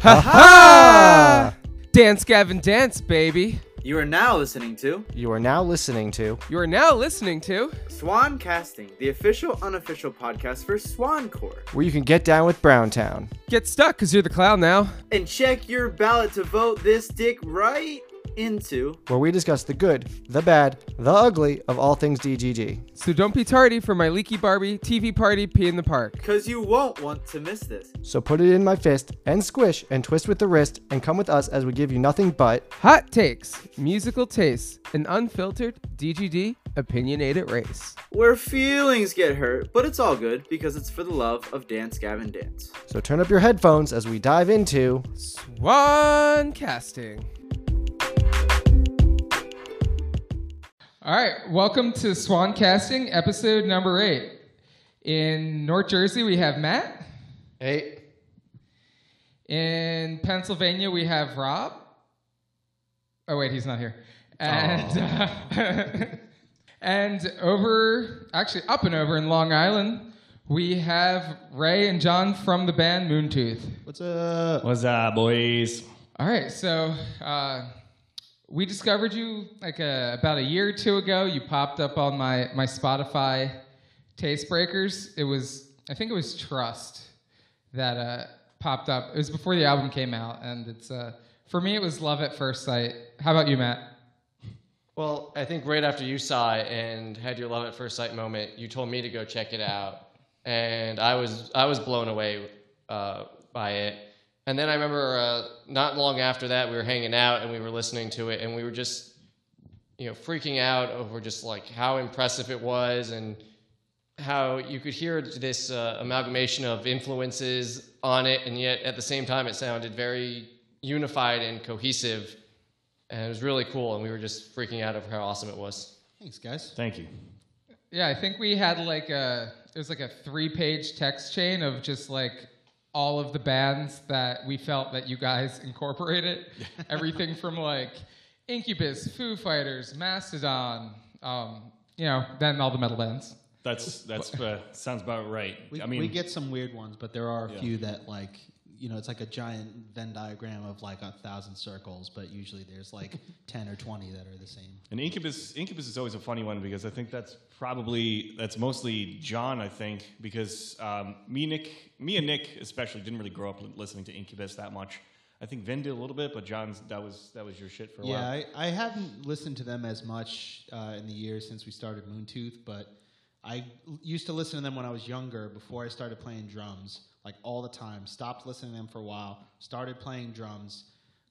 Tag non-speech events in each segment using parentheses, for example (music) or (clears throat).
Ha ha! (laughs) Dance, Gavin, dance, baby. You are now listening to You are now listening to You are now listening to Swan Casting, the official unofficial podcast for Swancore. where you can get down with Browntown. Get Stuck because you're the clown now. And check your ballot to vote this dick right into. where we discuss the good, the bad, the ugly of all things DGD. So don't be tardy for my leaky Barbie TV party pee in the park. Because you won't want to miss this. So put it in my fist and squish and twist with the wrist and come with us as we give you nothing but Hot takes, musical tastes, an unfiltered DGD opinionated race. Where feelings get hurt, but it's all good because it's for the love of Dance Gavin Dance. so turn up your headphones as we dive into Swan casting. All right, welcome to Swan Casting, episode number eight. In North Jersey, we have Matt. Hey. In Pennsylvania, we have Rob. Oh wait, he's not here. And uh, (laughs) and over, actually up and over in Long Island, we have Ray and John from the band Moontooth. What's up? What's up, boys? All right, so uh, we discovered you like a, about a year or two ago. You popped up on my my Spotify taste breakers. It was I think it was Trust that uh, popped up. It was before the album came out, and it's uh, for me it was love at first sight. How about you, Matt? Well, I think right after you saw it and had your love at first sight moment, you told me to go check it out, and I was I was blown away uh, by it. And then I remember uh, not long after that, we were hanging out and we were listening to it, and we were just you know freaking out over just like how impressive it was and how you could hear this uh, amalgamation of influences on it, and yet at the same time it sounded very unified and cohesive. And it was really cool, and we were just freaking out over how awesome it was. Thanks, guys. Thank you. Yeah, I think we had like a it was like a three page text chain of just like all of the bands that we felt that you guys (laughs) incorporated. (laughs) Everything from like Incubus, Foo Fighters, Mastodon, um, you know, then all the metal bands. That's that's uh, sounds about right. We, I mean, we get some weird ones, but there are a Yeah. few that like you know it's like a giant Venn diagram of like a thousand circles, but usually there's like (laughs) ten or twenty that are the same. and Incubus Incubus is always a funny one because I think that's probably that's mostly John. I think because um, me Nick me and Nick especially didn't really grow up listening to Incubus that much. I think Vin did a little bit, but John's that was that was your shit for a Yeah, while. I, I haven't listened to them as much uh, in the years since we started Moontooth, but I l- used to listen to them when I was younger before I started playing drums, like all the time. Stopped listening to them for a while, started playing drums.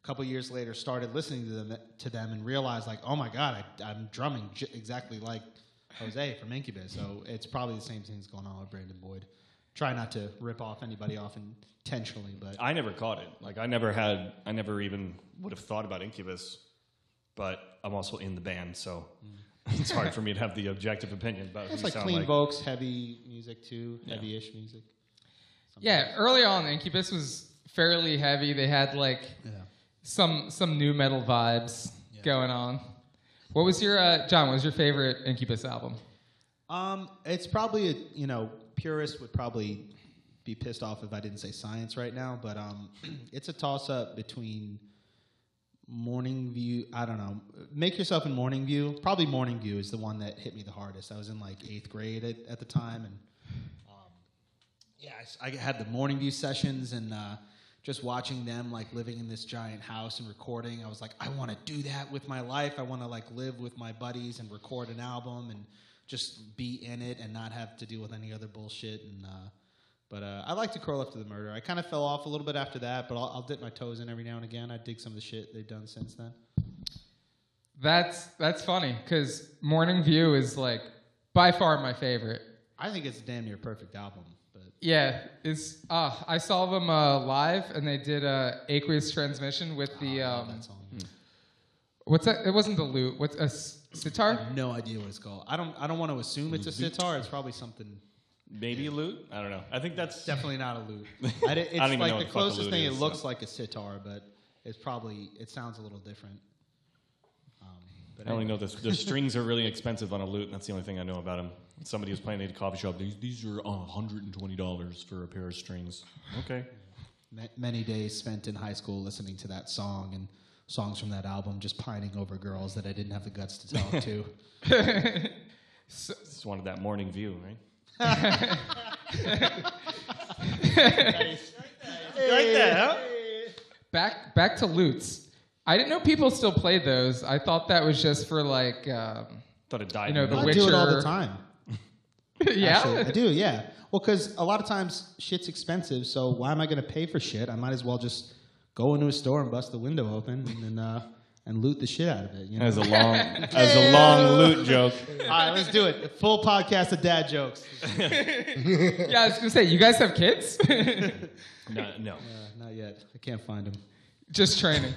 A couple years later, started listening to them to them and realized like, oh my god, I, I'm drumming j- exactly like Jose from Incubus. So it's probably the same things going on with Brandon Boyd. Try not to rip off anybody off intentionally, but I never caught it. Like I never had, I never even would have thought about Incubus, but I'm also in the band, so mm. it's hard for me to have the objective opinion about it's like clean like. vocals, heavy music too, Yeah. heavy-ish music. Yeah, early on, Incubus was fairly heavy. They had like Yeah. some some nu metal vibes going on. What was your uh, John? What was your favorite Incubus album? Um, it's probably a, you know purists would probably be pissed off if I didn't say science right now, but um, (clears throat) it's a toss up between Morning View. I don't know. Make yourself in Morning View. Probably Morning View is the one that hit me the hardest. I was in like eighth grade at, at the time, and yeah, I I, had the Morning View sessions and. Uh, just watching them like living in this giant house and recording, I was like, I want to do that with my life. I want to like live with my buddies and record an album and just be in it and not have to deal with any other bullshit. And uh, but uh, I like to curl up to the murder. I kind of fell off a little bit after that, but I'll, I'll dip my toes in every now and again. I dig some of the shit they've done since then. That's that's funny because Morning View is like by far my favorite. I think it's a damn near perfect album. But Yeah, it's uh, I saw them uh, live and they did a aqueous transmission with the I love um, that song. what's that? It wasn't the lute. What's a s- I sitar? have no idea what it's called. I don't. I don't want to assume it's a sitar. It's probably something. Maybe a lute. I don't know. I think that's Definitely not a lute. (laughs) I, di- it's I don't even like know the what the fuck a closest lute thing. is, it so. looks like a sitar, but it's probably. It sounds a little different. Um, but I only anyway. know the, the (laughs) strings are really expensive on a lute, and that's the only thing I know about them. Somebody was playing at a coffee shop. These these are uh, hundred and twenty dollars for a pair of strings. Okay. Ma- Many days spent in high school listening to that song and songs from that album, just pining over girls that I didn't have the guts to talk to. (laughs) Just wanted that morning view, right? (laughs) right there, huh? Back back to loots. I didn't know people still played those. I thought that was just for like, um, Thought it died. You know, in The I do it all the time. (laughs) yeah. Actually, I do, yeah. Well, because a lot of times shit's expensive, so why am I going to pay for shit? I might as well just go into a store and bust the window open and then, uh, and loot the shit out of it. You know? as a long as a (laughs) long loot joke. All right, let's do it. Full podcast of dad jokes. (laughs) yeah, I was gonna say, you guys have kids? No, no. Uh, not yet. I can't find them. just training.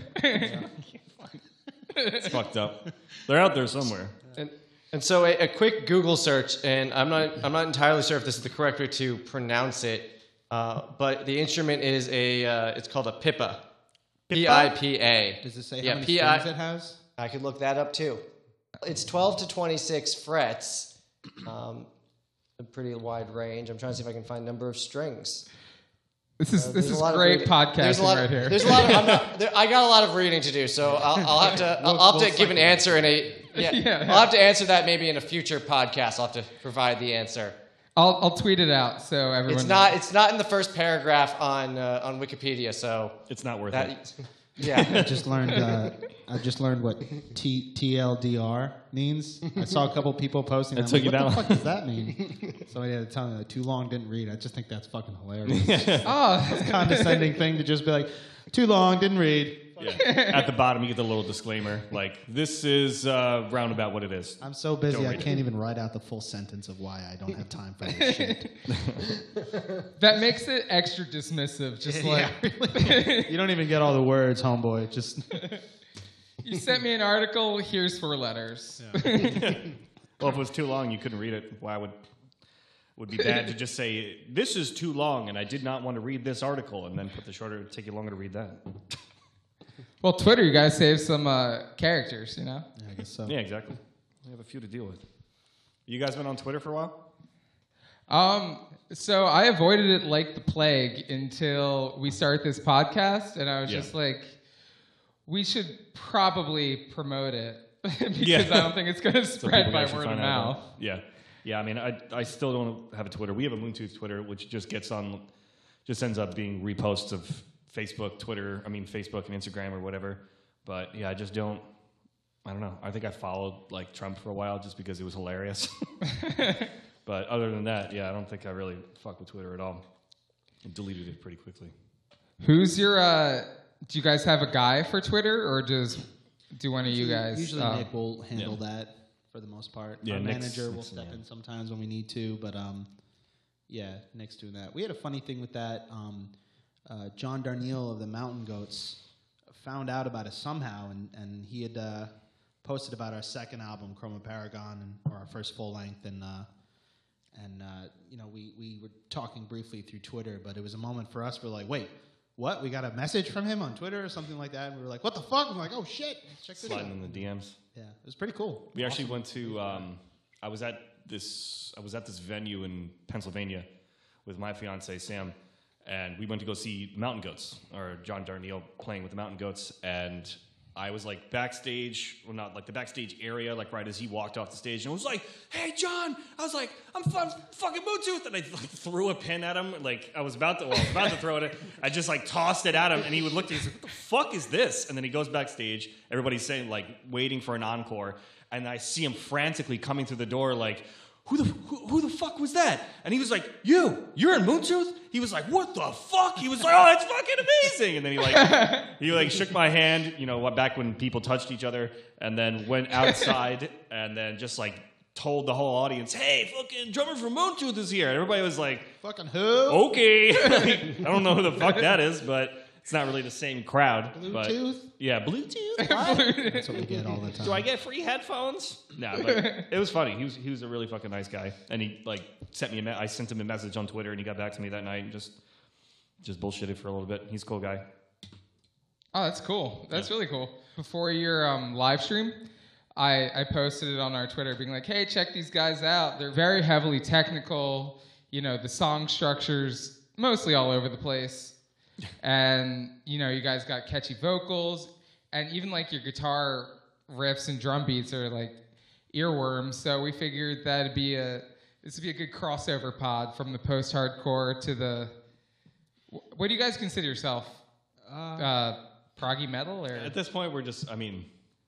It's fucked up. They're out there somewhere. And, and so a, a quick Google search, and I'm not I'm not entirely sure if this is the correct way to pronounce it, uh, but the instrument is a uh, it's called a pipa. P I P A. Does it say Yeah, how many P I- strings it has? I could look that up too. It's 12 to 26 frets. Um, a pretty wide range. I'm trying to see if I can find number of strings. This is Uh, this is great reading- there's a podcasting lot, right here. There's a lot. Of, I'm not, there, I got a lot of reading to do, so I'll, I'll have to. (laughs) I'll, I'll have to give an answer in a. (laughs) Yeah, Yeah. I'll have to answer that maybe in a future podcast. I'll have to provide the answer. I'll I'll tweet it out so everyone. It's not. It's not in the first paragraph on uh, on Wikipedia. So It's not worth it. (laughs) Yeah. I just learned. Uh, I just learned what T, TLDR means. I saw a couple people posting. That I'm took like, you what that the fuck does that mean? (laughs) Somebody had to tell me that too long didn't read. I just think that's fucking hilarious. Oh, Condescending thing to just be like, too long didn't read. Yeah. (laughs) At the bottom, you get the little disclaimer, like this is uh, roundabout what it is. I'm so busy I can't even write out the full sentence of why I don't have time for this (laughs) shit. (laughs) that makes it extra dismissive. Just like you don't even get all the words, homeboy. Just you sent me an article. Here's four letters. Well, if it was too long, you couldn't read it. Why would would be bad to just say this is too long, and I did not want to read this article, and then put the shorter. It'd take you longer to read that. Well, Twitter, you guys save some uh, characters. You know. Yeah, I guess so. Yeah, exactly. We have a few to deal with. You guys been on Twitter for a while? Um, so I avoided it like the plague until we start this podcast, and I was Yeah. just like, we should probably promote it (laughs) because Yeah. I don't think it's going (laughs) to spread people by word of find mouth. it. Yeah, yeah. I mean, I I still don't have a Twitter. We have a Moontooth Twitter, which just gets on, just ends up being reposts of Facebook, Twitter. I mean, Facebook and Instagram or whatever. But yeah, I just don't. I don't know. I think I followed like Trump for a while just because it was hilarious. (laughs) but other than that, yeah, I don't think I really fuck with Twitter at all. I deleted it pretty quickly. Who's your? Uh, do you guys have a guy for Twitter, or does do one of you guys? Usually uh, Nick will handle that for the most part. Yeah, Our Nick's- manager will step yeah. in sometimes when we need to, but um, yeah, Nick's doing that. We had a funny thing with that. Um, uh, John Darnielle of the Mountain Goats found out about us somehow, and, and he had uh, posted about our second album, Chroma Paragon, and, or our first full length, and uh, and uh, you know we we were talking briefly through Twitter, but it was a moment for us. We're like, wait. What? We got a message from him on Twitter or something like that. And we were like, "What the fuck?" I'm like, "Oh shit! Let's check this out." Sliding in the DMs. Yeah, it was pretty cool. We actually went to. Um, I was at this. I was at this venue in Pennsylvania with my fiance Sam, and we went to go see Mountain Goats or John Darnielle playing with the Mountain Goats, and I was like backstage, well, not like the backstage area, like right as he walked off the stage, and I was like, "Hey, John!" I was like, "I'm fucking Moontooth," and I like threw a pin at him. Like I was about to, well, I was about to throw it. I just like tossed it at him, and he would look at me. He's like, "What the fuck is this?" And then he goes backstage. Everybody's saying like waiting for an encore, and I see him frantically coming through the door, like. Who the, who, who the fuck was that? And he was like, You, you're in Moontooth? He was like, What the fuck? He was like, Oh, that's fucking amazing. And then he like (laughs) he like shook my hand, you know, back when people touched each other, and then went (laughs) outside and then just like told the whole audience, Hey, fucking drummer from Moontooth is here. And everybody was like, Fucking who? Okay. (laughs) I don't know who the fuck that is, but it's not really the same crowd. but- Bluetooth? yeah, Bluetooth. (laughs) That's what we get all the time. Do I get free headphones? No, but it was funny. He was he was a really fucking nice guy, and he like sent me a me- I sent him a message on Twitter, and he got back to me that night and just just bullshitted for a little bit. He's a cool guy. Oh, that's cool. That's really cool. Before your um, live stream, I, I posted it on our Twitter, being like, "Hey, check these guys out. They're very heavily technical. You know, the song structures mostly all over the place, and you know, you guys got catchy vocals, and even like your guitar riffs and drum beats are like earworms. So we figured that'd be a this would be a good crossover pod from the post-hardcore to the. What do you guys consider yourself? Uh, proggy metal or At this point, we're just, I mean,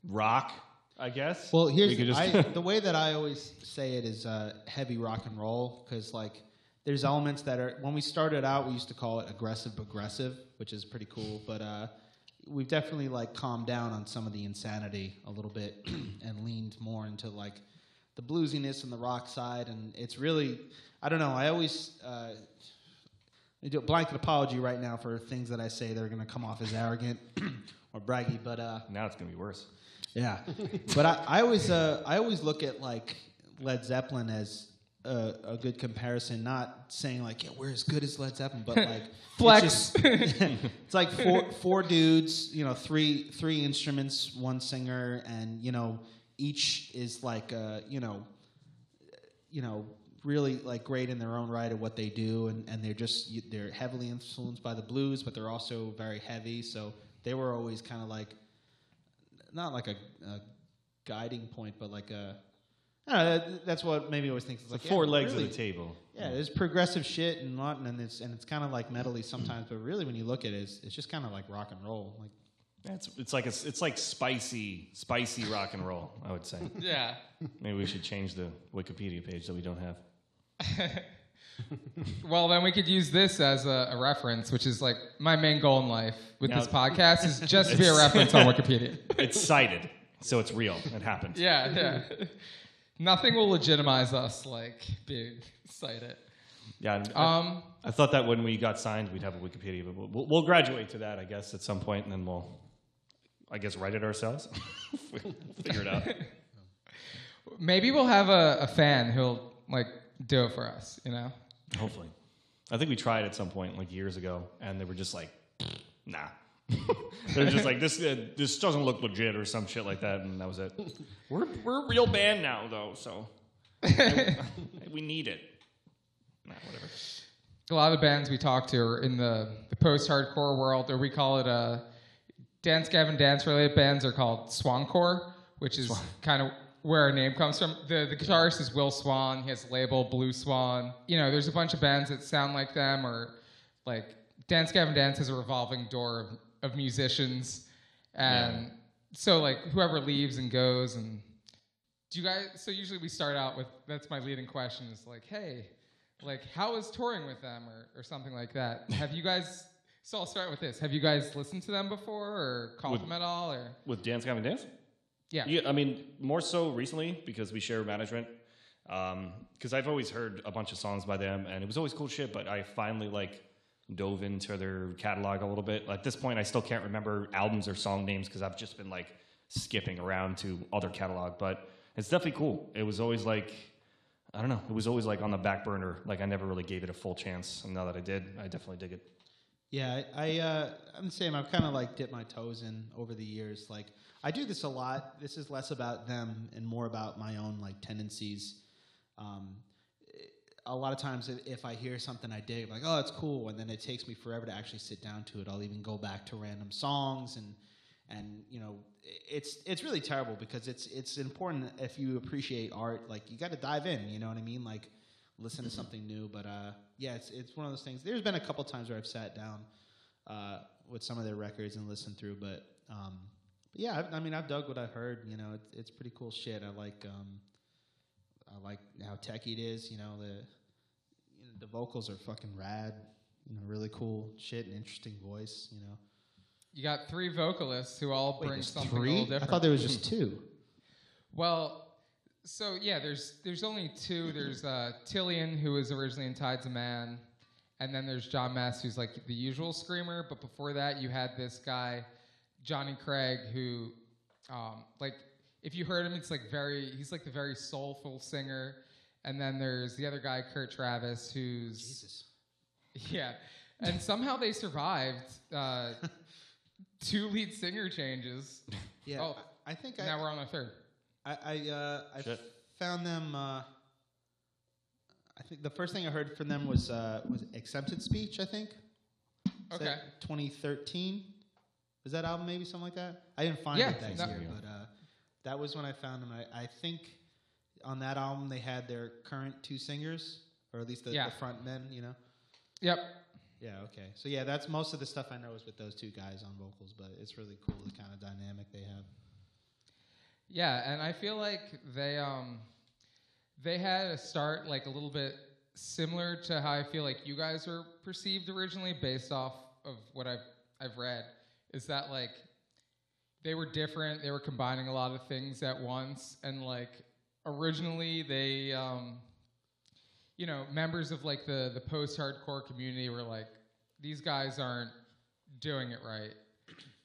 rock, I guess. Well, We here's could just- I, the way that I always say it is uh, heavy rock and roll because like there's elements that are when we started out we used to call it aggressive aggressive, which is pretty cool, but uh, we've definitely like calmed down on some of the insanity a little bit (clears throat) and leaned more into like the bluesiness and the rock side, and it's really I don't know. I always. Uh, I do a blanket apology right now for things that I say that are going to come off as arrogant (clears throat) or braggy, but uh, now it's going to be worse. yeah, but I, I always uh, I always look at like Led Zeppelin as a, a good comparison. Not saying like yeah we're as good as Led Zeppelin, but (laughs) like it's Flex. just- (laughs) It's, like four four dudes, you know, three three instruments, one singer, and you know each is like uh, you know you know really like great in their own right at what they do and, and they're just they're heavily influenced by the blues but they're also very heavy so they were always kind of like not like a, a guiding point but like a know, that- that's what maybe I always think. It's The like four yeah, legs really, of the table. Yeah, hmm. there's progressive shit and what, and it's and it's kind of like metally sometimes, but really when you look at it, it's, it's just kind of like rock and roll. Like It's, it's like a, it's like spicy, spicy rock and roll. I would say. (laughs) yeah. Maybe we should change the Wikipedia page that we don't have. (laughs) Well, then we could use this as a, a reference, which is like my main goal in life with this podcast is just to be a reference on (laughs) Wikipedia. It's cited, so it's real. It happened. Yeah, yeah. Nothing will legitimize us like being cited. Yeah. I, Um, I thought that when we got signed, we'd have a Wikipedia, but we'll, we'll graduate to that, I guess, at some point, and then we'll, I guess, write it ourselves. (laughs) We'll Figure it out. (laughs) maybe we'll have a, a fan who'll like do it for us. You know. Hopefully. I think we tried at some point, like years ago, and they were just like, nah. (laughs) They're just like this. Uh, this doesn't look legit or some shit like that, and that was it. (laughs) We're we're a real band now, though, so (laughs) we need it. Nah, whatever. a lot of the bands we talk to are in the, the post-hardcore world, or we call it uh, dance gavin dance related bands are called swancore, which is kind of where our name comes from. The the guitarist is Will Swan. He has a label Blue Swan. You know, there's a bunch of bands that sound like them, or like Dance Gavin Dance has a revolving door of, of musicians, and so like whoever leaves and goes and do you guys so usually we start out with that's my leading question is like hey like how is touring with them or, or something like that (laughs) have you guys so i'll start with this have you guys listened to them before or called With- them at all or With Dance Gavin Dance? yeah Yeah, I mean, more so recently because we share management. Um, because I've always heard a bunch of songs by them, and it was always cool shit. But I finally like dove into their catalog a little bit. At this point, I still can't remember albums or song names because I've just been like skipping around to other catalog. But it's definitely cool. It was always like I don't know. It was always like on the back burner. Like I never really gave it a full chance, and now that I did, I definitely dig it. Yeah, I, I uh, I'm the same. I've kind of like dipped my toes in over the years. Like I do this a lot. This is less about them and more about my own like tendencies. Um, a lot of times, if, if I hear something I dig, like oh, that's cool, and then it takes me forever to actually sit down to it. I'll even go back to random songs and and you know it's it's really terrible because it's it's important if you appreciate art like you got to dive in you know what i mean? Like listen to something new but uh yeah it's it's one of those things. There's been a couple times where i've sat down uh with some of their records and listened through but um yeah I, I mean i've dug what i've heard you know it's, it's pretty cool shit. I like um i like how techy it is you know the you know, the vocals are fucking rad you know really cool shit and interesting voice you know you got three vocalists who all bring there's something a three? little I thought there was just two. (laughs) Well, so yeah, there's there's only two. There's uh, Tilian, who was originally in Tides of Man, and then there's Jon Mess, who's like the usual screamer. But before that, you had this guy, Johnny Craig, who, um, like, if you heard him, it's like very he's like the very soulful singer. And then there's the other guy, Kurt Travis, who's Jesus. yeah, and somehow they survived uh, (laughs) two lead singer changes. Yeah, Oh, I I think I, Now we're on the third. I I, uh, I found them. Uh, I think the first thing I heard from them was uh, was Acceptance Speech. I think. Is Okay. 2013. Was that album maybe something like that? I didn't find Yeah, it that that- year, but uh, that was when I found them. I, I think on that album they had their current two singers, or at least the, Yeah. the front men. You know. Yep. Yeah. Okay. So yeah, that's most of the stuff I know is with those two guys on vocals, but it's really cool the kind of dynamic they have. Yeah, and I feel like they um they had a start like a little bit similar to how I feel like you guys were perceived originally based off of what I've I've read is that like they were different, they were combining a lot of things at once and like originally they um you know, members of like the the post-hardcore community were like these guys aren't doing it right.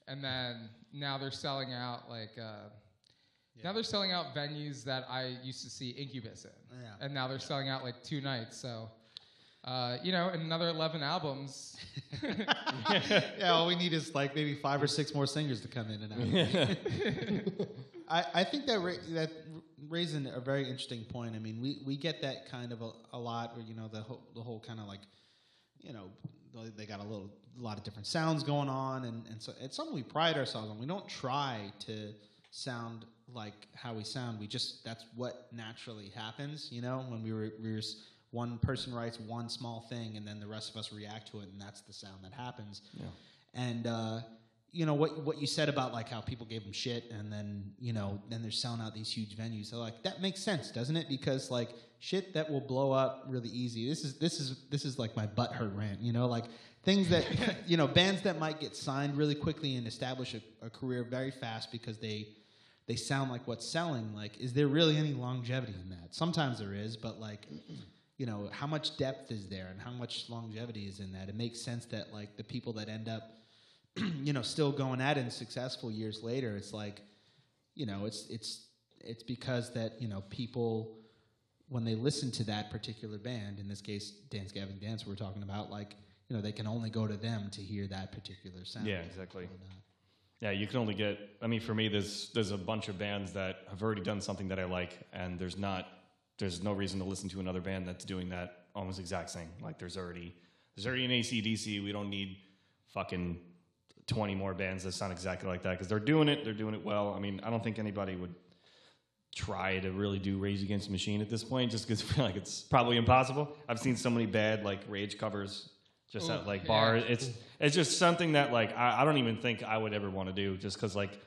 And then now they're selling out like uh now they're selling out venues that I used to see Incubus in, Yeah. and now they're selling out like two nights. So, uh, you know, in another eleven albums, (laughs) yeah, all we need is like maybe five or six more singers to come in and out. (laughs) I, I think that ra- that raising a very interesting point. I mean, we, we get that kind of a, a lot, where you know the whole the whole kind of like, you know, they got a little a lot of different sounds going on, and and so it's something we pride ourselves on. We don't try to sound like how we sound. We just that's what naturally happens. You know, when we were we were s- one person writes one small thing, and then the rest of us react to it, and that's the sound that happens. And uh, you know what what you said about like how people gave them shit, and then you know then they're selling out these huge venues. So like that makes sense, doesn't it? Because like shit that will blow up really easy. This is this is this is like my butt hurt rant. You know, like things that (laughs) you know bands that might get signed really quickly and establish a, a career very fast because they they sound like what's selling. Like, is there really any longevity in that? Sometimes there is, but like, you know, how much depth is there and how much longevity is in that? It makes sense that like the people that end up, (clears throat) you know, still going at it and successful years later, it's like, you know, it's it's it's because that you know people when they listen to that particular band, in this case, Dance Gavin Dance, we're talking about, like, you know, they can only go to them to hear that particular sound. Yeah, exactly. Yeah, you can only get. I mean, for me, there's there's a bunch of bands that have already done something that I like, and there's not. There's no reason to listen to another band that's doing that almost exact same. Like there's already there's already an ACDC. We don't need fucking twenty more bands that sound exactly like that because they're doing it. They're doing it well. I mean, I don't think anybody would try to really do Rage Against the Machine at this point, just because (laughs) like it's probably impossible. I've seen so many bad like Rage covers just at like yeah. bars. It's it's just something that like I, I don't even think I would ever want to do, just because like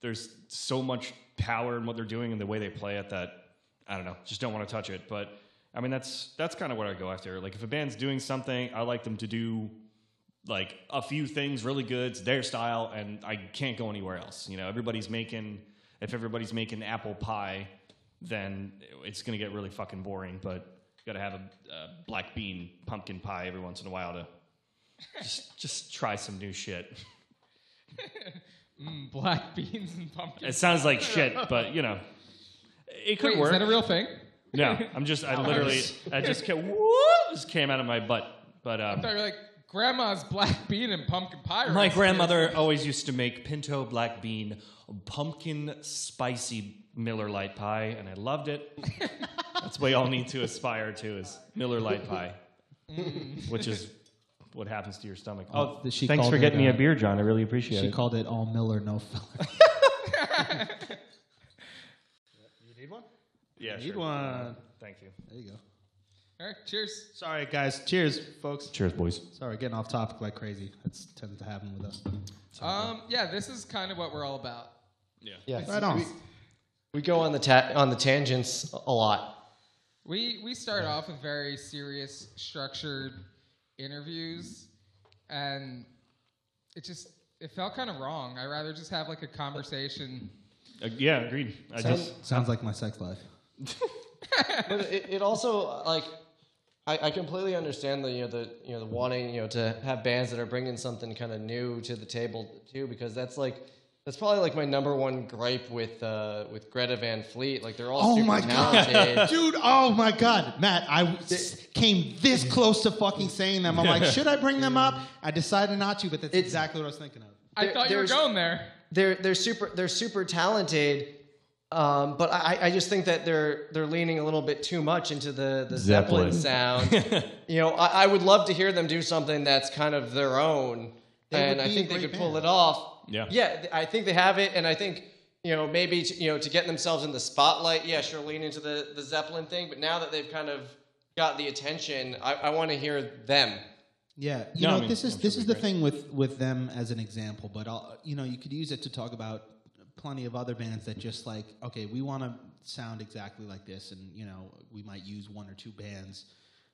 there's so much power in what they're doing and the way they play it that I don't know, just don't want to touch it. But I mean, that's that's kind of what I go after. Like if a band's doing something, I like them to do like a few things really good, it's their style, and I can't go anywhere else. You know, everybody's making if everybody's making apple pie, then it's gonna get really fucking boring. But you gotta have a, a black bean pumpkin pie every once in a while to just just try some new shit. (laughs) mm, black beans and pumpkin. It sounds like shit, but you know, it could Wait, work. is that a real thing? no, (laughs) I'm just I literally I just (laughs) came, whoop, just came out of my butt. But um, I thought you were like grandma's black (laughs) bean and pumpkin pie. My recipe. grandmother always used to make pinto black bean pumpkin spicy Miller Lite pie, and I loved it. That's what y'all need to aspire to is Miller Lite pie, which is what happens to your stomach. Oh, Oh, she thanks called for it, getting me a uh, beer, John. I really appreciate She it. She called it all Miller, no filler. You need one? yeah, Need sure. one. Thank you. There you go. All right, cheers. Sorry, guys. Cheers, folks. Cheers, boys. Sorry, getting off topic like crazy. That's tends to happen with us. Um, yeah, this is kind of what we're all about. Yeah. Yeah. Right on. We, we go on the ta- on the tangents a lot. We we start off with very serious, structured interviews, and it just it felt kind of wrong. I'd rather just have like a conversation. Uh, yeah, agreed. I just Sounds like my sex life. But it, it also like I, I completely understand the you know the you know the wanting you know to have bands that are bringing something kind of new to the table too because that's like that's probably like my number one gripe with uh, with Greta Van Fleet like they're all Oh super my talented. god, (laughs) dude! Oh my god, Matt! I s- came this close to fucking saying them. I'm like, should I bring them up? I decided not to, but that's It's- exactly what I was thinking of. I thought you were going there. they're they're super they're super talented. Um, but I, I just think that they're they're leaning a little bit too much into the the Zeppelin, Zeppelin. (laughs) sound. you know, I, I would love to hear them do something that's kind of their own, They and I think they great could pull it off. Yeah. yeah, I think they have it, and I think you know maybe to, you know to get themselves in the spotlight. Yeah, sure, lean into the the Zeppelin thing, but now that they've kind of got the attention, I, I want to hear them. Yeah, you No, I know mean, this is I'm this it'd is the great. thing with with them as an example, but I'll, you know you could use it to talk about plenty of other bands that just like okay we want to sound exactly like this, and you know we might use one or two bands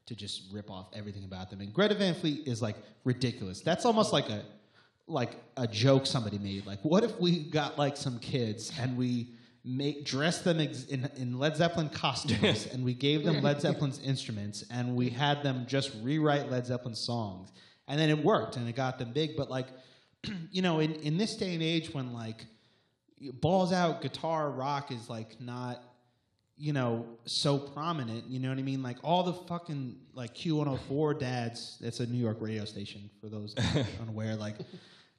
to just rip off everything about them. And Greta Van Fleet is like ridiculous. That's almost like a like a joke somebody made. Like, what if we got like some kids and we make dressed them ex- in, in Led Zeppelin costumes (laughs) and we gave them Led Zeppelin's instruments and we had them just rewrite Led Zeppelin songs and then it worked and it got them big. But like, (clears throat) you know, in in this day and age when like balls out guitar rock is like not you know, so prominent. You know what I mean? Like all the fucking like Q104 dads. that's a New York radio station for those (laughs) unaware. Like,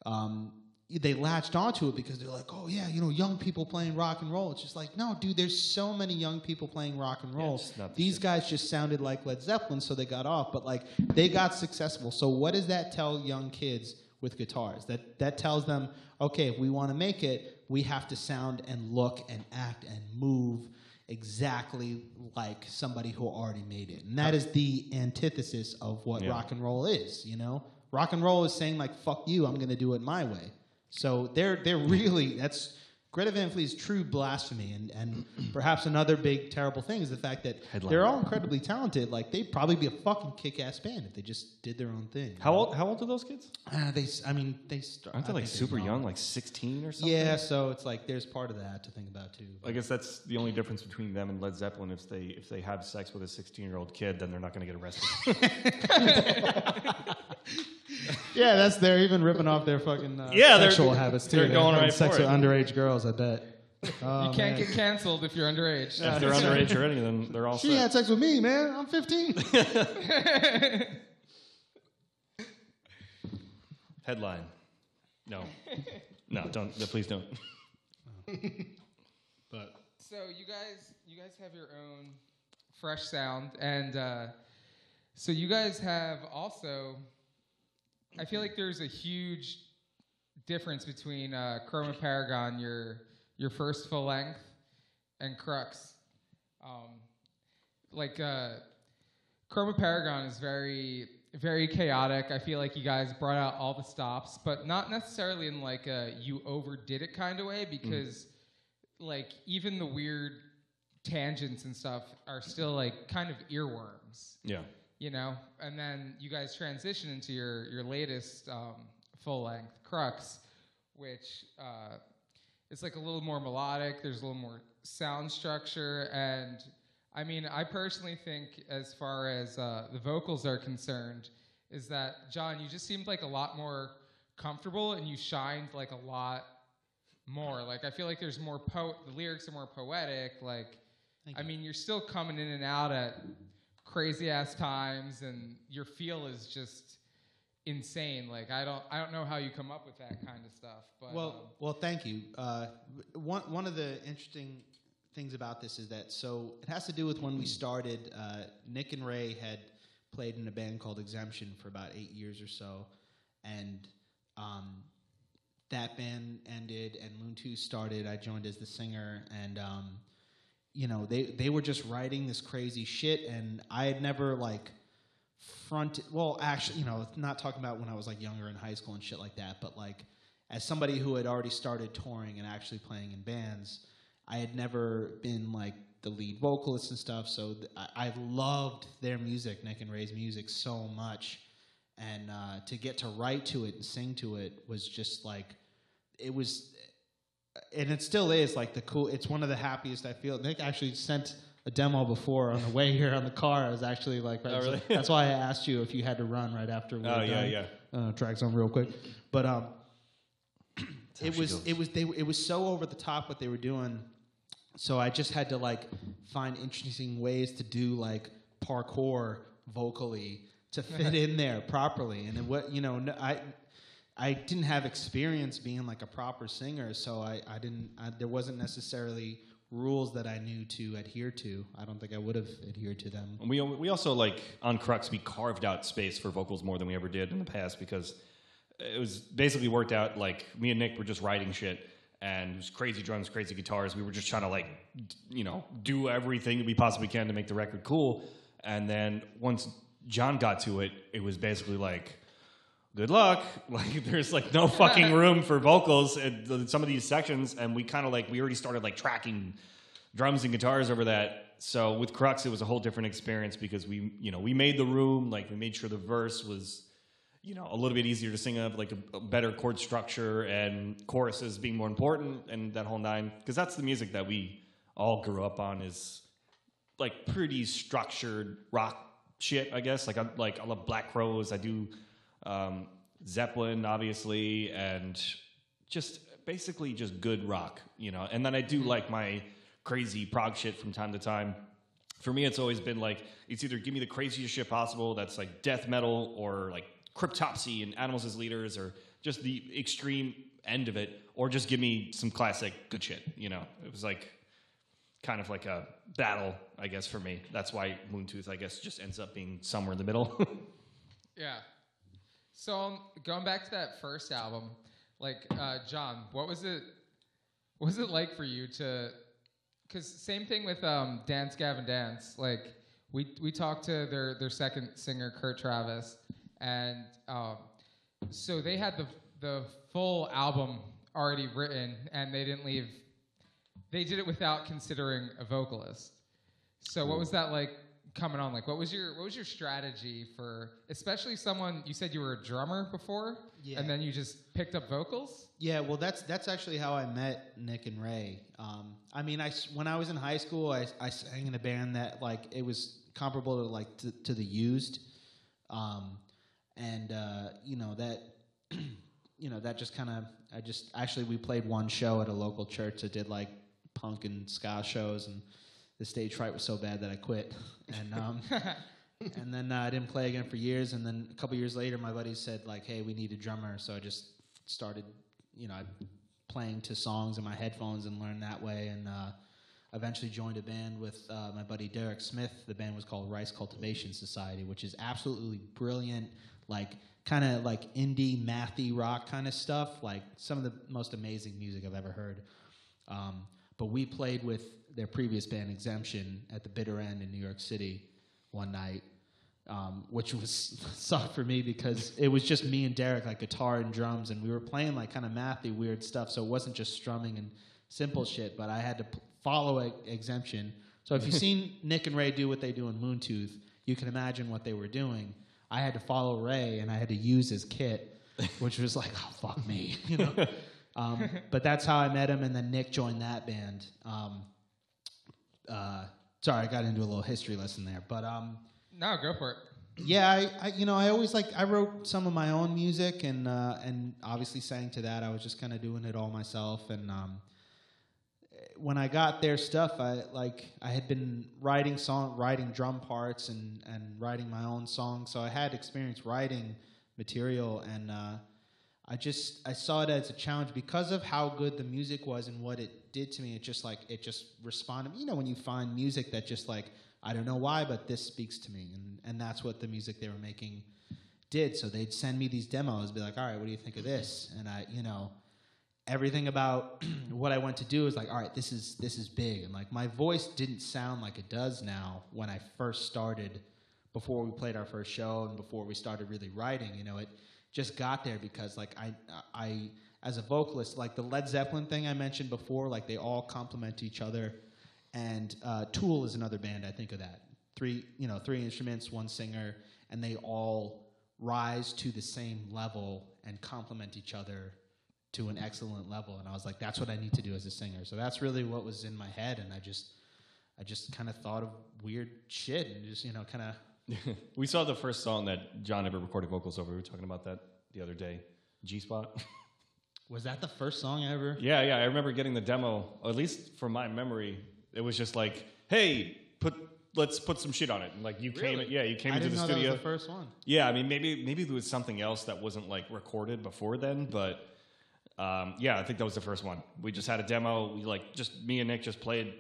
um, they latched onto it because they're like, oh yeah, you know, young people playing rock and roll. It's just like, no, dude. There's so many young people playing rock and roll. not the These guys just sounded like Led Zeppelin, so they got off. But like, they got successful. So what does that tell young kids with guitars? That that tells them, okay, if we want to make it, we have to sound and look and act and move exactly like somebody who already made it. And that is the antithesis of what Yeah. rock and roll is, you know? Rock and roll is saying like fuck you, I'm going to do it my way. So they're they're really that's Greta Van Fleet's true blasphemy and and (clears throat) perhaps another big terrible thing is the fact that Headline. they're all incredibly talented. Like they'd probably be a fucking kick-ass band if they just did their own thing. How old? How old are those kids? Uh, they I mean they start Aren't they I like think they're super young, like sixteen or something? Yeah, so it's like there's part of that to think about too. I guess that's the only difference between them and Led Zeppelin. If they if they have sex with a 16 year old kid, then they're not going to get arrested. (laughs) (laughs) (laughs) Yeah, that's they're even ripping off their fucking uh, Yeah, they're- sexual habits too. they're going having right sex for with it. underage girls. I bet. (laughs) Oh, you can't man. get canceled if you're underage. if they're underage already, then they're all She set. had sex with me, man. I'm 15. (laughs) Headline. No. No, don't. no, Please don't. but So you guys, you guys have your own fresh sound, and uh, so you guys have also. I feel like there's a huge difference between uh, Chroma Paragon, your your first full length, and Crux. Um, like uh, Chroma Paragon is very very chaotic. I feel like you guys brought out all the stops, but not necessarily in like a you overdid it kind of way because like even the weird tangents and stuff are still like kind of earworms Yeah. You know and then you guys transition into your your latest um, full length crux which uh, is like a little more melodic there's a little more sound structure and i mean i personally think as far as uh, the vocals are concerned is that john you just seemed like a lot more comfortable and you shined like a lot more. Like i feel like there's more po the lyrics are more poetic like i mean you're still coming in and out at crazy ass times and your feel is just insane like i don't i don't know how you come up with that kind of stuff but well, um, well, thank you. Uh, one one of the interesting things about this is that so it has to do with when we started. Uh, Nick and Ray had played in a band called Exemption for about eight years or so, and um, that band ended, and Moontooth started. I joined as the singer, and um, you know they they were just writing this crazy shit, and I had never like front well actually you know not talking about when i was like younger in high school and shit like that but like as somebody who had already started touring and actually playing in bands i had never been like the lead vocalist and stuff so th- I, I loved their music nick and ray's music so much. And uh, to get to write to it and sing to it was just like it was and it still is like the cool it's one of the happiest i feel nick actually sent a demo before on the way here on the car i was actually like Oh, really? that's why i asked you if you had to run right after we Oh, yeah, done. yeah. uh, track some real quick but um (clears throat) it was it was they it was so over the top what they were doing so i just had to like find interesting ways to do like parkour vocally to fit (laughs) in there properly and it, what you know i I didn't have experience being like a proper singer, so I, I didn't. I, there wasn't necessarily rules that I knew to adhere to. I don't think I would have adhered to them. And we we also like on Crux we carved out space for vocals more than we ever did in the past because it was basically worked out like me and Nick were just writing shit and it was crazy drums, crazy guitars. We were just trying to like you know do everything we possibly can to make the record cool. And then once John got to it, it was basically like good luck. (laughs) Like there's like no fucking room for vocals in some of these sections, and we kind of like we already started like tracking drums and guitars over that. So with Crux, it was a whole different experience because we you know we made the room, like we made sure the verse was you know a little bit easier to sing of, like a, a better chord structure and choruses being more important, and that whole nine because that's the music that we all grew up on is like pretty structured rock shit, I guess. Like I like I love Black Crowes. I do um, Zeppelin, obviously, and just basically just good rock, you know. And then I do like my crazy prog shit from time to time. For me, it's always been like it's either give me the craziest shit possible, that's like death metal, or like Cryptopsy and Animals as Leaders, or just the extreme end of it, or just give me some classic good shit. You know, it was like kind of like a battle, I guess, for me. That's why Moontooth, I guess, just ends up being somewhere in the middle. (laughs) Yeah. So um, going back to that first album, like uh, John, what was it? What was it like for you to? Because same thing with um, Dance Gavin Dance. Like we we talked to their their second singer Kurt Travis, and um, so they had the the full album already written, and they didn't leave. They did it without considering a vocalist. So what was that like coming on? Like what was your what was your strategy for especially someone you said you were a drummer before Yeah. and then you just picked up vocals? Yeah, well, that's that's actually how I met Nick and Ray. Um, I mean, I when I was in high school, I, I sang in a band that like it was comparable to like to, to the Used, um, and uh, you know that (clears throat) you know that just kind of I just actually we played one show at a local church that did like punk and ska shows, and the stage fright was so bad that I quit, and um, (laughs) and then uh, I didn't play again for years. And then a couple years later, my buddies said like, "Hey, we need a drummer," so I just started, you know, playing to songs in my headphones and learned that way. And uh, eventually joined a band with uh, my buddy Derek Smith. The band was called Rice Cultivation Society, which is absolutely brilliant, like kind of like indie mathy rock kind of stuff, like some of the most amazing music I've ever heard. Um, but we played with their previous band Exemption at the Bitter End in New York City one night, um, which was (laughs) sucked for me because it was just me and Derek, like guitar and drums, and we were playing like kind of mathy, weird stuff. So it wasn't just strumming and simple shit, but I had to p- follow e- Exemption. So if you've (laughs) seen Nick and Ray do what they do in Moontooth, you can imagine what they were doing. I had to follow Ray, and I had to use his kit, which was like, oh fuck me, (laughs) you know. Um, but that's how I met him, and then Nick joined that band. Um, uh, sorry, I got into a little history lesson there, but um, No, go for it. yeah, I, I you know I always like I wrote some of my own music and uh, and obviously sang to that. I was just kind of doing it all myself. And um, when I got their stuff, I like I had been writing song, writing drum parts and and writing my own songs, so I had experience writing material and. Uh, I just I saw it as a challenge because of how good the music was and what it did to me. It just like it just responded. You know, when you find music that just like I don't know why, but this speaks to me, and and that's what the music they were making did. So they'd send me these demos, be like, all right, what do you think of this? And I, you know, everything about (clears throat) what I went to do is like, all right, this is this is big, and like my voice didn't sound like it does now when I first started, before we played our first show and before we started really writing. You know, it just got there because like I I as a vocalist, like the Led Zeppelin thing I mentioned before, like they all complement each other. And uh, Tool is another band I think of that. Three, you know, three instruments, one singer, and they all rise to the same level and complement each other to an excellent level. And I was like, that's what I need to do as a singer. So that's really what was in my head, and I just, I just kind of thought of weird shit and just you know kind of (laughs) we saw the first song that John ever recorded vocals over. We were talking about that the other day. G Spot. (laughs) was that the first song I ever? yeah, yeah. I remember getting the demo. At least from my memory, it was just like, "Hey, put let's put some shit on it." And like you came, yeah, you came I into didn't the know studio. that was the first one. Yeah, I mean, maybe maybe there was something else that wasn't like recorded before then, but um, yeah, I think that was the first one. We just had a demo. We like just me and Nick just played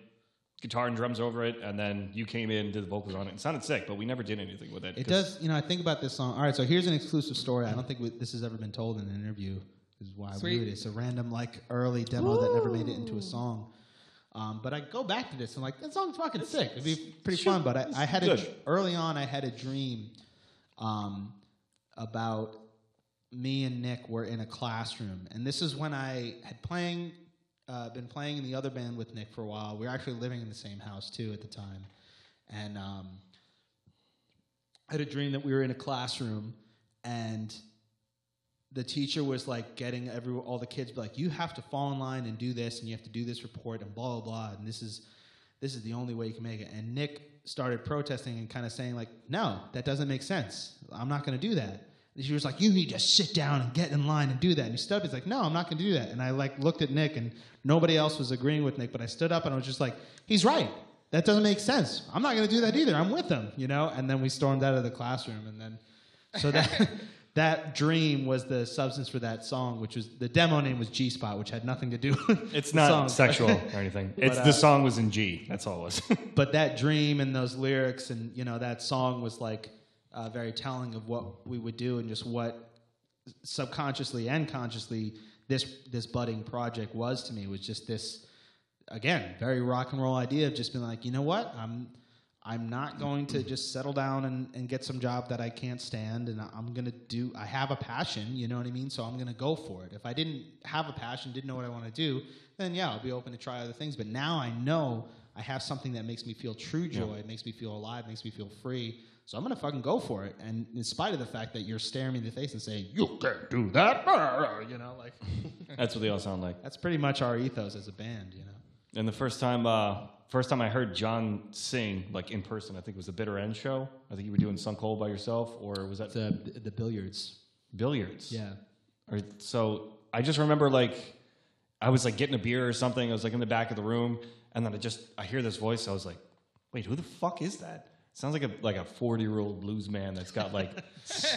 guitar and drums over it, and then you came in, did the vocals on it. It sounded sick, but we never did anything with it. It does, you know. I think about this song. All right, so here's an exclusive story. I don't think we, this has ever been told in an interview. Is why I Sweet. blew it. It's a random, like, early demo that never made it into a song. Um, but I go back to this and like that song's fucking sick. It'd be pretty fun. But I, I had a, early on. I had a dream um, about me and Nick were in a classroom, and this is when I had playing, uh, been playing in the other band with Nick for a while. We were actually living in the same house too at the time, and um, I had a dream that we were in a classroom, and the teacher was like getting every all the kids like, you have to fall in line and do this, and you have to do this report, and blah blah blah, and this is this is the only way you can make it. And Nick started protesting and kind of saying like, no, that doesn't make sense. I'm not going to do that. And she was like, you need to sit down and get in line and do that. And he stood up. He's like, no, I'm not going to do that. And I like looked at Nick, and nobody else was agreeing with Nick, but I stood up and I was just like, he's right. That doesn't make sense. I'm not going to do that either. I'm with him, you know. And then we stormed out of the classroom, and then so that (laughs) that dream was the substance for that song, which was the demo name was G Spot, which had nothing to do. with It's the not song. sexual (laughs) or anything. It's But, the uh, song was in G. That's all it was. (laughs) but that dream and those lyrics and you know that song was like uh, very telling of what we would do and just what subconsciously and consciously this this budding project was to me was just this again very rock and roll idea of just being like you know what i'm i'm not going to just settle down and, and get some job that i can't stand and i'm going to do i have a passion you know what i mean? So i'm going to go for it. If i didn't have a passion didn't know what i want to do then yeah i'll be open to try other things. But now i know i have something that makes me feel true joy it makes me feel alive makes me feel free. So i'm going to fucking go for it. And in spite of the fact that you're staring me in the face and saying you can't do that (laughs) you know like That's what they all sound like. that's pretty much our ethos as a band you know? And the first time, uh, first time I heard John sing, like in person, I think it was the Bitter End show. I think you were doing Sun Cold by yourself, or was that the the billiards billiards? yeah Or, so I just remember like I was like getting a beer or something. I was like in the back of the room, and then I just I hear this voice. I was like, "Wait, who the fuck is that?" Sounds like a like a forty year old blues man that's got like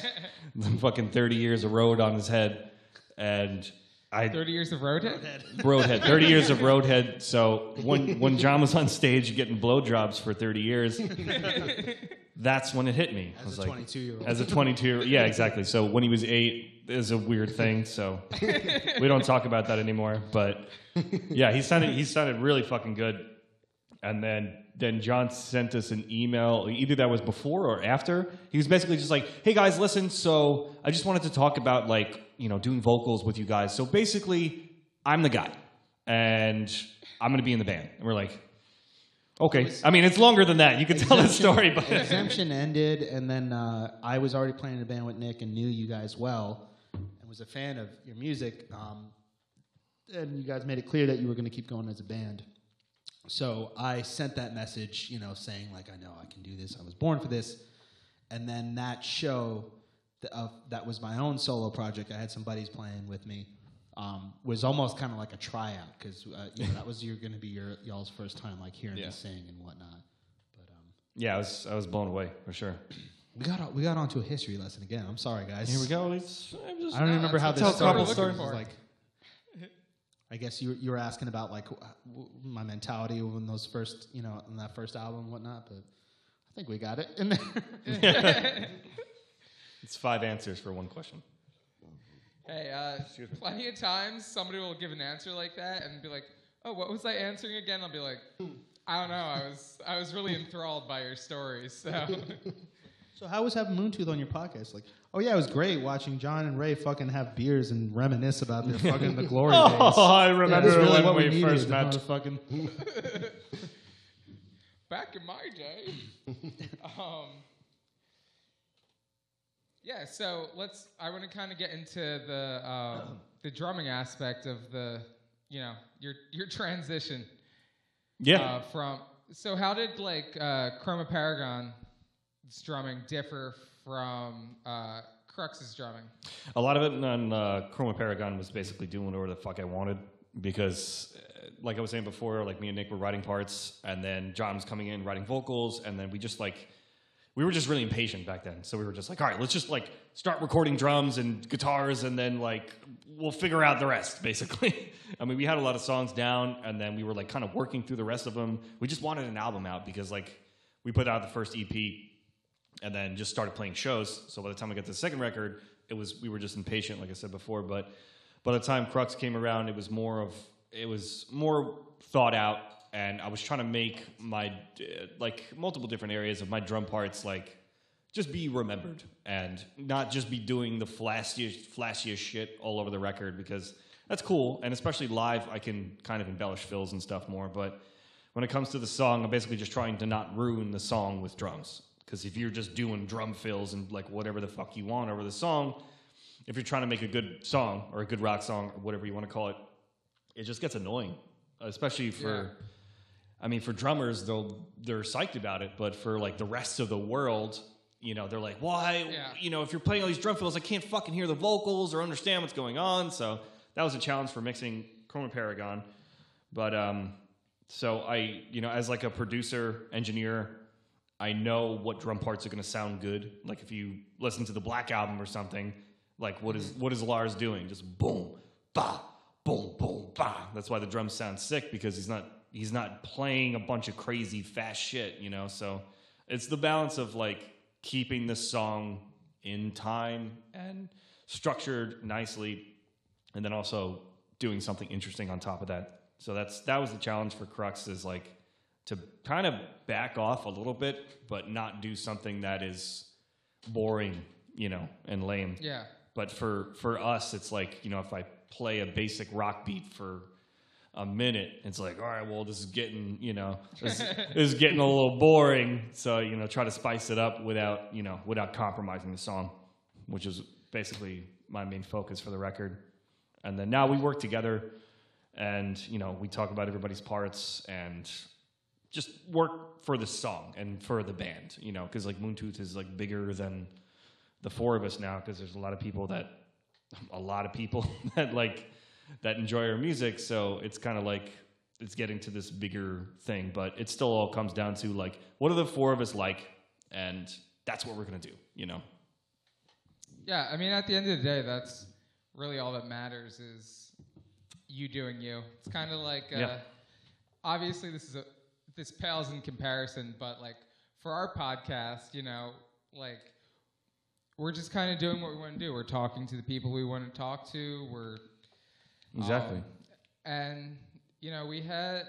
(laughs) fucking thirty years of road on his head, and I 30 years of Roadhead? Roadhead, 30 years of Roadhead. So when when John was on stage getting blowjobs for 30 years, that's when it hit me. I as was a like, 22 year old as a 22, year old. yeah, exactly. So when he was eight is a weird thing. So we don't talk about that anymore. But yeah, he sounded he sounded really fucking good. And then then John sent us an email. Either that was before or after. He was basically just like, "Hey guys, listen. So I just wanted to talk about like you know doing vocals with you guys. So basically, I'm the guy, and I'm gonna be in the band." And we're like, "Okay." I mean, it's longer than that. You can tell the story, but (laughs) exemption ended and then uh, i was already playing in a band with nick and knew you guys well and was a fan of your music um, and you guys made it clear that you were going to keep going as a band so i sent that message you know saying like i know i can do this i was born for this and then that show th- uh, that was my own solo project i had some buddies playing with me um, was almost kind of like a tryout because uh, you know that was you're going to be your y'all's first time like hearing Yeah. me sing and whatnot but um, yeah, I was I was blown away for sure. (clears throat) we got we got onto a history lesson again. I'm sorry, guys. Here we go. It's, I'm just- I don't remember how this started. what we're It looking was for. like, I guess you you were asking about like my mentality when those first you know in that first album and whatnot, but I think we got it in there. (laughs) (laughs) It's five answers for one question. Hey, uh, plenty of times somebody will give an answer like that and be like, "Oh, what was I answering again?" I'll be like, "I don't know. I was I was really enthralled by your stories." So (laughs) so how was having Moontooth on your podcast? Like, oh yeah, it was great watching John and Ray fucking have beers and reminisce about their fucking the glory (laughs) days. Oh, I remember that's really when what we we needed. first the met. motherfucking- (laughs) back in my day, um, yeah. So let's. I want to kind of get into the um, (clears throat) the drumming aspect of the, you know, your your transition. Yeah. Uh, from so, how did like uh, Chroma Paragon's drumming differ from uh, Crux's drumming? A lot of it on uh, Chroma Paragon was basically doing whatever the fuck I wanted because, uh, like I was saying before, like me and Nick were writing parts, and then John was coming in writing vocals, and then we just like we were just really impatient back then. So we were just like, all right, let's just like start recording drums and guitars, and then like we'll figure out the rest. (laughs) Basically, I mean, we had a lot of songs down, and then we were like kind of working through the rest of them. We just wanted an album out because like we put out the first EP, and then just started playing shows. So by the time we got the second record, it was we were just impatient, like I said before. But by the time Crux came around, it was more of it was more thought out, and I was trying to make my like multiple different areas of my drum parts like just be remembered and not just be doing the flashiest flashiest shit all over the record because that's cool. And especially live I can kind of embellish fills and stuff more. But when it comes to the song I'm basically just trying to not ruin the song with drums. Because if you're just doing drum fills and like whatever the fuck you want over the song if you're trying to make a good song or a good rock song or whatever you want to call it it just gets annoying especially for Yeah. I mean, for drummers, they'll they're psyched about it, but for like the rest of the world, you know, they're like, why? Yeah. You know, if you're playing all these drum fills, I can't fucking hear the vocals or understand what's going on. So that was a challenge for mixing Chroma Paragon. But um, so I, you know, as like a producer engineer, I know what drum parts are going to sound good. Like if you listen to the Black album or something, like what is what is Lars doing? Just boom, ba, boom, boom, ba. That's why the drums sound sick because he's not he's not playing a bunch of crazy fast shit, you know. So it's the balance of like keeping the song in time and structured nicely, and then also doing something interesting on top of that. So that's that was the challenge for Crux is like to kind of back off a little bit, but not do something that is boring, you know, and lame. Yeah. But for for us, it's like you know, if I play a basic rock beat for a minute, it's like, all right, well, this is getting you know, this, this is getting a little boring. So you know, try to spice it up without you know, without compromising the song, which is basically my main focus for the record. And then now we work together, and you know, we talk about everybody's parts and just work for the song and for the band, you know, because like Moontooth is like bigger than the four of us now because there's a lot of people that a lot of people (laughs) that like that enjoy our music so it's kind of like it's getting to this bigger thing but it still all comes down to like what are the four of us like and that's what we're gonna do you know Yeah, I mean, at the end of the day, that's really all that matters is you doing you. It's kind of like, uh, Yeah. obviously, this is a this pales in comparison, but like for our podcast, you know, like we're just kind of doing what we want to do. We're talking to the people we want to talk to. We're exactly um, and you know, we had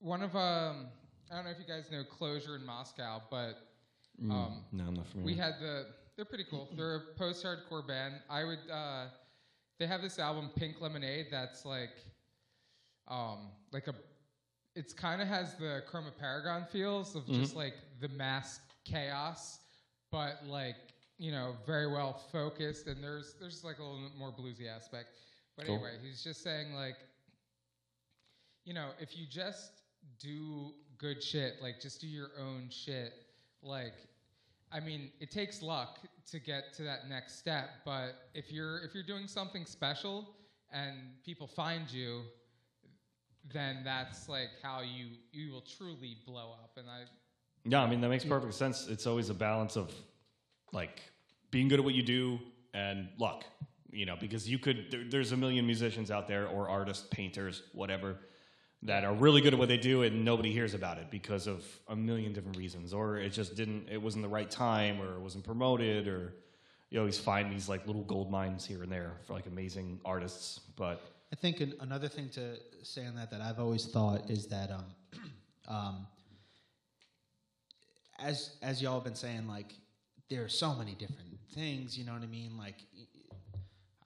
one of um, I don't know if you guys know Closure in Moscow, but um, no i'm not familiar we had the. They're pretty cool. They're a post-hardcore band. I would. Uh, they have this album Pink Lemonade that's like, um, like a. It's kind of has the Chroma Paragon feels of just like the mass chaos, but like you know very well focused. And there's there's like a little bit more bluesy aspect. But Cool. anyway, he's just saying like, you know, if you just do good shit, like just do your own shit, like I mean, it takes luck to get to that next step, but if you're if you're doing something special and people find you, then that's like how you you will truly blow up. And I Yeah, I mean that makes perfect sense. It's always a balance of like being good at what you do and luck, you know, because you could there, there's a million musicians out there or artists, painters, whatever that are really good at what they do and nobody hears about it because of a million different reasons or it just didn't it wasn't the right time or it wasn't promoted or you always find these like little gold mines here and there for like amazing artists, but I think an, another thing to say on that that I've always thought is that um, (clears throat) um, as as y'all have been saying, like there are so many different things. You know what I mean? Like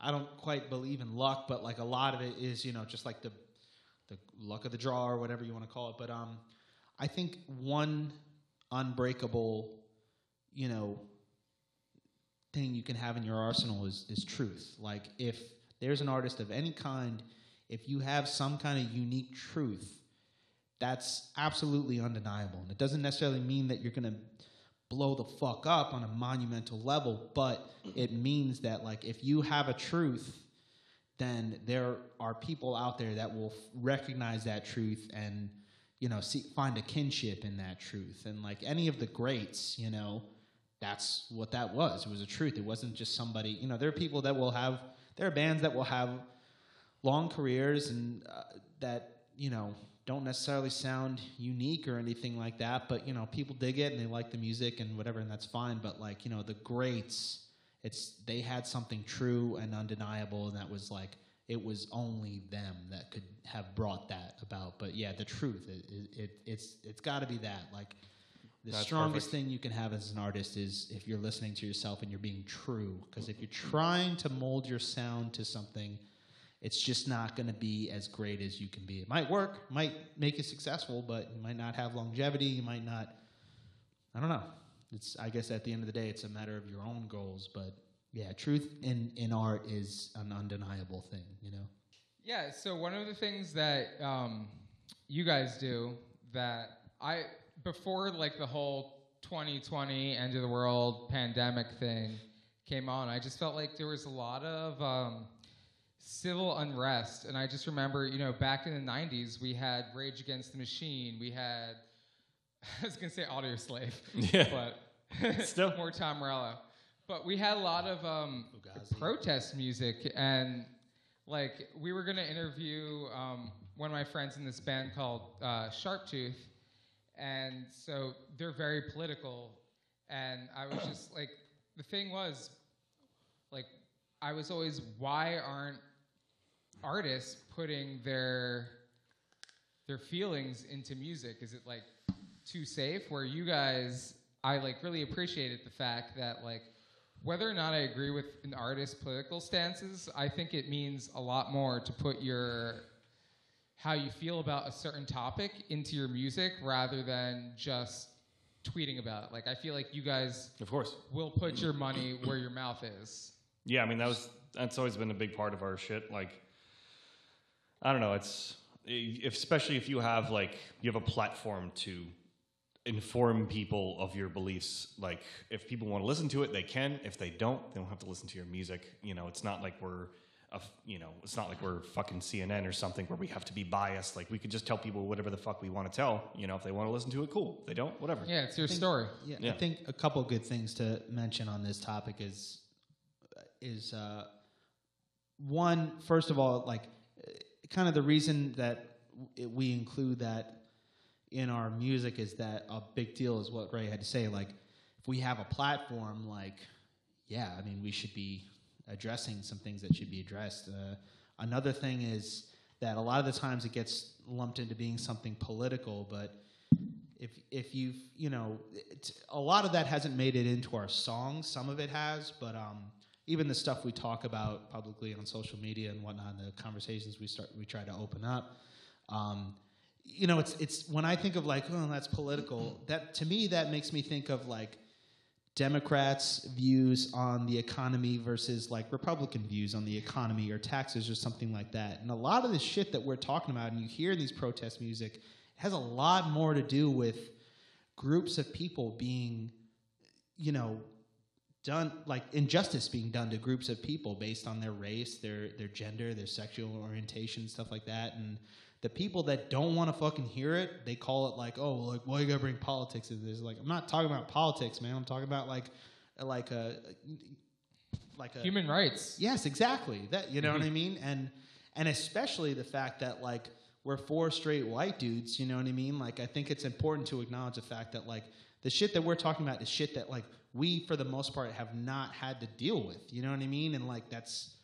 I don't quite believe in luck, but like a lot of it is you know just like the the luck of the draw or whatever you want to call it. But um, I think one unbreakable, you know, thing you can have in your arsenal is is truth. Like if there's an artist of any kind, if you have some kind of unique truth, that's absolutely undeniable. And it doesn't necessarily mean that you're gonna blow the fuck up on a monumental level, but it means that like if you have a truth, then there are people out there that will recognize that truth and you know, see, find a kinship in that truth. And like any of the greats, you know, that's what that was. It was a truth. It wasn't just somebody, you know, there are people that will have, there are bands that will have long careers and uh, that, you know, don't necessarily sound unique or anything like that, but you know, people dig it and they like the music and whatever, and that's fine. But like, you know, the greats, it's they had something true and undeniable, and that was like it was only them that could have brought that about. But yeah, the truth, it, it, it it's it's got to be that. Like the That's strongest perfect. thing you can have as an artist is if you're listening to yourself and you're being true. Because if you're trying to mold your sound to something, it's just not going to be as great as you can be. It might work, might make you successful, but you might not have longevity. You might not. I don't know. It's I guess at the end of the day, it's a matter of your own goals. But yeah, truth in in art is an undeniable thing. You know. Yeah, so one of the things that um, you guys do that I before like the whole 2020 end of the world pandemic thing came on, I just felt like there was a lot of um, civil unrest, and I just remember, you know, back in the 90s, we had Rage Against the Machine, we had (laughs) I was gonna say Audioslave, (laughs) Yeah. but (laughs) Still. more Tom Morello. But we had a lot of um, protest music, and like we were gonna interview um, one of my friends in this band called uh, Sharptooth, and so they're very political, and I was just like, the thing was, like, I was always, why aren't artists putting their their feelings into music? Is it like too safe? Where you guys, I like really appreciated the fact that like whether or not I agree with an artist's political stances, I think it means a lot more to put your how you feel about a certain topic into your music rather than just tweeting about it. Like I feel like you guys Of course. will put your money where your mouth is. Yeah, I mean that was that's always been a big part of our shit. Like, I don't know, it's especially if you have like you have a platform to inform people of your beliefs. Like, if people want to listen to it, they can. If they don't, they don't have to listen to your music. You know, it's not like we're, a f you know, it's not like we're fucking CNN or something where we have to be biased. Like, we could just tell people whatever the fuck we want to tell. You know, if they want to listen to it, cool. If they don't, whatever. Yeah, it's your think- story. Yeah, Yeah. I think a couple good things to mention on this topic is is uh, one. First of all, like kind of the reason that we include that in our music is that a big deal is what Ray had to say. Like, if we have a platform, like, yeah, I mean, we should be addressing some things that should be addressed. Uh, another thing is that a lot of the times it gets lumped into being something political, but if if you've you know a lot of that hasn't made it into our songs some of it has but um even the stuff we talk about publicly on social media and whatnot the conversations we start we try to open up um you know it's it's when i think of like oh that's political that to me that makes me think of like Democrats' views on the economy versus like Republican views on the economy or taxes or something like that. And a lot of the shit that we're talking about and you hear in these protest music has a lot more to do with groups of people being, you know, done like injustice being done to groups of people based on their race, their their gender, their sexual orientation, stuff like that. And the people that don't want to fucking hear it, they call it like, oh, like why you gotta bring politics into this? Like, I'm not talking about politics, man. I'm talking about like, like a, like a Human rights. Yes, exactly. That you know what mm-hmm. I mean, and and especially the fact that like we're four straight white dudes. You know what I mean? Like I think it's important to acknowledge the fact that like the shit that we're talking about is shit that like we for the most part have not had to deal with. You know what I mean? And like that's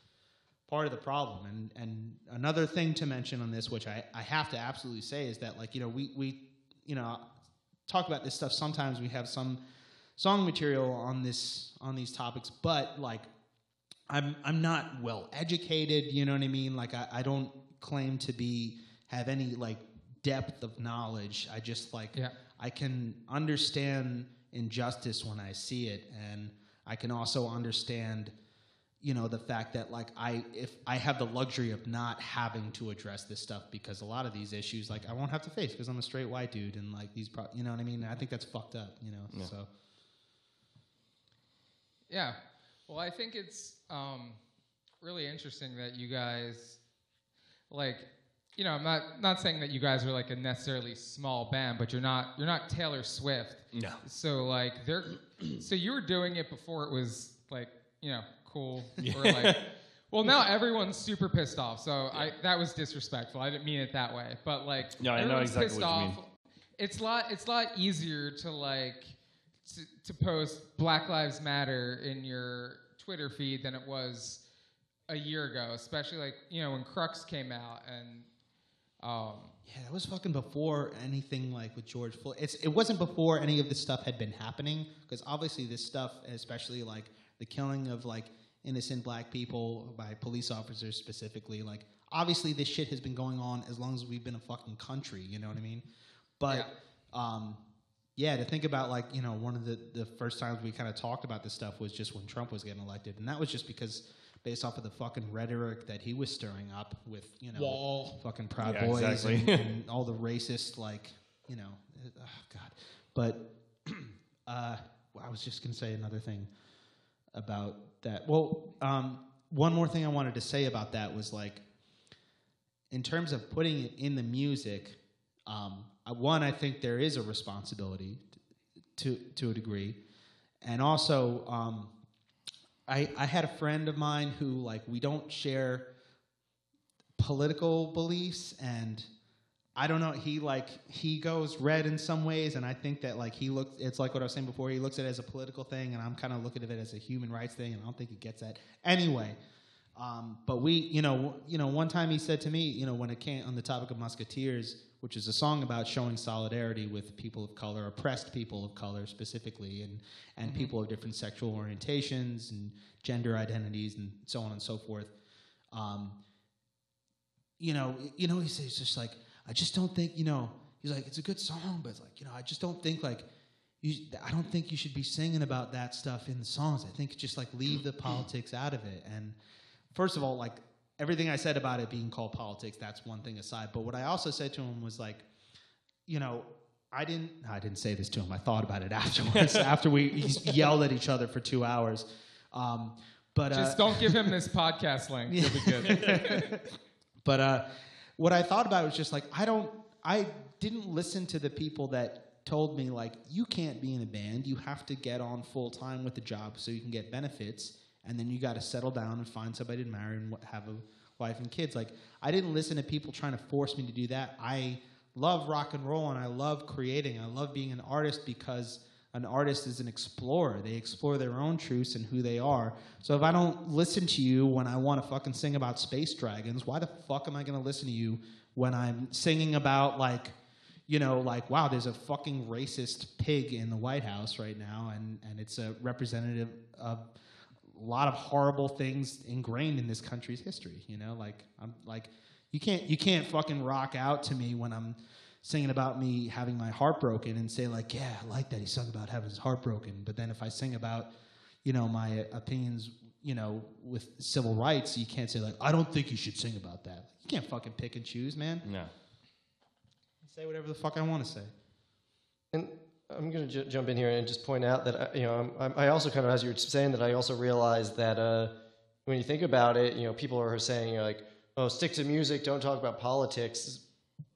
part of the problem. And and another thing to mention on this, which I, I have to absolutely say, is that like you know we we you know talk about this stuff. Sometimes we have some song material on this on these topics, but like I'm I'm not well educated. You know what I mean? Like I, I don't claim to be have any like depth of knowledge. I just like Yeah. I can understand injustice when I see it, and I can also understand you know the fact that like i if i have the luxury of not having to address this stuff because a lot of these issues like i won't have to face because i'm a straight white dude and like these pro- you know what i mean? I think that's fucked up you know? So. Yeah. Well, I think it's um, really interesting that you guys, like, you know, I'm not not saying that you guys are like a necessarily small band, but you're not you're not Taylor Swift. No. So like they're (clears throat) so you were doing it before it was like you know cool or like. (laughs) Well, now everyone's super pissed off. So I that was disrespectful. I didn't mean it that way, but like No, I know exactly pissed what you mean. It's a lot. It's a lot easier to like to, to post Black Lives Matter in your Twitter feed than it was a year ago, especially like you know when Crux came out and um, Yeah, that was fucking before anything like with George Floyd. It's it wasn't before any of this stuff had been happening because obviously this stuff, especially like the killing of like innocent black people by police officers specifically, like obviously this shit has been going on as long as we've been a fucking country. You know what I mean? But um, yeah, to think about like you know one of the the first times we kind of talked about this stuff was just when Trump was getting elected, and that was just because. Based off of the fucking rhetoric that he was stirring up with, you know, Wall. fucking Proud Yeah, Boys exactly. and, and (laughs) all the racist, like, you know, oh God. But (clears throat) uh, well, I was just going to say another thing about that. Well, um, one more thing I wanted to say about that was like, in terms of putting it in the music, um, one, I think there is a responsibility to to a degree, and also, um, I I had a friend of mine who like we don't share political beliefs and I don't know. He like he goes red in some ways, and I think that like he looks. It's like what I was saying before. He looks at it as a political thing, and I'm kind of looking at it as a human rights thing, and I don't think he gets that. Anyway, um, but we, you know, you know, one time he said to me, you know, when it came on the topic of Musketeers, which is a song about showing solidarity with people of color, oppressed people of color specifically, and and people of different sexual orientations and gender identities, and so on and so forth. Um, you know, you know, he says just like, I just don't think, you know, he's like, it's a good song, but it's like, you know, I just don't think like, you, I don't think you should be singing about that stuff in the songs. I think just like leave the (clears throat) politics out of it. And first of all, like everything I said about it being called politics, that's one thing aside. But what I also said to him was like, you know, I didn't, I didn't say this to him. I thought about it (laughs) afterwards, (laughs) after we yelled at each other for two hours. Um, but uh, just don't give him (laughs) this podcast link. You'll be good. but uh, what I thought about was just like I don't, I didn't listen to the people that told me like you can't be in a band. You have to get on full time with the job so you can get benefits, and then you got to settle down and find somebody to marry and have a wife and kids. Like I didn't listen to people trying to force me to do that. I love rock and roll and I love creating. I love being an artist because an artist is an explorer. They explore their own truths and who they are. So if I don't listen to you when I want to fucking sing about space dragons, why the fuck am I going to listen to you when I'm singing about like, you know, like wow, there's a fucking racist pig in the White House right now, and and it's a representative of lot of horrible things ingrained in this country's history. You know, like I'm like you can't you can't fucking rock out to me when I'm singing about me having my heart broken and say like, yeah, I like that he sung about having his heart broken. But then if I sing about, you know, my opinions, you know, with civil rights, you can't say like, I don't think you should sing about that. You can't fucking pick and choose, man. No. Say whatever the fuck I want to say. And I'm going to ju- jump in here and just point out that uh, you know I'm, I'm- I also kind of, as you were saying, that I also realized that uh, when you think about it, you know, people are saying like, "Oh, stick to music, don't talk about politics,"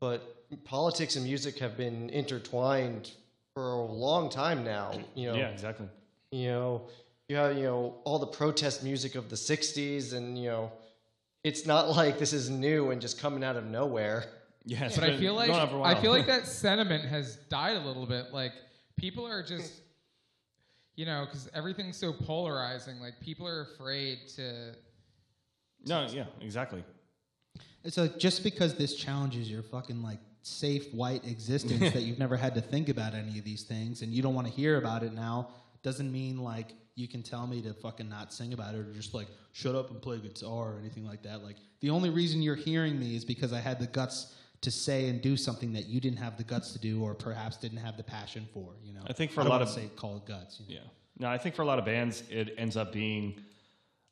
but politics and music have been intertwined for a long time now. You know, Yeah, exactly. you know, you have you know all the protest music of the '60s, and you know, it's not like this is new and just coming out of nowhere. Yeah, it's but I feel like going on for a I while. feel like (laughs) that sentiment has died a little bit. Like people are just, you know, because everything's so polarizing. Like people are afraid to. no, yeah, exactly. It's like just because this challenges your fucking like safe white existence that you've never had to think about any of these things and you don't want to hear about it now doesn't mean like you can tell me to fucking not sing about it or just like shut up and play guitar or anything like that. Like the only reason you're hearing me is because I had the guts to say and do something that you didn't have the guts to do or perhaps didn't have the passion for, you know. I think for I a lot of- say call it guts. You know? Yeah. No, I think for a lot of bands, it ends up being,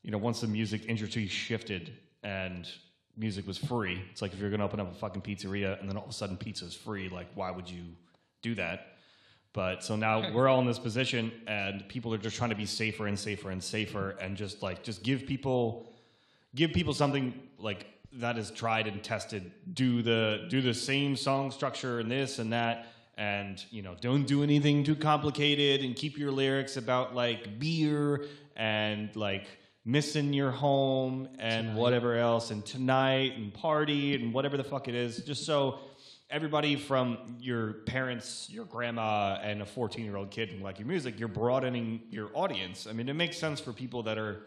you know, once the music industry shifted and music was free, it's like if you're going to open up a fucking pizzeria and then all of a sudden pizza's free, like, why would you do that? But so now we're all in this position and people are just trying to be safer and safer and safer and just like, just give people, give people something like that is tried and tested. Do the do the same song structure and this and that, and you know, don't do anything too complicated, and keep your lyrics about like beer and like missing your home and whatever else, and tonight and party and whatever the fuck it is, just so everybody from your parents, your grandma, and a 14 year old kid who like your music, you're broadening your audience. I mean, it makes sense for people that are,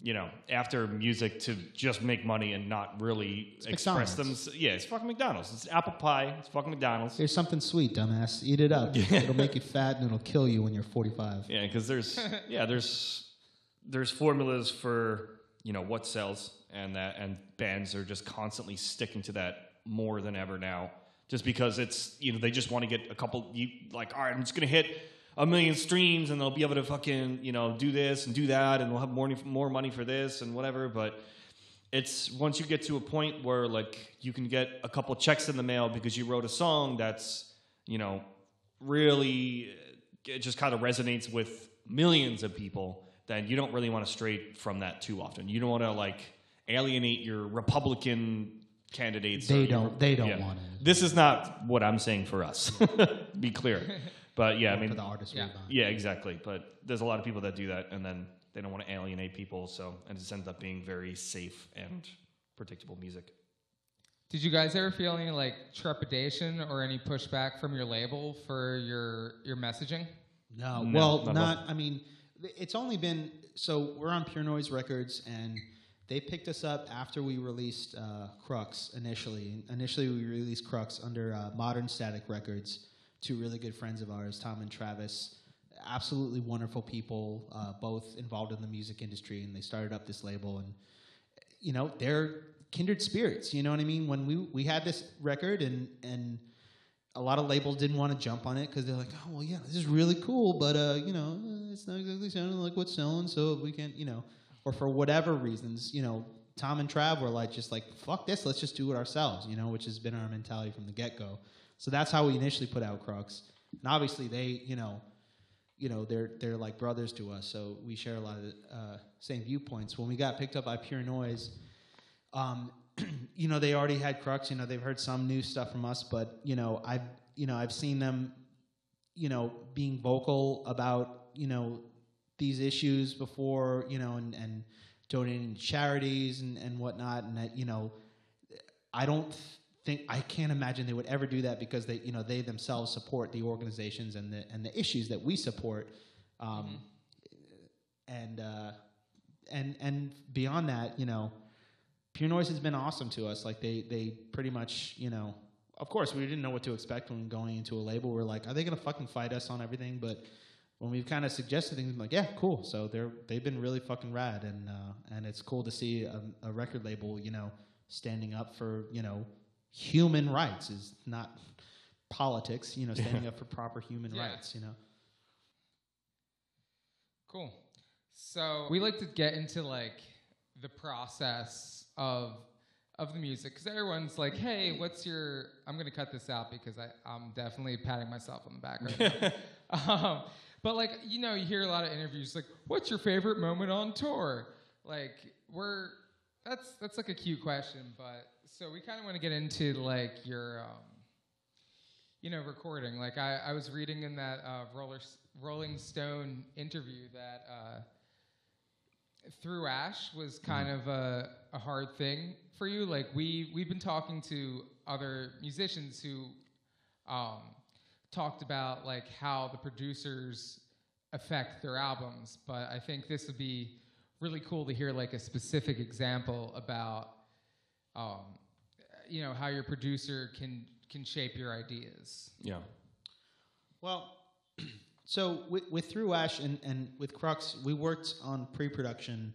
you know, after music to just make money and not really express them. Yeah, it's fucking McDonald's. It's apple pie. It's fucking McDonald's. Here's something sweet, dumbass. Eat it up. It'll make you fat and it'll kill you when you're 45. Yeah, because there's (laughs) yeah there's there's formulas for you know what sells and that and bands are just constantly sticking to that more than ever now. Just because it's you know they just want to get a couple you like all right I'm just gonna hit a million streams and they'll be able to fucking you know do this and do that and we'll have more more money for this and whatever. But it's once you get to a point where like you can get a couple checks in the mail because you wrote a song that's you know really it just kind of resonates with millions of people then you don't really want to stray from that too often you don't want to like alienate your republican candidates They don't- they don't want it. this is not what i'm saying for us (laughs) be clear but yeah i mean For the artist Yeah. rebound. yeah, exactly. But there's a lot of people that do that, and then they don't want to alienate people. So and it just ends up being very safe and predictable music. Did you guys ever feel any like trepidation or any pushback from your label for your your messaging? No, No, well, not not. I mean, it's only been so we're on Pure Noise Records, and they picked us up after we released uh, Crux initially. Initially, we released Crux under uh, Modern Static Records. Two really good friends of ours, Tom and Travis, absolutely wonderful people, uh, both involved in the music industry, and they started up this label and you know they're kindred spirits you know what i mean? When we we had this record and and a lot of labels didn't want to jump on it because they're like oh well yeah this is really cool but uh you know it's not exactly sounding like what's selling so we can't you know? Or for whatever reasons you know tom and trav were like just like fuck this let's just do it ourselves you know which has been our mentality from the get-go so that's how we initially put out crux and obviously they you know you know they're they're like brothers to us so we share a lot of the uh, same viewpoints when we got picked up by pure noise um, you know they already had crux you know they've heard some new stuff from us but you know i've you know i've seen them you know being vocal about you know these issues before you know and and donating to charities and and whatnot and that you know i don't think i can't imagine they would ever do that because they you know they themselves support the organizations and the and the issues that we support um, and uh, and and beyond that you know Pure Noise has been awesome to us. Like they they pretty much, you know, of course we didn't know what to expect when going into a label. We're like, are they gonna fucking fight us on everything? But when we've kind of suggested things, I'm like, yeah, cool. So they're they've been really fucking rad, and uh, and it's cool to see a, a record label, you know, standing up for you know human rights is not politics, you know, standing up for proper human Yeah. rights, you know. Cool. So we like to get into like the process of of the music because everyone's like, "Hey, what's your?" I'm gonna cut this out because I I'm definitely patting myself on the back right now. (laughs) um, but like you know, you hear a lot of interviews like, "What's your favorite moment on tour?" Like we're that's that's like a cute question, but so we kind of want to get into like your um, you know, recording. Like I, I was reading in that uh, Roller, Rolling Stone interview that uh, through Ash was kind of a, a hard thing for you. Like we we've been talking to other musicians who um, talked about like how the producers affect their albums, but I think this would be really cool to hear like a specific example about um, you know how your producer can can shape your ideas. Yeah. Well, (clears throat) so with, with Through Ash and, and with Crux, we worked on pre-production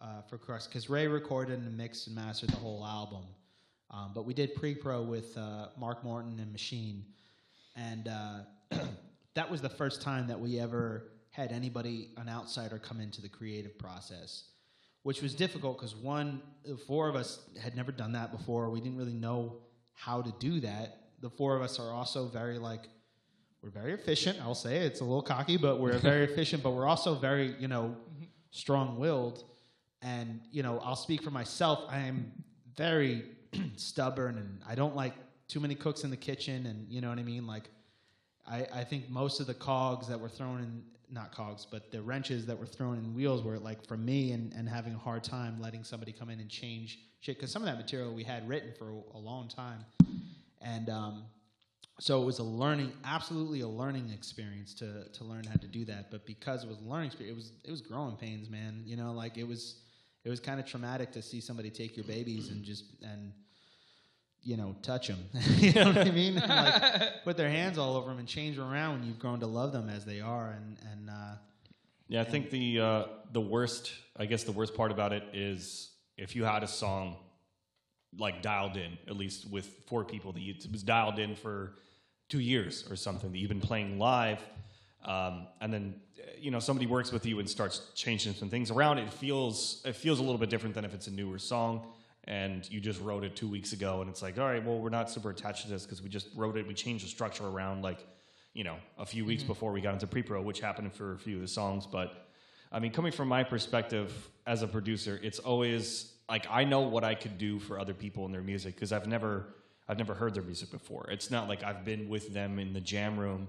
uh, for Crux because Ray recorded and mixed and mastered the whole album. Um, but we did pre-pro with uh, Mark Morton and Machine, and uh, (clears throat) that was the first time that we ever had anybody, an outsider, come into the creative process, which was difficult because one, the four of us had never done that before. We didn't really know how to do that. The four of us are also very like we're very efficient. I'll say it's a little cocky, but we're very (laughs) efficient. But we're also very, you know, mm-hmm. strong-willed. And you know, I'll speak for myself. I am very (clears throat) stubborn, and I don't like too many cooks in the kitchen, and you know what I mean. Like, I I think most of the cogs that were thrown in, not cogs, but the wrenches that were thrown in wheels were like for me, and and having a hard time letting somebody come in and change shit because some of that material we had written for a, long time, and um, so it was a learning, absolutely a learning experience to to learn how to do that. But because it was a learning experience, it was it was growing pains, man. You know, like it was it was kind of traumatic to see somebody take your babies and just and you know touch them. (laughs) you know what I mean? like (laughs) put their hands all over them and change them around when you've grown to love them as they are. And and uh, Yeah, I think the uh, the worst, I guess the worst part about it is if you had a song like dialed in, at least with four people that you, it was dialed in for two years or something that you've been playing live, um, and then you know somebody works with you and starts changing some things around. It feels it feels a little bit different than if it's a newer song and you just wrote it two weeks ago, and it's like, all right, well, we're not super attached to this because we just wrote it. We changed the structure around like you know a few weeks mm-hmm. before we got into pre-pro, which happened for a few of the songs, but. I mean, coming from my perspective as a producer, it's always like I know what I could do for other people in their music because I've never I've never heard their music before. It's not like I've been with them in the jam room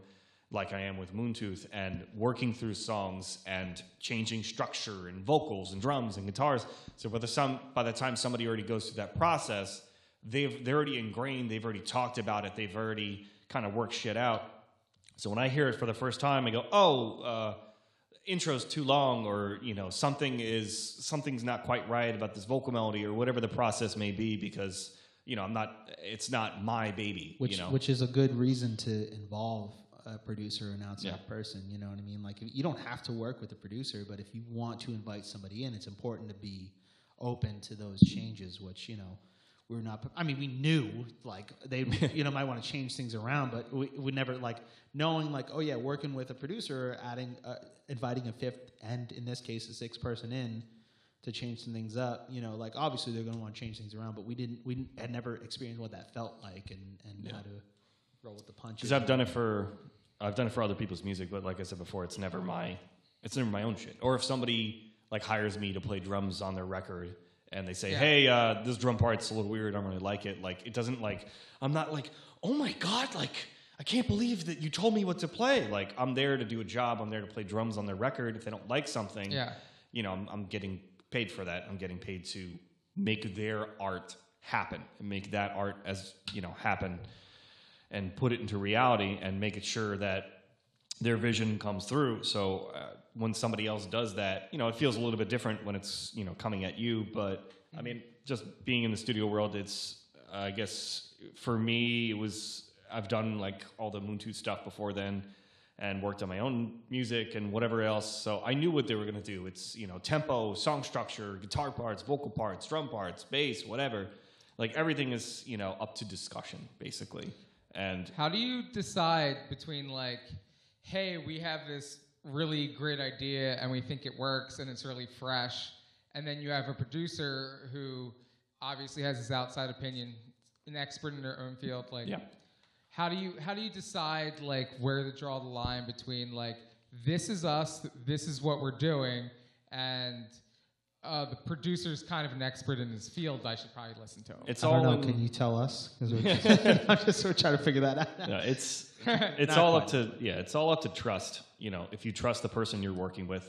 like I am with Moontooth and working through songs and changing structure and vocals and drums and guitars. So by the some by the time somebody already goes through that process, they've they're already ingrained, they've already talked about it, they've already kind of worked shit out. So when I hear it for the first time, I go, "Oh, uh, intro's too long or you know something is something's not quite right about this vocal melody or whatever the process may be because you know i'm not it's not my baby which you know which is a good reason to involve a producer or an outside Yeah. person. You know what I mean? Like you don't have to work with a producer, but if you want to invite somebody in, it's important to be open to those changes. Which you know we're not. I mean, we knew like they (laughs) you know might want to change things around, but we would never like knowing like oh yeah, working with a producer, adding uh, inviting a fifth and in this case a sixth person in to change some things up. You know, like obviously they're going to want to change things around, but we didn't. We had never experienced what that felt like and and how to roll with the punches. because i've done it for i've done it for other people's music but like i said before it's never my it's never my own shit. Or if somebody like hires me to play drums on their record and they say hey uh, this drum part's a little weird i don't really like it like it doesn't like i'm not like oh my god like i can't believe that you told me what to play. Like i'm there to do a job i'm there to play drums on their record. If they don't like something Yeah. you know I'm, I'm getting paid for that. I'm getting paid to make their art happen and make that art as you know happen and put it into reality and make it sure that their vision comes through. So uh, when somebody else does that, you know, it feels a little bit different when it's you know coming at you. But I mean, just being in the studio world, it's I guess for me it was I've done like all the Moontooth stuff before then and worked on my own music and whatever else. So I knew what they were going to do. It's you know tempo, song structure, guitar parts, vocal parts, drum parts, bass, whatever. Like everything is you know up to discussion basically. And How do you decide between like, hey, we have this really great idea and we think it works and it's really fresh, and then you have a producer who obviously has his outside opinion, an expert in their own field, like Yeah. how do you how do you decide like where to draw the line between like this is us, this is what we're doing, and uh, the producer's kind of an expert in his field. I should probably listen to him. it's I don't all know. in- Can you tell us? we're just, (laughs) (laughs) I'm just we're trying to figure that out. No, it's (laughs) it's Not all up to yeah, it's all up to trust. You know, if you trust the person you're working with,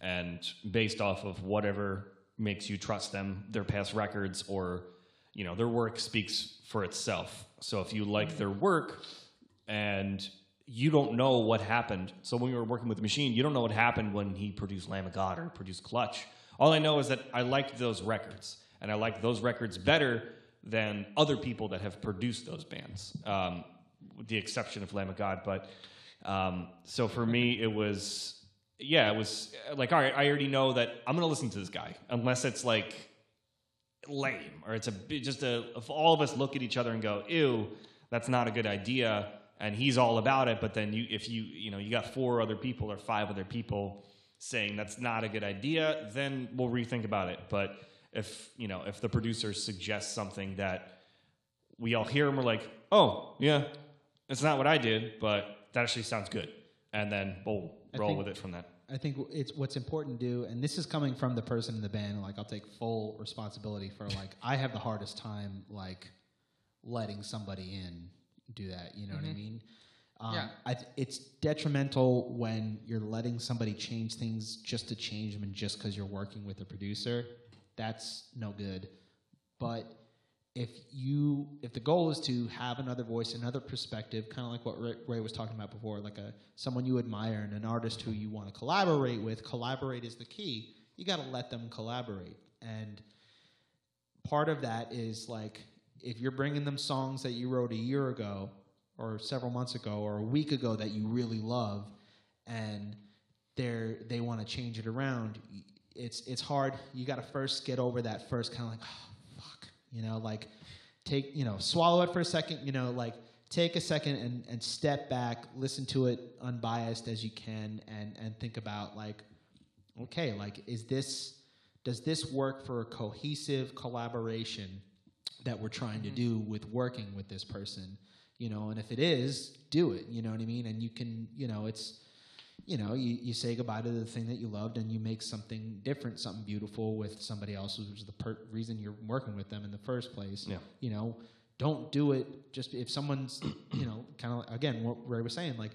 and based off of whatever makes you trust them, their past records or you know their work speaks for itself. So if you like their work and you don't know what happened, so when you were working with the machine, you don't know what happened when he produced Lamb of God or produced Clutch. All I know is that I liked those records, and I like those records better than other people that have produced those bands, um, with the exception of Lamb of God. But um, so for me, it was yeah, it was like all right, I already know that I'm gonna listen to this guy unless it's like lame or it's a just a if all of us look at each other and go ew that's not a good idea and he's all about it but then you if you you know you got four other people or five other people saying that's not a good idea then we'll rethink about it but if you know if the producer suggests something that we all hear and we're like oh yeah it's not what i did but that actually sounds good and then we'll I roll think- with it from that I think it's what's important to do, and this is coming from the person in the band. Like, I'll take full responsibility for like (laughs) I have the hardest time like letting somebody in do that. You know what I mm-hmm. mean? Um, Yeah. I it's detrimental when you're letting somebody change things just to change them and just because you're working with a producer. That's no good. But if you if the goal is to have another voice, another perspective, kind of like what Ray, Ray was talking about before, like a someone you admire and an artist who you want to collaborate with, collaborate is the key. You got to let them collaborate, and part of that is like if you're bringing them songs that you wrote a year ago or several months ago or a week ago that you really love and they're they want to change it around it's it's hard. You got to first get over that first kind of like oh, fuck you know like take you know swallow it for a second you know like take a second and, and step back listen to it unbiased as you can and and think about like okay like is this does this work for a cohesive collaboration that we're trying to mm-hmm. do with working with this person you know and if it is do it you know what i mean? And you can you know it's you know you, you say goodbye to the thing that you loved and you make something different something beautiful with somebody else which is the per- reason you're working with them in the first place. Yeah. you know don't do it. Just if someone's (clears throat) you know kind of again what ray was saying like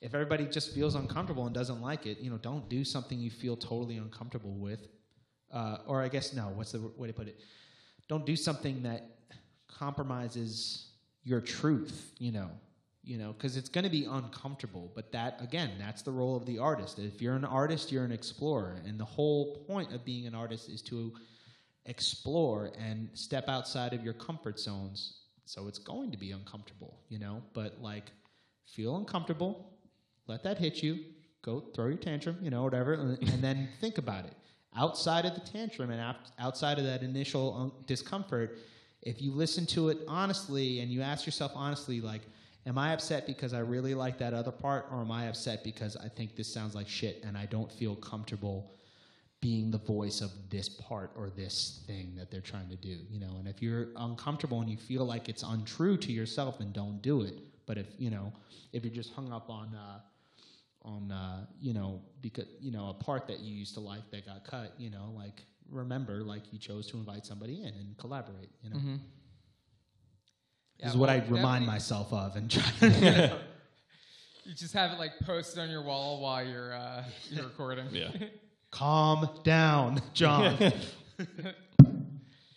if everybody just feels uncomfortable and doesn't like it you know don't do something you feel totally uncomfortable with. Uh, or i guess no what's the way to put it? Don't do something that compromises your truth you know you know because it's going to be uncomfortable but that again that's the role of the artist. If you're an artist you're an explorer and the whole point of being an artist is to explore and step outside of your comfort zones so it's going to be uncomfortable you know but like feel uncomfortable let that hit you go throw your tantrum you know whatever and, then think about it. Outside of the tantrum and outside of that initial um, discomfort if you listen to it honestly and you ask yourself honestly like am i upset because i really like that other part or am i upset because i think this sounds like shit and i don't feel comfortable being the voice of this part or this thing that they're trying to do you know? And if you're uncomfortable and you feel like it's untrue to yourself then don't do it. But if you know if you're just hung up on uh on uh you know because you know a part that you used to like that got cut you know like remember like you chose to invite somebody in and collaborate you know Yeah, this is what i remind myself of and try (laughs) You just have it like posted on your wall while you're uh, you're recording. Yeah. (laughs) calm down john (laughs)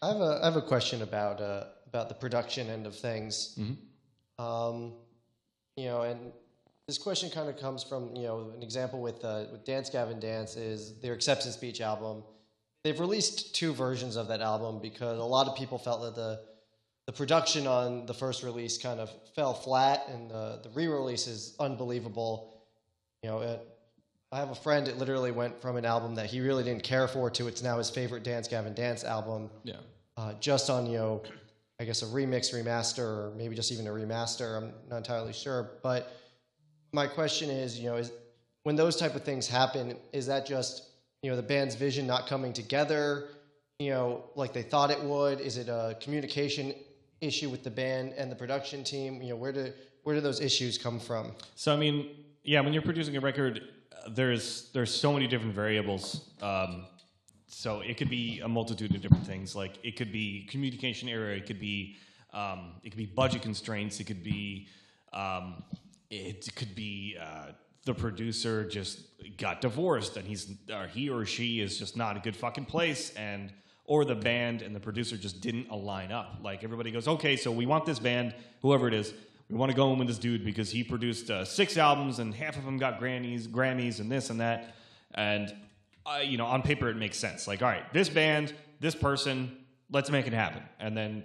I have a I have a question about uh, about the production end of things. Um, you know, and this question kind of comes from you know an example with uh, with Dance Gavin Dance is their Acceptance Speech album. They've released two versions of that album because a lot of people felt that the the production on the first release kind of fell flat, and the the re-release is unbelievable. You know, it, I have a friend It literally went from an album that he really didn't care for to it's now his favorite Dance Gavin Dance album Yeah. uh, just on you know, I guess a remix, remaster, or maybe just even a remaster. I'm not entirely sure. But my question is, you know, is when those type of things happen, is that just you know the band's vision not coming together, you know, like they thought it would? Is it a communication issue with the band and the production team? You know, where do where do those issues come from? So I mean, yeah, when you're producing a record, there's there's so many different variables. Um, so it could be a multitude of different things. Like it could be communication error. It could be um, it could be budget constraints. It could be um, it could be uh, the producer just got divorced and he's or he or she is just not a good fucking place and or the band and the producer just didn't align up. Like everybody goes, okay, so we want this band, whoever it is, we want to go in with this dude because he produced uh, six albums and half of them got Grammys, Grammys, and this and that. And uh, you know, on paper it makes sense. Like, all right, this band, this person, let's make it happen. And then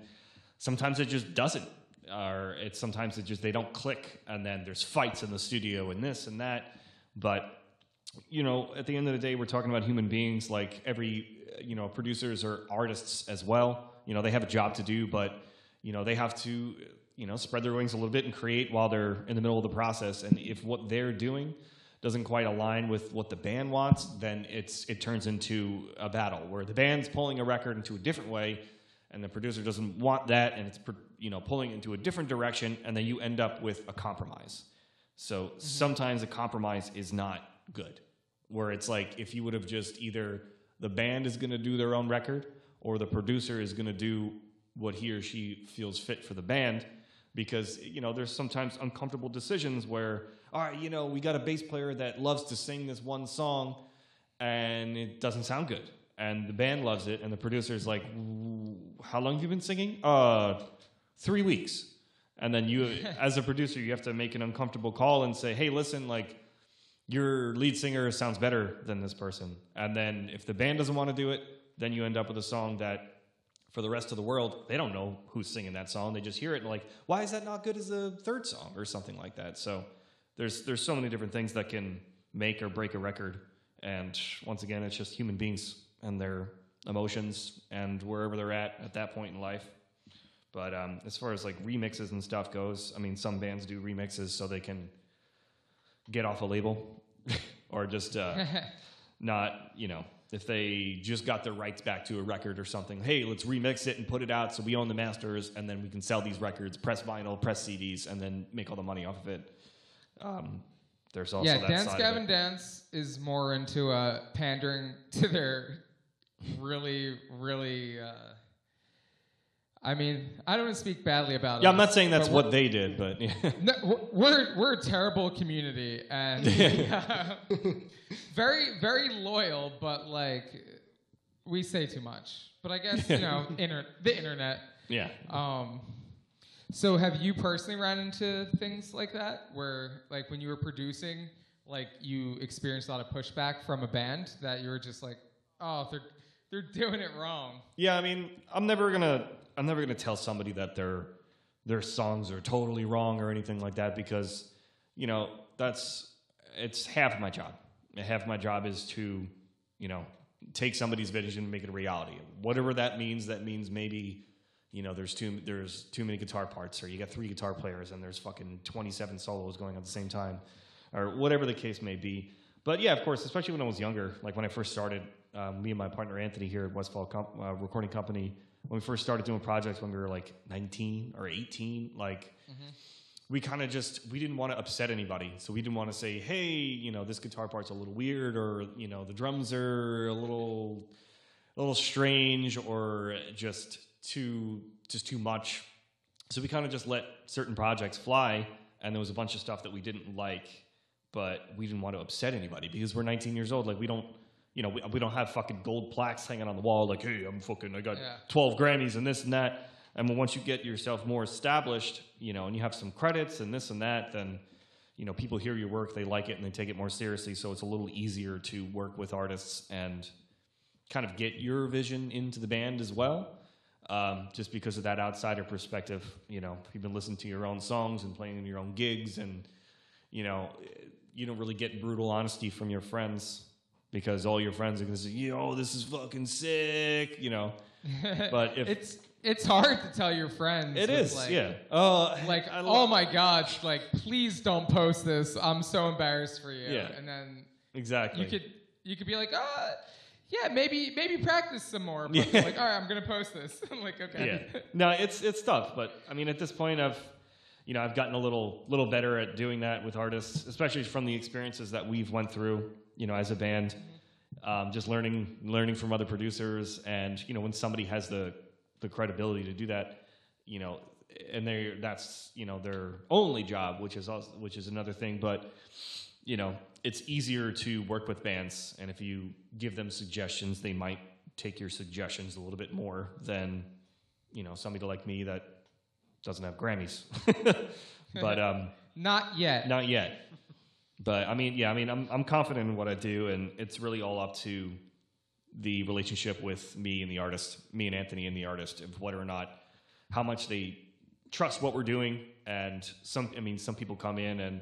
sometimes it just doesn't, or it's sometimes it just they don't click, and then there's fights in the studio and this and that. But you know, at the end of the day, we're talking about human beings. Like every, you know, producers are artists as well. You know, they have a job to do, but you know, they have to, you know, spread their wings a little bit and create while they're in the middle of the process. And if what they're doing doesn't quite align with what the band wants, then it's it turns into a battle where the band's pulling a record into a different way, and the producer doesn't want that, and it's you know pulling into a different direction, and then you end up with a compromise. So sometimes a compromise is not good. where it's like if you would have just either the band is going to do their own record or the producer is going to do what he or she feels fit for the band because you know there's sometimes uncomfortable decisions where all right you know we got a bass player that loves to sing this one song and it doesn't sound good and the band loves it and the producer's like how long have you been singing uh three weeks. And then you (laughs) as a producer you have to make an uncomfortable call and say hey listen like your lead singer sounds better than this person. And then if the band doesn't want to do it then you end up with a song that for the rest of the world they don't know who's singing that song. They just hear it and like why is that not good as a third song? or something like that. So there's there's so many different things that can make or break a record. And once again it's just human beings and their emotions and wherever they're at at that point in life but um, as far as like remixes and stuff goes i mean some bands do remixes so they can get off a label (laughs) or just uh, (laughs) not you know if they just got their rights back to a record or something hey let's remix it and put it out so we own the masters and then we can sell these records press vinyl press cds and then make all the money off of it um, there's also yeah, that Dance Gavin. Dance is more into uh, pandering to their really, really. Uh, I mean, I don't want to speak badly about it. yeah i'm not saying that's what they did but yeah. No, we're- we're a terrible community and (laughs) (laughs) very very loyal, but like we say too much. But I guess you know, (laughs) inter- the internet. yeah Um, so have you personally ran into things like that, where like when you were producing, like you experienced a lot of pushback from a band that you were just like, oh, they're they're doing it wrong. Yeah, I mean, I'm never gonna I'm never gonna tell somebody that their their songs are totally wrong or anything like that because you know that's it's half my job. Half my job is to you know take somebody's vision and make it a reality. Whatever that means, that means maybe you know there's too there's too many guitar parts or you got three guitar players and there's fucking 27 solos going at the same time or whatever the case may be. But yeah, of course, especially when I was younger, like when I first started, um, me and my partner Anthony here at Westfall Com- uh, Recording Company, when we first started doing projects when we were like 19 or 18, like we kind of just we didn't want to upset anybody, so we didn't want to say, hey, you know, this guitar part's a little weird, or you know, the drums are a little a little strange, or just too just too much. So we kind of just let certain projects fly, and there was a bunch of stuff that we didn't like, but we didn't want to upset anybody because we're 19 years old. Like we don't, you know, we, we don't have fucking gold plaques hanging on the wall. Like, hey, I'm fucking, I got Yeah. 12 Grammys and this and that. And when once you get yourself more established, you know, and you have some credits and this and that, then you know people hear your work, they like it, and they take it more seriously. So it's a little easier to work with artists and kind of get your vision into the band as well. Um, just because of that outsider perspective, you know, you've been listening to your own songs and playing in your own gigs, and you know, you don't really get brutal honesty from your friends because all your friends are going to say, "Yo, this is fucking sick," you know. (laughs) But if It's it's hard to tell your friends. It is, like, yeah. Uh, Like, I oh my god, like please don't post this. I'm so embarrassed for you. Yeah. And then exactly. you could you could be like, uh, yeah, maybe maybe practice some more. (laughs) But Yeah. like, all right, I'm gonna post this. (laughs) I'm like, okay. yeah. No, it's it's tough, but I mean, at this point, I've you know I've gotten a little little better at doing that with artists, especially from the experiences that we've went through, you know, as a band. Um, just learning learning from other producers, and you know, when somebody has the the credibility to do that, you know, and they that's you know their only job, which is also, which is another thing, but you know, it's easier to work with bands, and if you give them suggestions, they might take your suggestions a little bit more than you know somebody like me that doesn't have Grammys. (laughs) but (laughs) um, Not yet. not yet. But I mean, yeah, I mean, I'm I'm confident in what I do, and it's really all up to the relationship with me and the artist, me and Anthony and the artist, of whether or not how much they trust what we're doing. And some, I mean, some people come in and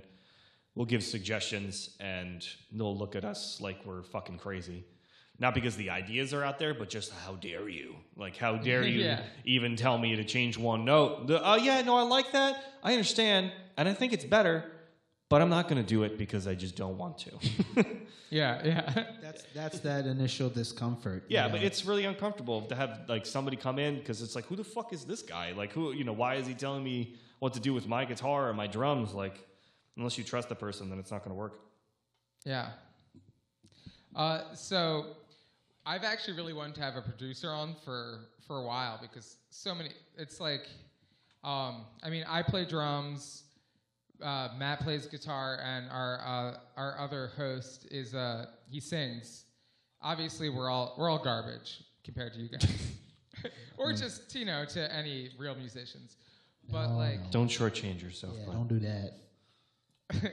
we'll give suggestions, and they'll look at us like we're fucking crazy. Not because the ideas are out there, but just how dare you? Like, how (laughs) dare you Yeah. even tell me to change one note? The, oh, yeah, no, I like that. I understand. And I think it's better, but I'm not going to do it because I just don't want to. (laughs) Yeah, yeah. That's that's that initial discomfort. you yeah, but it's really uncomfortable to have like somebody come in because it's like, who the fuck is this guy? Like, who, you know, why is he telling me what to do with my guitar or my drums? Like, unless you trust the person, then it's not going to work. Yeah. Uh, so I've actually really wanted to have a producer on for for a while because so many. It's like, um, I mean, I play drums. Uh, Matt plays guitar, and our uh, our other host is uh, he sings. Obviously, we're all we're all garbage compared to you guys, (laughs) or just you know to any real musicians. But like, Don't shortchange yourself. Yeah, don't do that. (laughs)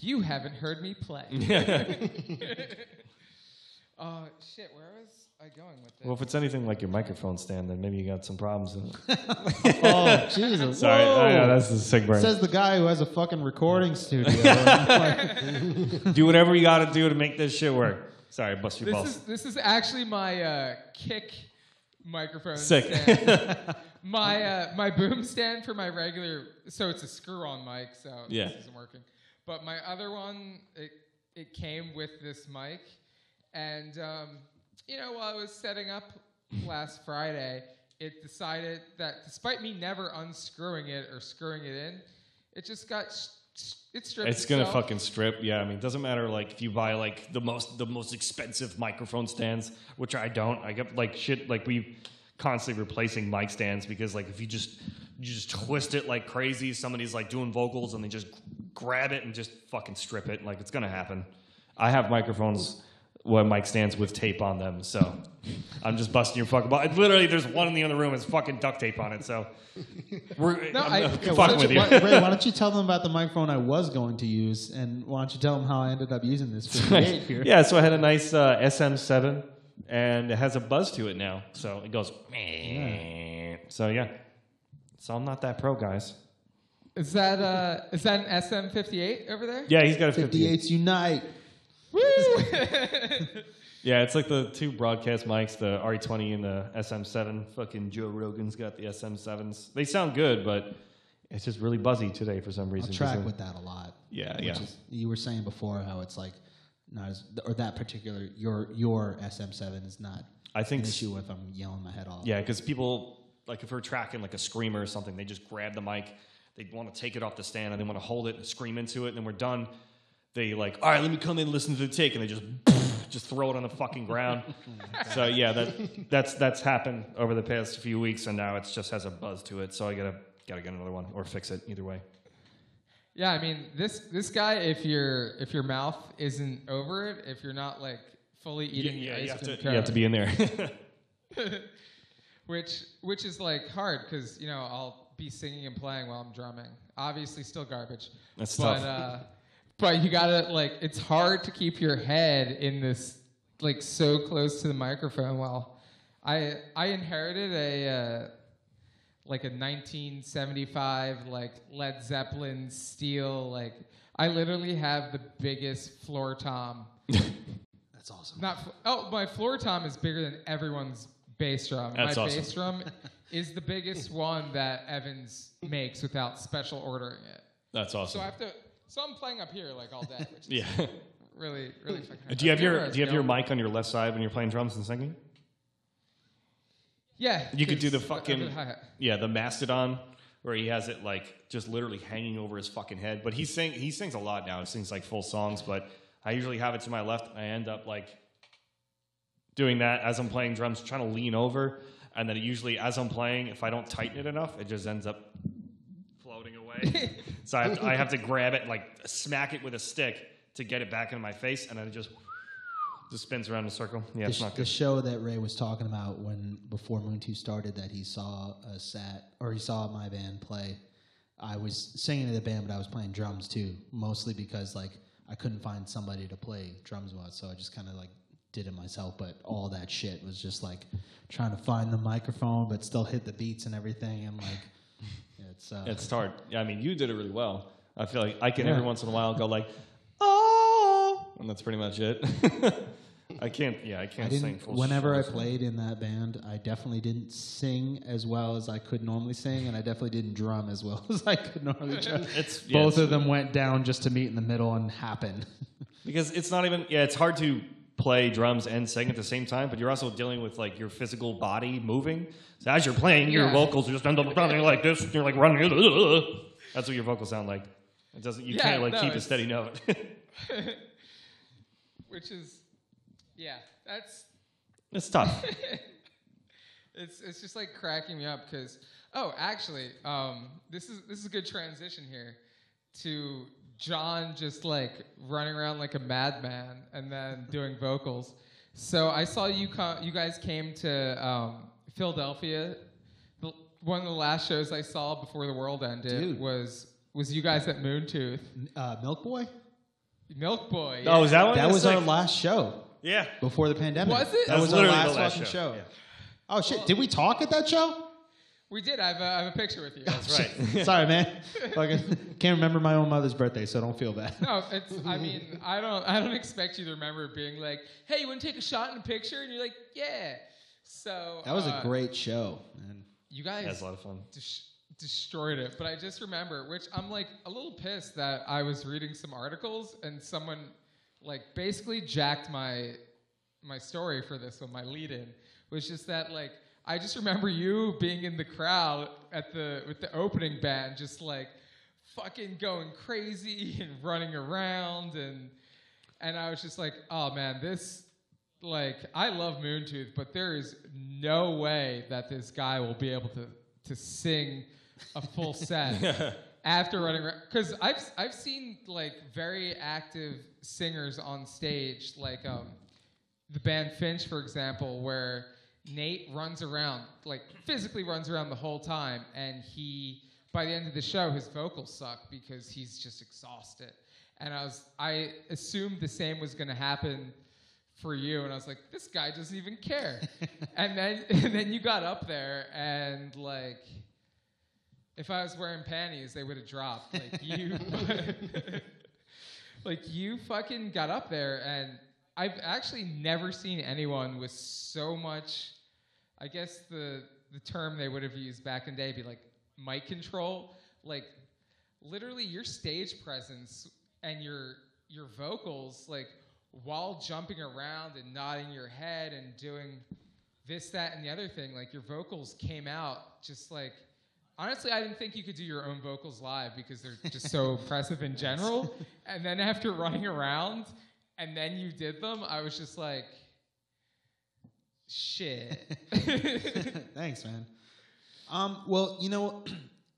you haven't heard me play. (laughs) uh, shit, where was I going with this? Well, if it's anything like your microphone stand, then maybe you got some problems. (laughs) Oh Jesus! Sorry, Whoa. I know, that's the sick burn. Says the guy who has a fucking recording studio. (laughs) (laughs) Do whatever you got to do to make this shit work. Sorry, bust your This balls. is this is actually my uh, kick microphone Sick. stand. my uh, my boom stand for my regular, so it's a screw-on mic, so Yeah. this isn't working. But my other one, it it came with this mic, and um, you know while I was setting up last Friday, it decided that despite me never unscrewing it or screwing it in, it just got it stripped. It's gonna fucking strip. Yeah, I mean, it doesn't matter like if you buy like the most the most expensive microphone stands, which I don't. I get like shit like we constantly replacing mic stands because like if you just you just twist it like crazy, somebody's like doing vocals and they just grab it and just fucking strip it. Like it's gonna happen. I have microphones with mic stands with tape on them, so I'm just busting your fucking ball. Literally, there's one in the other room. It's fucking duct tape on it. So we're (laughs) No, I'm, I- I'm why fucking don't with you, you. why, Ray, why don't you (laughs) tell them about the microphone I was going to use, and why don't you tell them how I ended up using this 58 here? yeah, so I had a nice uh, SM7, and it has a buzz to it now. So it goes. So yeah, so I'm not that pro, guys. Is that uh is that an SM58 over there? Yeah, he's got a 58. 58s unite. Woo! (laughs) Yeah, it's like the two broadcast mics, the RE20 and the SM7. Fucking Joe Rogan's got the SM7s. They sound good, but it's just really buzzy today for some I'll reason. track with that a lot. Yeah, which yeah. Is, you were saying before how it's like not as, or that particular your your SM7 is not I think an issue with I'm yelling my head off. Yeah, because people like if we're tracking like a screamer or something, they just grab the mic, they want to take it off the stand, and they want to hold it and scream into it, and then we're done. They like, all right, let me come in and listen to the take, and they just (laughs) just throw it on the fucking ground. (laughs) so yeah, that that's that's happened over the past few weeks, and now it just has a buzz to it. So I gotta gotta get another one or fix it either way. Yeah, I mean this this guy. If your if your mouth isn't over it, if you're not like fully eating the yeah, ice you have to cone, you have to be in there. (laughs) which which is like hard because you know I'll be singing and playing while I'm drumming. Obviously, still garbage. That's but, tough. Uh, but you gotta like it's hard to keep your head in this like so close to the microphone. While I I inherited a uh, like a 1975 like Led Zeppelin steel like I literally have the biggest floor tom (laughs) that's awesome. not fl- oh, my floor tom is bigger than everyone's bass drum. That's my awesome. bass drum (laughs) is the biggest one that Evans makes without special ordering it. That's awesome. So. I have to. So I'm playing up here like all day, which is (laughs) yeah. really, really fucking. Do you have I forget where I your Do you have your mic on your left side when you're playing drums and singing? Yeah, You could do the 'cause I- I fucking yeah, the Mastodon where he has it like just literally hanging over his fucking head. But he sing he sings a lot now. He sings like full songs, but I usually have it to my left. I end up like doing that as I'm playing drums, trying to lean over, and then it usually as I'm playing, if I don't tighten it enough, it just ends up floating away. (laughs) so I have, to, I have to (laughs) grab it, like smack it with a stick to get it back into my face, and then it just just spins around in a circle. Yeah, the, it's not the show that Ray was talking about when before Moontooth started that he saw a sat or he saw my band play. I was singing in the band, but I was playing drums too, mostly because like I couldn't find somebody to play drums with, so I just kind of like did it myself. But all that shit was just like trying to find the microphone, but still hit the beats and everything, and like it's uh, It's hard. Yeah, I mean, you did it really well. I feel like I can Yeah. every once in a while go like, (laughs) oh, and that's pretty much it. (laughs) I can't. Yeah, I I can't sing didn't. full. Whenever I played in that band, I definitely didn't sing as well as I could normally sing, and I definitely didn't drum as well (laughs) as I could normally drum. it's yeah, Both it's- of them went down just to meet in the middle and happen. because it's not even. Yeah, it's hard to play drums and sing at the same time, but you're also dealing with like your physical body moving. So as you're playing, your Yeah. vocals just end up sounding like this. And you're like running. That's what your vocals sound like. It doesn't. You Yeah, can't like no, keep a steady note. (laughs) (laughs) which is Yeah, that's It's tough. (laughs) it's it's just like cracking me up because oh, actually, um, this is this is a good transition here to John just like running around like a madman and then doing vocals. So I saw you co- you guys came to um, Philadelphia. The, one of the last shows I saw before the world ended Dude. was was you guys at Moontooth. Uh, Milk Boy. Milk Boy. Oh, is that one? That That's was our last show Yeah. before the pandemic. Was it? That That was was our literally last, the last fucking show, show. yeah. Oh shit! Did we talk at that show? We did. I have a, I have a picture with you. That's right. (laughs) Sorry, man. (laughs) Fucking can't remember my own mother's birthday, so don't feel bad. No, it's. I mean, I don't. I don't expect you to remember being like, "Hey, you want to take a shot in a picture?" And you're like, "Yeah." So That was a uh, great show, man. You guys That's a lot of fun. des- destroyed it, but I just remember, which I'm like a little pissed that I was reading some articles and someone like basically jacked my my story for this one. My lead-in was just that like I just remember you being in the crowd at the with the opening band, just like fucking going crazy (laughs) and running around and and I was just like, oh man, this like I love Moontooth, but there is no way that this guy will be able to to sing a full (laughs) set (laughs) after running around. Because I've I've seen like very active singers on stage, like um, the band Finch, for example, where Nate runs around, like physically runs around the whole time, and he by the end of the show, his vocals suck because he's just exhausted. And I was I assumed the same was going to happen for you, and I was like, this guy doesn't even care. (laughs) and then (laughs) and then you got up there, and like, if I was wearing panties, they would have dropped. Like you, (laughs) like you fucking got up there, and I've actually never seen anyone with so much. I guess the the term they would have used back in the day be like mic control. Like literally your stage presence and your your vocals like while jumping around and nodding your head and doing this that and the other thing like your vocals came out just like honestly i didn't think you could do your own vocals live because they're just so (laughs) impressive in general and then after running around and then you did them i was just like shit (laughs) Thanks, man. Um, well, you know,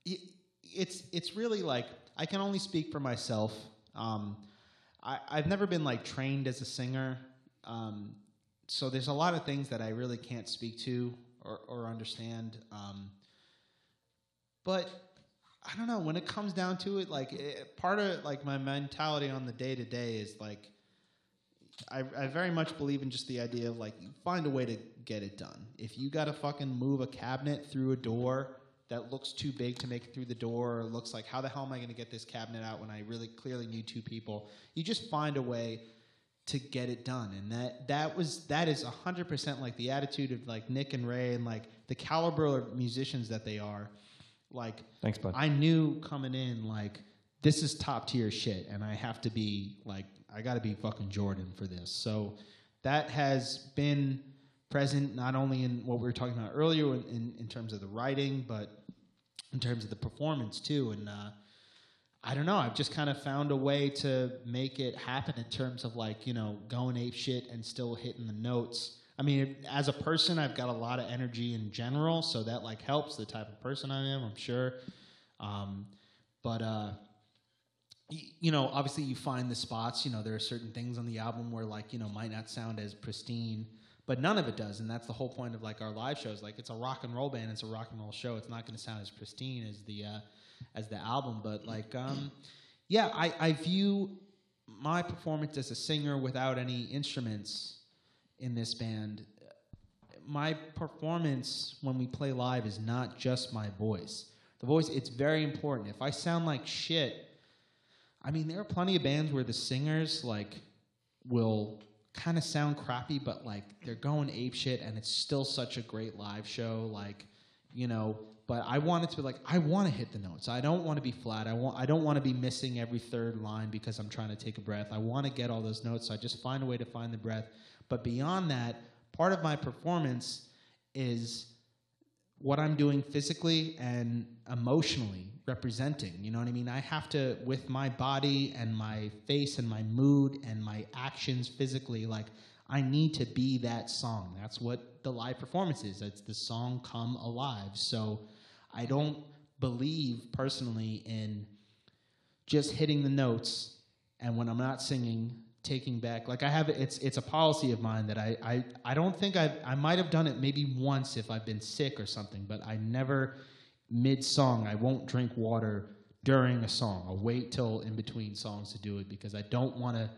(clears throat) it's it's really like I can only speak for myself. Um, I, I've never been like trained as a singer, um, so there's a lot of things that I really can't speak to or, or understand. Um, but I don't know when it comes down to it. Like it, part of like my mentality on the day to day is like I, I very much believe in just the idea of like find a way to get it done. If you got to fucking move a cabinet through a door that looks too big to make it through the door, or looks like how the hell am I going to get this cabinet out when I really clearly need two people? You just find a way to get it done, and that that was that is hundred percent like the attitude of like Nick and Ray and like the caliber of musicians that they are. Like Thanks, bud. I knew coming in like this is top tier shit, and I have to be like I got to be fucking Jordan for this. So that has been present not only in what we were talking about earlier in, in, in terms of the writing, but in terms of the performance too. And uh, I don't know. I've just kind of found a way to make it happen in terms of like you know going ape shit and still hitting the notes. I mean, as a person, I've got a lot of energy in general, so that like helps the type of person I am. I'm sure. Um, but uh, you know, obviously, you find the spots. You know, there are certain things on the album where like you know might not sound as pristine, but none of it does, and that's the whole point of like our live shows. Like it's a rock and roll band, it's a rock and roll show. It's not going to sound as pristine as the uh, as the album, but like, um, yeah, I, I view my performance as a singer without any instruments in this band. My performance when we play live is not just my voice. The voice, it's very important. If I sound like shit, I mean, there are plenty of bands where the singers like will kind of sound crappy, but like they're going ape shit, and it's still such a great live show. Like, you know, but I want it to be like I want to hit the notes. I don't want to be flat. I want I don't want to be missing every third line because I'm trying to take a breath. I want to get all those notes. So I just find a way to find the breath. But beyond that, part of my performance is what I'm doing physically and emotionally representing. You know what I mean? I have to, with my body and my face and my mood and my actions physically, like, I need to be that song. That's what the live performance is. It's the song come alive. So I don't believe personally in just hitting the notes and when I'm not singing, taking back like I have it's it's a policy of mine that I I, I don't think I I might have done it maybe once if I've been sick or something, but I never mid song I won't drink water during a song. I'll wait till in between songs to do it because I don't want to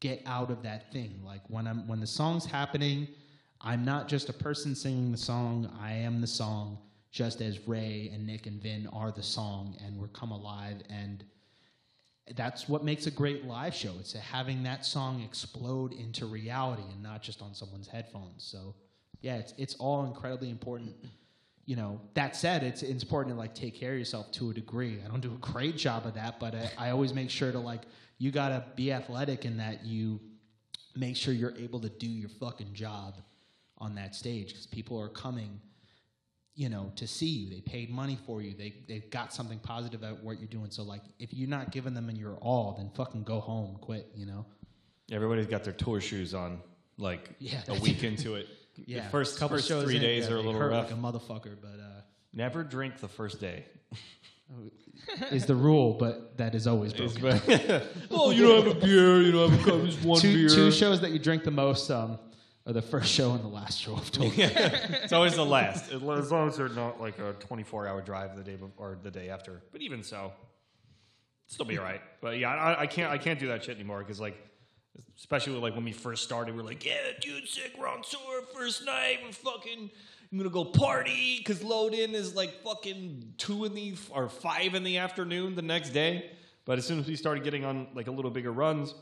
get out of that thing. Like when I'm when the song's happening, I'm not just a person singing the song. I am the song, just as Ray and Nick and Vin are the song, and we're come alive. And that's what makes a great live show. It's having that song explode into reality and not just on someone's headphones. So, yeah, it's it's all incredibly important. You know, that said, it's, it's important to like take care of yourself to a degree. I don't do a great job of that, but I, I always make sure to like you gotta be athletic in that you make sure you're able to do your fucking job on that stage because people are coming you know to see you they paid money for you they they've got something positive about what you're doing so like if you're not giving them in your all then fucking go home quit you know Everybody's got their tour shoes on, like Yeah, a week into it. (laughs) yeah the first couple first shows three in, days yeah, are a little rough. like a motherfucker but uh Never drink the first day. (laughs) is the rule but that is always broken (laughs) oh, you don't have a beer. You don't have a cup. Just one beer. Two shows that you drink the most um are the first show and the last show of tour It's always the last, as long as they're not like a 24-hour drive the day before, or the day after. But even so, still be all right. But yeah, I, I can't I can't do that shit anymore because like, especially like when we first started, we're like, yeah, dude, sick, we're on tour first night, we're fucking. I'm gonna go party because load in is like fucking two in the or five in the afternoon the next day. But as soon as we started getting on like a little bigger runs,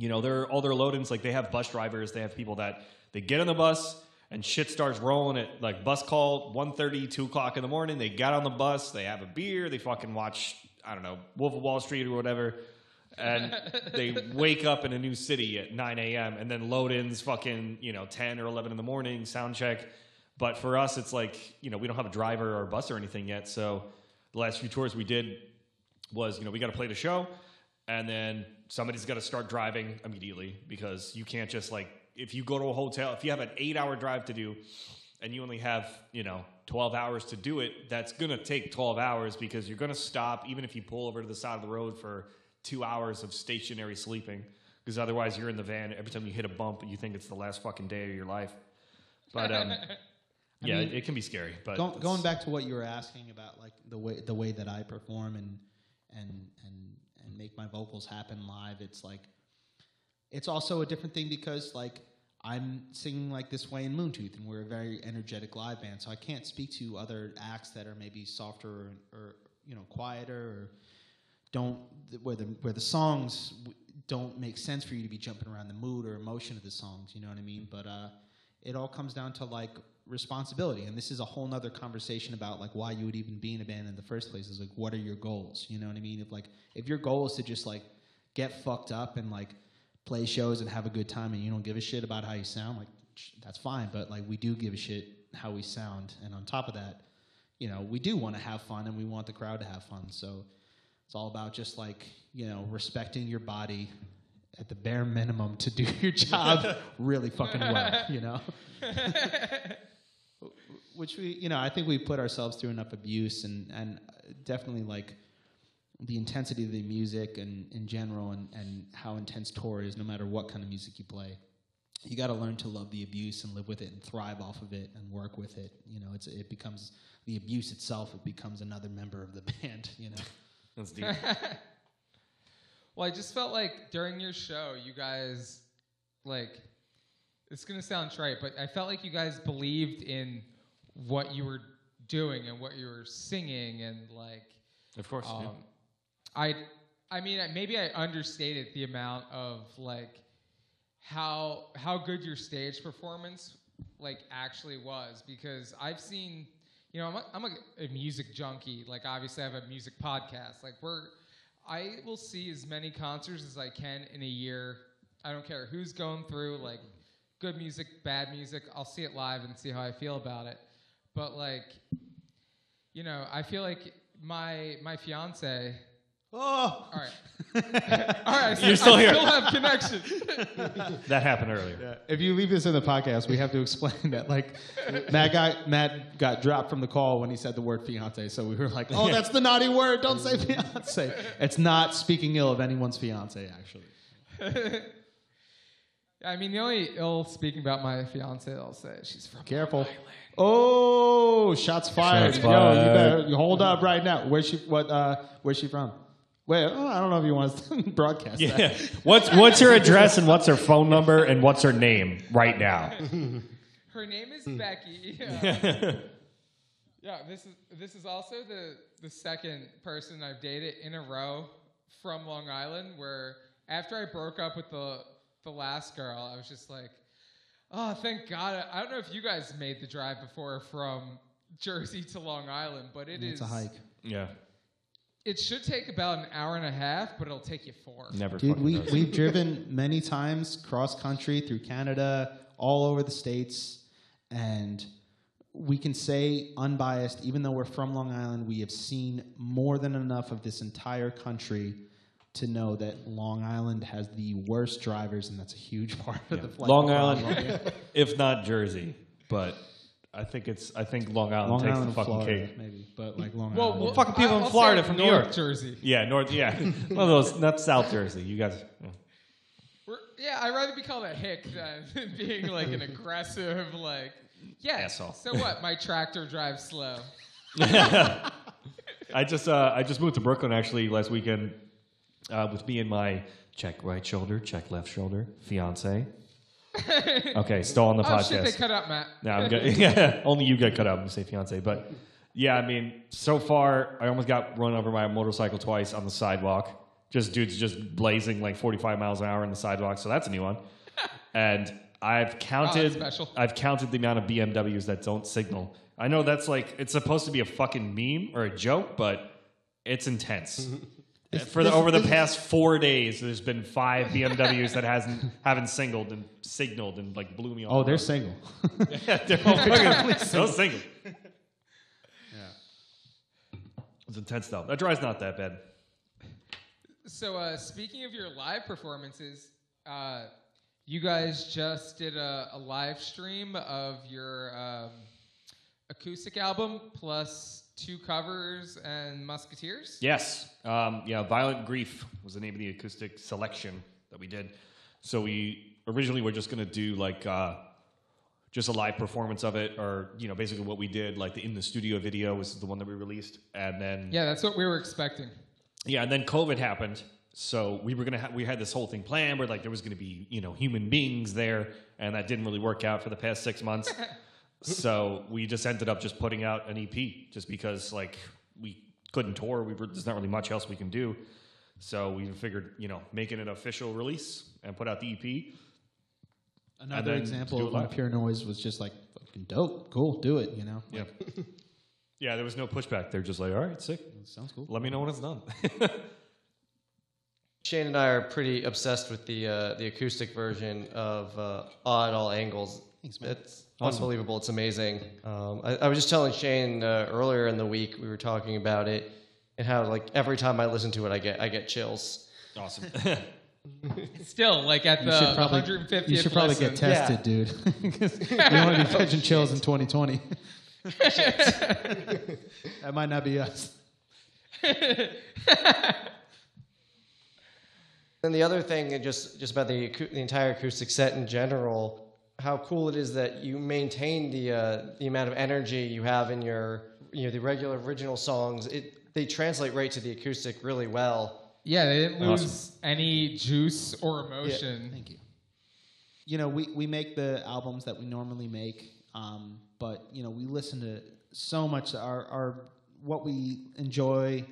you know, they're all their load-ins, like they have bus drivers, they have people that they get on the bus and shit starts rolling at like bus call 1.30, 2 o'clock in the morning. They got on the bus, they have a beer, they fucking watch, I don't know, Wolf of Wall Street or whatever. And (laughs) they wake up in a new city at 9 a.m. and then load-ins fucking, you know, 10 or 11 in the morning, sound check. But for us, it's like, you know, we don't have a driver or a bus or anything yet. So the last few tours we did was, you know, we got to play the show, and then somebody's got to start driving immediately because you can't just like if you go to a hotel, if you have an eight-hour drive to do, and you only have you know 12 hours to do it, that's gonna take 12 hours because you're gonna stop even if you pull over to the side of the road for two hours of stationary sleeping because otherwise you're in the van every time you hit a bump you think it's the last fucking day of your life. But um, (laughs) yeah, mean, it can be scary. But Go, it's- going back to what you were asking about, like the way the way that I perform and and and and make my vocals happen live, it's like it's also a different thing because like I'm singing like this way in Moontooth, and we're a very energetic live band, so I can't speak to other acts that are maybe softer or, or you know quieter or don't where the where the songs don't make sense for you to be jumping around the mood or emotion of the songs. You know what I mean? But uh, it all comes down to like responsibility, and this is a whole nother conversation about like why you would even be in a band in the first place. Is like what are your goals? You know what I mean? If like if your goal is to just like get fucked up and like play shows and have a good time, and you don't give a shit about how you sound, like that's fine. But like we do give a shit how we sound, and on top of that, you know we do want to have fun, and we want the crowd to have fun. So it's all about just like, you know, respecting your body at the bare minimum to do your job (laughs) really fucking well, you know? (laughs) Which we, you know, I think we put ourselves through enough abuse and, and uh, definitely like the intensity of the music and in general and, and how intense tour is no matter what kind of music you play. You got to learn to love the abuse and live with it and thrive off of it and work with it. You know, it's it becomes the abuse itself. It becomes another member of the (laughs) band. You know. That's deep. Well, I just felt like during your show, you guys, like, it's gonna sound trite, but I felt like you guys believed in what you were doing and what you were singing, and like, of course. yeah. um, I, I mean, maybe I understated the amount of like how how good your stage performance like actually was because I've seen, you know, I'm a, I'm a, a music junkie. Like, obviously, I have a music podcast. Like, we're I will see as many concerts as I can in a year. I don't care who's going through like good music, bad music. I'll see it live and see how I feel about it. But like, you know, I feel like my my fiance, Oh, All right. All right. So You're still I here. still have connection. (laughs) That happened earlier. Yeah. If you leave this in the podcast, we have to explain that like Matt got Matt got dropped from the call when he said the word fiance. So we were like, "Oh, that's the naughty word. Don't say fiance." It's not speaking ill of anyone's fiance, actually. (laughs) I mean, the only ill speaking about my fiance, I'll say she's from. Careful. Oh, shots fired. Shots fired. Yo, you better you hold up right now. Where's she? What? Uh, where's she from? Wait, oh, I don't know if you want to (laughs) broadcast Yeah. that. What's what's her address and what's her phone number and what's her name right now? (laughs) Her name is Becky. (laughs) Yeah. yeah. This is this is also the the second person I've dated in a row from Long Island. Where after I broke up with the the last girl, I was just like, oh, thank God. I don't know if you guys made the drive before from Jersey to Long Island, but it is It's a hike. Yeah. It should take about an hour and a half, but it'll take you four. Never Dude, fucking we, does. we've driven many times cross country through Canada, all over the states, and we can say unbiased, even though we're from Long Island, we have seen more than enough of this entire country to know that Long Island has the worst drivers, and that's a huge (laughs) part of the flight. Long Island, if not Jersey, but I think it's I think Long Island Long takes Island, the fucking Florida, cake. maybe, but like Long Well, Island. well, fucking people in I'll Florida say from New York. Jersey. Yeah, North. Yeah, (laughs) one of those. Not South Jersey. You guys. We're, yeah, I'd rather be called a hick than (laughs) being like an aggressive, like, yes. Asshole. So what? My tractor drives slow. (laughs) I just uh, I just moved to Brooklyn actually last weekend uh, with me and my check right shoulder, check left shoulder fiance. Okay, still on the (laughs) Oh podcast. shit! They cut out Matt. No, I'm good. (laughs) (laughs) yeah, only you get cut out you say fiance. But yeah, I mean, so far I almost got run over by a motorcycle twice on the sidewalk. Just dudes just blazing like 45 miles an hour on the sidewalk. So that's a new one. And I've counted. Oh, special. I've counted the amount of BMWs that don't signal. I know that's like it's supposed to be a fucking meme or a joke, but it's intense. For the, over the past four days, there's been five BMWs that hasn't haven't singled and signaled and like blew me off. oh, they're single. (laughs) (laughs) They're all fucking so single. Yeah, it's intense though. That drive's not that bad. So uh, speaking of your live performances, uh, you guys just did a, a live stream of your um, acoustic album plus two covers and Musketeers. Yes. Um, yeah, Violent Grief was the name of the acoustic selection that we did. So we originally were just going to do like uh, just a live performance of it, or, you know, basically what we did, like the in the studio video was the one that we released. And then, Yeah, that's what we were expecting. yeah, and then COVID happened. So we were gonna ha- we had this whole thing planned where like there was gonna be you know human beings there, and that didn't really work out for the past six months. (laughs) so we just ended up just putting out an EP just because like we couldn't tour. We were there's not really much else we can do. So we figured you know making an official release and put out the E EP. Another example of when. Pure Noise was just like fucking dope, cool, do it. You know, Yeah. yeah, there was no pushback. They're just like, all right, sick. sounds cool. Let me know when it's done. (laughs) Shane and I are pretty obsessed with the uh, the acoustic version of uh, Awe at All Angles. Thanks, man. It's unbelievable. It's amazing. Um, I, I was just telling Shane uh, earlier in the week we were talking about it and how like every time I listen to it, I get I get chills. awesome. (laughs) Still, like at You the, probably, 150th you should probably get listen. tested, dude. (laughs) you don't want to be catching chills in 2020. (laughs) that might not be us. And the other thing, just just about the the entire acoustic set in general, how cool it is that you maintain the uh, the amount of energy you have in your you know the regular original songs. It they translate right to the acoustic really well. Yeah, they didn't lose Awesome. any juice or emotion. Thank you. You know, we, we make the albums that we normally make, um, but you know, we listen to so much our our what we enjoy.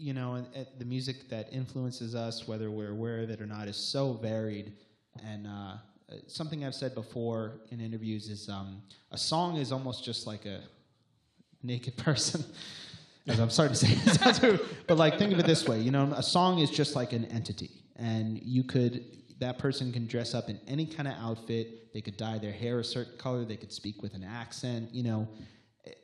You know, and, and the music that influences us, whether we're aware of it or not, is so varied. And uh, something I've said before in interviews is um, a song is almost just like a naked (laughs) person. As I'm sorry to say, (laughs) but like think of it this way: you know, a song is just like an entity, and you could that person can dress up in any kind of outfit. They could dye their hair a certain color. They could speak with an accent. You know,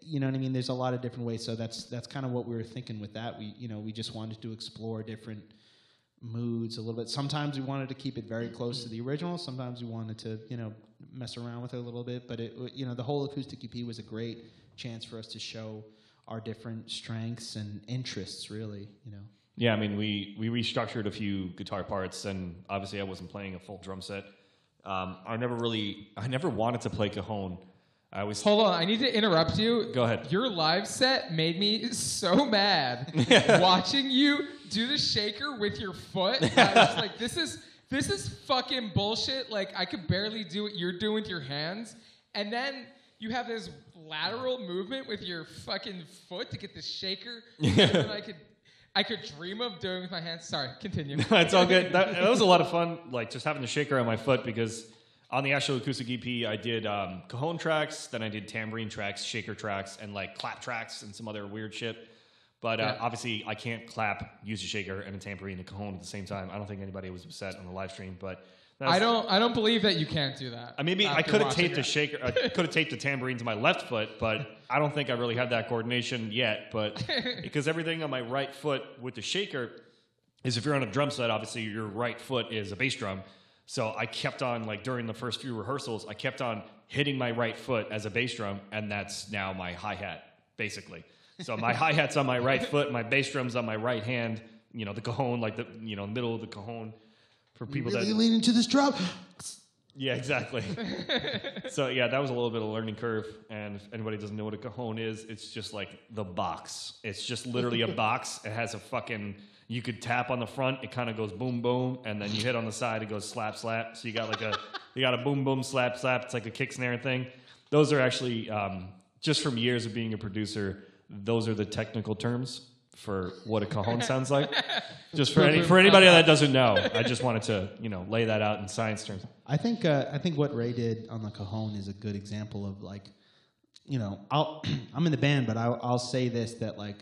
you know what I mean. There's a lot of different ways. So that's that's kind of what we were thinking with that. We you know we just wanted to explore different moods a little bit. Sometimes we wanted to keep it very close to the original. Sometimes we wanted to you know mess around with it a little bit. But it you know the whole acoustic EP was a great chance for us to show our different strengths and interests. Really, you know. Yeah, I mean, we we restructured a few guitar parts, and obviously, I wasn't playing a full drum set. Um, I never really, I never wanted to play cajon. I was Hold on, I need to interrupt you. Go ahead. Your live set made me (laughs) so mad (laughs) watching you do the shaker with your foot. (laughs) I was like, this is this is fucking bullshit. Like I could barely do what you're doing with your hands, and then you have this lateral movement with your fucking foot to get the shaker. (laughs) and then I could I could dream of doing with my hands. Sorry, continue. it's all good. That, that was a lot of fun, (laughs) like just having the shaker on my foot because on the actual acoustic EP, I did um, cajon tracks, then I did tambourine tracks, shaker tracks, and like clap tracks and some other weird shit. But uh, Yeah. obviously, I can't clap, use a shaker, and a tambourine and a cajon at the same time. I don't think anybody was upset on the live stream, but I don't I don't believe that you can't do that. I maybe I could have taped the it. shaker. I could have taped the tambourine to my left foot, but I don't think I really had that coordination yet. But (laughs) because everything on my right foot with the shaker is, if you're on a drum set, obviously your right foot is a bass drum. So I kept on like during the first few rehearsals, I kept on hitting my right foot as a bass drum, and that's now my hi hat basically. So my (laughs) hi hat's on my right foot, my bass drum's on my right hand. You know the cajon, like the you know middle of the cajon. For people that lean into this drum. yeah, exactly. so yeah, that was a little bit of a learning curve. And if anybody doesn't know what a cajon is, it's just like the box. It's just literally a (laughs) box. It has a fucking. You could tap on the front, it kind of goes boom boom, and then you hit on the side, it goes slap slap. So you got like a you got a boom boom slap slap. It's like a kick snare thing. Those are actually um, just from years of being a producer. Those are the technical terms for what a cajon (laughs) sounds like. Just for any, (laughs) for anybody that doesn't know, I just wanted to you know lay that out in science terms. I think uh, I think what Ray did on the cajon is a good example of like, you know, I'll (clears throat) I'm in the band, but I'll, I'll say this that like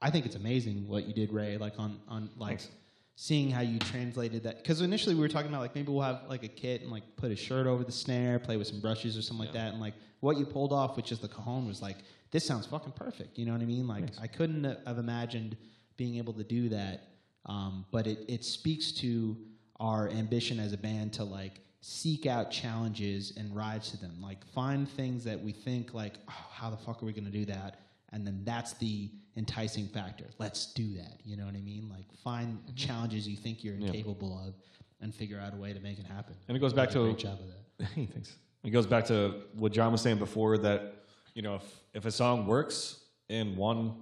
I think it's amazing what you did, Ray. Like on on like Thanks. seeing how you translated that because initially we were talking about like maybe we'll have like a kit and like put a shirt over the snare, play with some brushes or something like that, and like what you pulled off, which is the cajon, was like this sounds fucking perfect. You know what I mean? Like I couldn't have imagined being able to do that, um, but it it speaks to our ambition as a band to like seek out challenges and rise to them. Like find things that we think like, oh, how the fuck are we gonna do that? And then that's the enticing factor. Let's do that. You know what I mean? Like find challenges you think you're incapable of and figure out a way to make it happen. And it goes back to a great job of that. (laughs) Hey, thanks. It goes back to what John was saying before that, you know, if, if a song works in one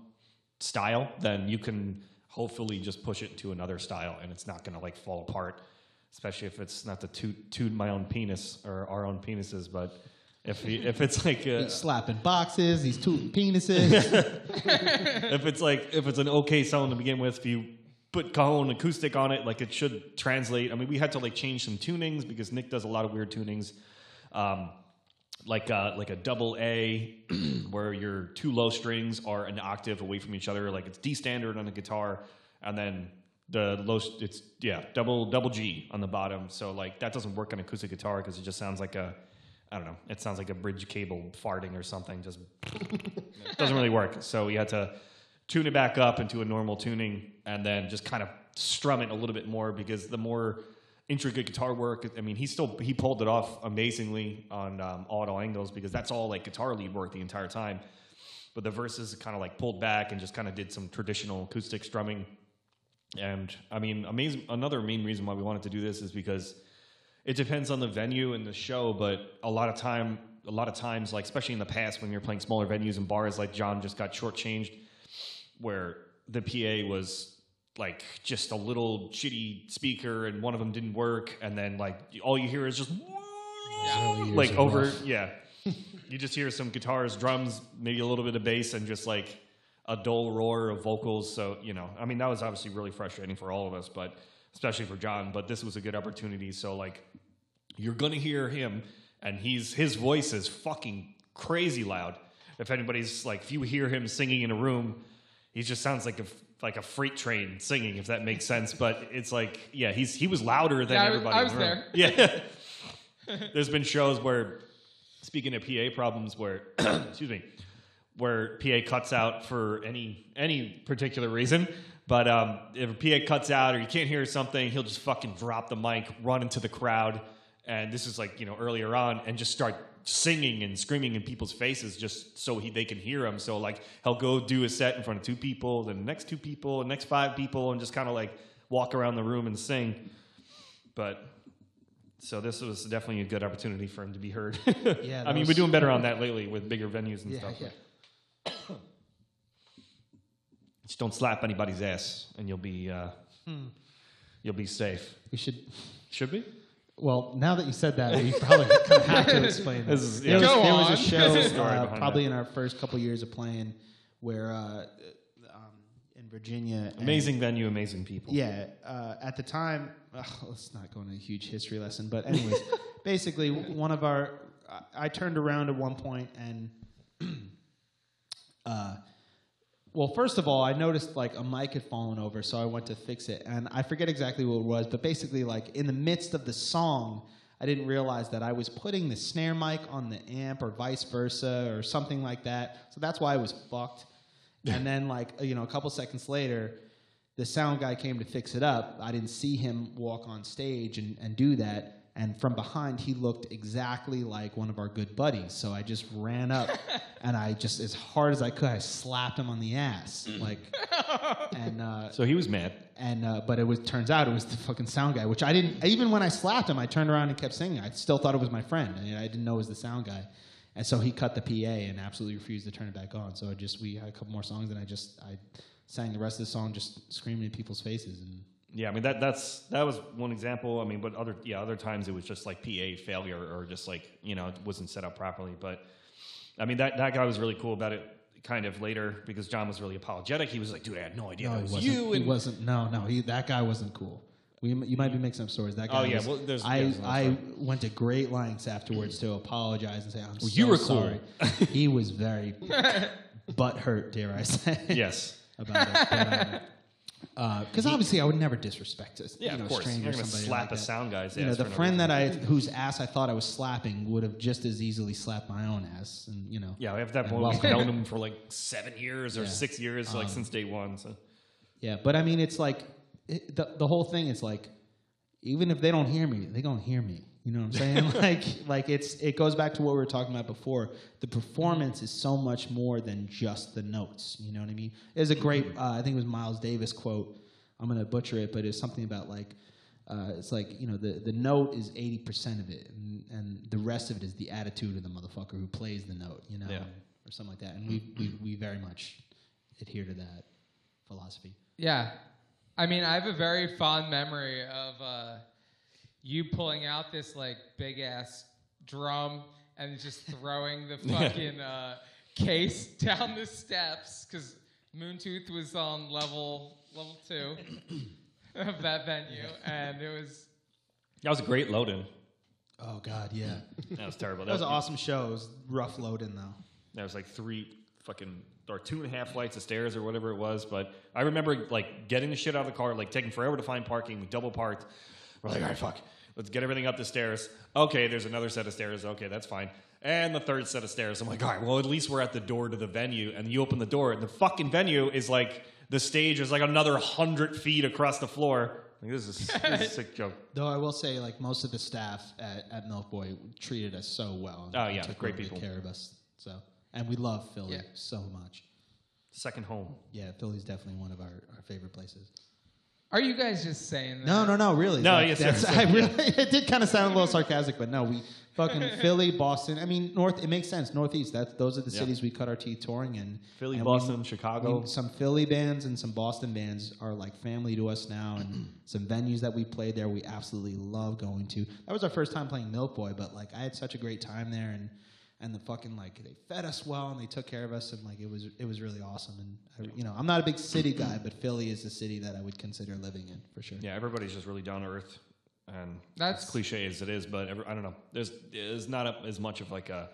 style, then you can hopefully just push it to another style and it's not going to like fall apart, especially if it's not to toot, toot my own penis or our own penises, but if, he, if it's like, a, He's slapping boxes, he's tooting penises. (laughs) if it's like, if it's an okay song to begin with, if you put cajon acoustic on it, like it should translate. I mean, we had to like change some tunings because Nick does a lot of weird tunings. Um, like uh, like a double A, (clears throat) where your two low strings are an octave away from each other. Like it's D standard on the guitar, and then the low it's yeah double double G on the bottom. So like that doesn't work on acoustic guitar because it just sounds like a I don't know. It sounds like a bridge cable farting or something. Just (laughs) doesn't really work. So we had to tune it back up into a normal tuning, and then just kind of strum it a little bit more because the more intricate guitar work. I mean, he still he pulled it off amazingly on um, auto angles because that's all like guitar lead work the entire time. But the verses kind of like pulled back and just kind of did some traditional acoustic strumming. And I mean, amazing. Another main reason why we wanted to do this is because it depends on the venue and the show. But a lot of time, a lot of times, like especially in the past when you're playing smaller venues and bars, like John just got shortchanged, where the PA was like just a little shitty speaker and one of them didn't work and then like all you hear is just like over yeah. (laughs) You just hear some guitars drums maybe a little bit of bass and just like a dull roar of vocals. So you know i mean that was obviously really frustrating for all of us but especially for john but this was a good opportunity. So like you're gonna hear him and he's his voice is fucking crazy loud. If anybody's like if you hear him singing in a room he just sounds like a like a freight train singing if that makes sense but it's like yeah he's he was louder than Yeah, I was- everybody I was the room. there. yeah (laughs) there's been shows where speaking of pa problems where (clears throat) excuse me where PA cuts out for any any particular reason. But um, if a PA cuts out or you can't hear something, he'll just fucking drop the mic, run into the crowd, and this is like you know earlier on, and just start singing and screaming in people's faces just so he, they can hear him. So like he'll go do a set in front of two people, then the next two people, the next five people, and just kind of like walk around the room and sing. But so this was definitely a good opportunity for him to be heard. (laughs) Yeah, I mean we're doing better on that lately with bigger venues and Yeah, stuff. yeah. (coughs) Just don't slap anybody's ass, and you'll be uh, Hmm. you'll be safe. We should. Should we? Well, now that you said that, we probably (laughs) kind of have to explain This is- There, was, there was a show, (laughs) uh, probably in our first couple years of playing, where uh, um, in Virginia, and- Amazing venue, amazing people. Yeah, uh, at the time, ugh, let's not go into a huge history lesson, but anyways, (laughs) basically, one of our, I, I turned around at one point and, (clears throat) uh, well, first of all, I noticed like a mic had fallen over, so I went to fix it, and I forget exactly what it was, but basically, like in the midst of the song, I didn't realize that I was putting the snare mic on the amp, or vice versa, or something like that. So that's why I was fucked. (laughs) And then, like you know, a couple seconds later, the sound guy came to fix it up. I didn't see him walk on stage and, and do that. And from behind, he looked exactly like one of our good buddies. So I just ran up (laughs) and I just, as hard as I could, I slapped him on the ass. Like, (laughs) and, uh, So he was mad. and, uh, but it was, turns out it was the fucking sound guy, which I didn't, even when I slapped him, I turned around and kept singing. I still thought it was my friend. and I didn't know it was the sound guy. And so he cut the PA and absolutely refused to turn it back on. So I just, we had a couple more songs and I just, I sang the rest of the song just screaming in people's faces. And, Yeah, I mean that that's that was one example. I mean, but other yeah, other times it was just like PA failure or just like you know it wasn't set up properly. But I mean that that guy was really cool about it. Kind of later because John was really apologetic. He was like, "Dude, I had no idea No, that was wasn't. you." he And wasn't. No, no. He, that guy wasn't cool. We, you might be mixing up stories. That guy. Oh, yeah, was- well, there's- I there's I went to great lengths afterwards to apologize and say I'm so you were cool. sorry. (laughs) he was very (laughs) butt hurt, dare I say? yes, About it. Um, Because obviously, I would never disrespect a yeah, you know, of course. stranger You're gonna slap like a that. sound guy's You know, the friend that. I whose ass I thought I was slapping would have just as easily slapped my own ass, and you know. Yeah, we have that one. We've known him for like seven years or Yeah. six years, Um, like since day one. So Yeah, but I mean, it's like it, the the whole thing is like, even if they don't hear me, they gonna hear me. You know what I'm (laughs) saying? like, like it's it goes back to what we were talking about before. The performance is so much more than just the notes. You know what I mean? There's a great, uh, I think it was Miles Davis quote. I'm gonna butcher it, but it's something about like. Uh, it's like you know the, the note is eighty percent of it, and, and the rest of it is the attitude of the motherfucker who plays the note, you know, Yeah. or something like that. And we, we we very much adhere to that philosophy. Yeah. I mean, I have a very fond memory of uh, you pulling out this like big ass drum and just throwing the (laughs) fucking uh, case down the steps because Moontooth was on level level two of that venue, and it was that was a great load in. Oh God, yeah. That was terrible. That was an awesome show. It was rough loading though. That was like three fucking or two and a half flights of stairs or whatever it was. But I remember like getting the shit out of the car, like taking forever to find parking. We double parked. We're like, all right, fuck, let's get everything up the stairs. Okay, there's another set of stairs. Okay, that's fine. And the third set of stairs. I'm like, all right, well, at least we're at the door to the venue. And you open the door, and the fucking venue is like the stage is like another hundred feet across the floor. Like, this is, this is a (laughs) sick joke. Though I will say, like most of the staff at, at Milk Boy treated us so well. Oh, yeah, took great people. care of us. So, and we love Philly Yeah. so much. Second home. Yeah, Philly's definitely one of our, our favorite places. Are you guys just saying that? No, no, no, really. No, Like, yes, that's- sir. (laughs) I really, it did kind of sound a little sarcastic, but no, we fucking (laughs) Philly, Boston. I mean, North. It makes sense. Northeast. That's those are the Yeah. cities we cut our teeth touring in. Philly, And Boston, we- Chicago. we- some Philly bands and some Boston bands are like family to us now, and (clears throat) some venues that we played there we absolutely love going to. That was our first time playing Milk Boy, but like I had such a great time there, and and the fucking like they fed us well and they took care of us, and like it was it was really awesome. And I, you know, I'm not a big city guy, but Philly is a city that I would consider living in for sure. Yeah, everybody's just really down to earth, and That's- as cliche as it is, but every, I don't know. There's there's not a, as much of like a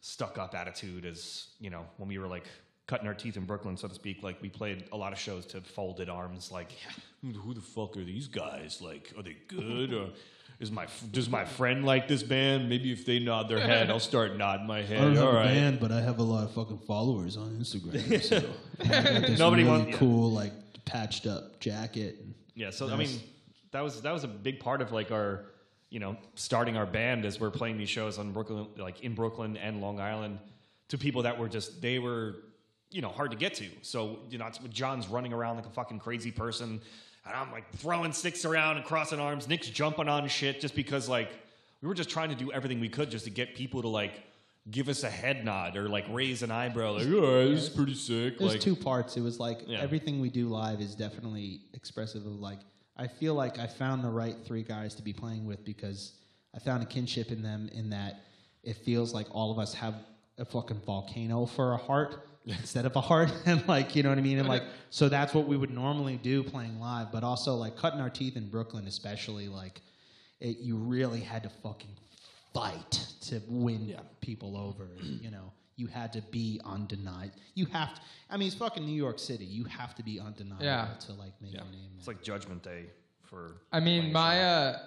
stuck up attitude as you know when we were like cutting our teeth in Brooklyn, so to speak. Like we played a lot of shows to folded arms. Like, who, who the fuck are these guys? Like, are they good or? Is my does my friend like this band? Maybe if they nod their head, I'll start nodding my head. I don't have All a right. band, but I have a lot of fucking followers on Instagram. So (laughs) I got this Nobody really wants- yeah. cool, like patched up jacket. Yeah, so I mean, that was that was a big part of like our, you know, starting our band as we're playing these shows on Brooklyn, like in Brooklyn and Long Island, to people that were just they were, you know, hard to get to. So you know, it's John's running around like a fucking crazy person, and I'm like throwing sticks around and crossing arms. Nick's jumping on shit just because like we were just trying to do everything we could just to get people to like give us a head nod or like raise an eyebrow, like, oh, this is pretty sick. There's like, two parts. It was like Yeah. everything we do live is definitely expressive of like I feel like I found the right three guys to be playing with because I found a kinship in them in that it feels like all of us have a fucking volcano for a heart instead of a heart (laughs) and like you know what I mean and like (laughs) so that's what we would normally do playing live but also like cutting our teeth in Brooklyn especially like it, you really had to fucking fight to win people over. You know, you had to be undenied. You have to. I mean, it's fucking New York City. You have to be undeniable Yeah. to like make your name. it's like Judgment Day for. I mean, my uh,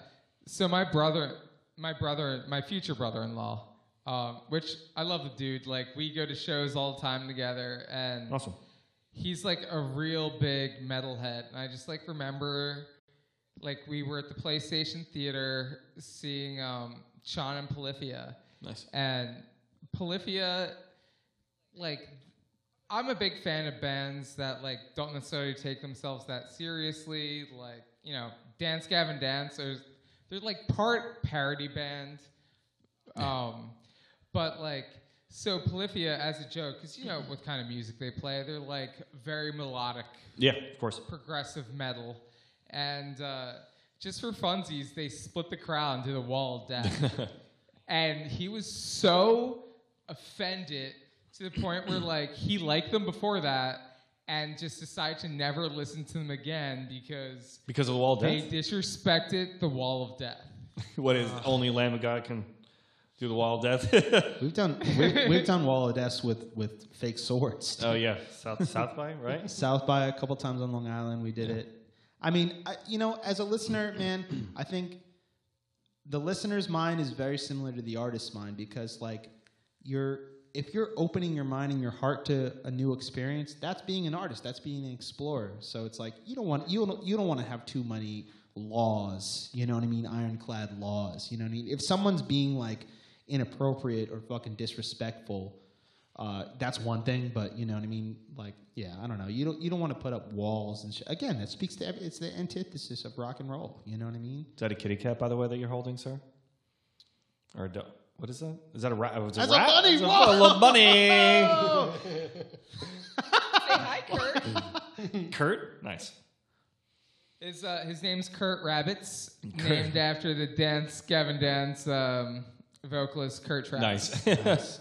so my brother, my brother, my future brother-in-law, um, which I love the dude. Like we go to shows all the time together, and awesome. he's like a real big metalhead. And I just like remember, like we were at the PlayStation Theater seeing um, Sean and Polyphia, Nice. and Polyphia, like, I'm a big fan of bands that like don't necessarily take themselves that seriously. Like, you know, Dance Gavin Dance, or they're like part parody band, (laughs) um, but like. So Polyphia, as a joke, because you know what kind of music they play, they're like very melodic, Yeah, of course. progressive metal, and uh, just for funsies, they split the crowd into the wall of death. (laughs) and he was so offended to the point where like he liked them before that and just decided to never listen to them again because Because of the wall of death. they disrespected the wall of death. (laughs) what is only Lamb of God can do the wall of death? (laughs) We've done (laughs) we've, we've done wall of deaths with with fake swords. oh yeah, South South by right? (laughs) South by a couple times on Long Island, we did it. I mean, I, you know, as a listener, man, I think the listener's mind is very similar to the artist's mind because, like, you're if you're opening your mind and your heart to a new experience, that's being an artist. That's being an explorer. So it's like you don't want you don't you don't want to have too many laws. You know what I mean? Ironclad laws. You know what I mean? If someone's being like inappropriate or fucking disrespectful, uh, that's one thing, but you know what I mean. Like, yeah, I don't know. You don't you don't want to put up walls and shit. Again, that speaks to every, it's the antithesis of rock and roll. You know what I mean? Is that a kitty cat, by the way, that you're holding, sir? Or do- what is that? Is that a rat? Oh, it's That's a bunny! It's a Whoa! little bunny. (laughs) Say hi, (laughs) Kurt. Kurt, nice. His, uh, his name's Kurt Rabbits, named after the Dance Gavin Dance um, vocalist Kurt Travis. (laughs) Nice.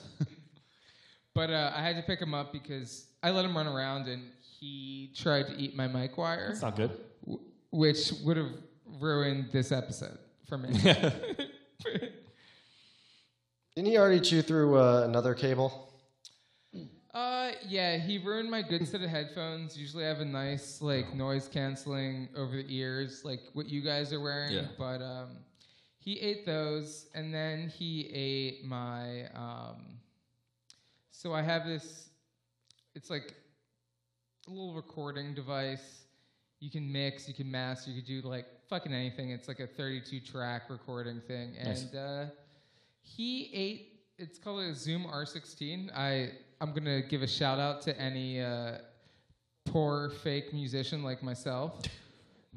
But uh, I had to pick him up because I let him run around and he tried to eat my mic wire, It's not good. w- which would have ruined this episode for me. (laughs) Didn't he already chew through uh, another cable? uh, yeah, he ruined my good set of headphones. Usually I have a nice like noise canceling over the ears, like what you guys are wearing. Yeah. But um, he ate those, and then he ate my. Um, so I have this. It's like a little recording device. You can mix, you can master, you can do like fucking anything. It's like a 32 track recording thing. Nice. And uh, he ate, it's called a Zoom R16. I, I'm going to give a shout out to any uh, poor fake musician like myself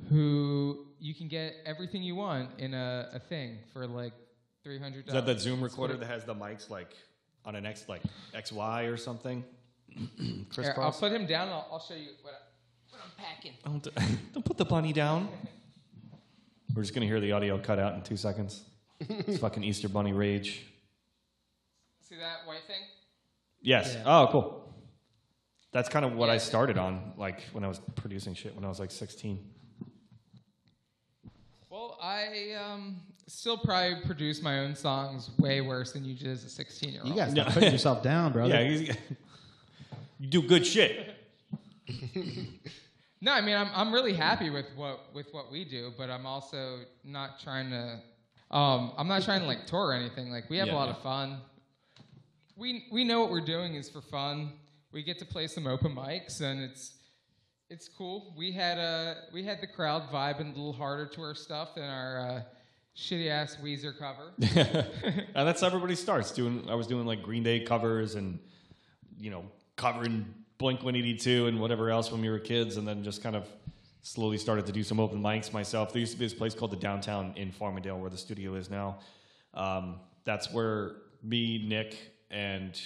who you can get everything you want in a, a thing for like $300. Is that that Zoom recorder that has the mics like on an X like XY or something? (clears throat) Here, I'll put him down. and I'll, I'll show you what, I, what I'm packing. Don't, (laughs) don't put the bunny down. We're just gonna hear the audio cut out in two seconds. It's fucking Easter Bunny rage. See that white thing? Yes. Oh, cool. That's kind of what I started on, like when I was producing shit when I was like 16. Well, I um, still probably produce my own songs way worse than you did as a 16 year old. You guys stop putting yourself down, brother. Yeah, he's- (laughs) you do good shit. (laughs) No, I mean I'm I'm really happy with what with what we do, but I'm also not trying to Um, I'm not trying to like tour or anything. Like we have Yeah, a lot yeah. of fun. We we know what we're doing is for fun. We get to play some open mics and it's it's cool. We had uh we had the crowd vibing a little harder to our stuff than our uh, shitty ass Weezer cover. (laughs) And that's how everybody starts doing. I was doing like Green Day covers and you know covering Blink 182 and whatever else when we were kids, and then just kind of slowly started to do some open mics myself. There used to be this place called the Downtown in Farmingdale where the studio is now. Um, that's where me, Nick, and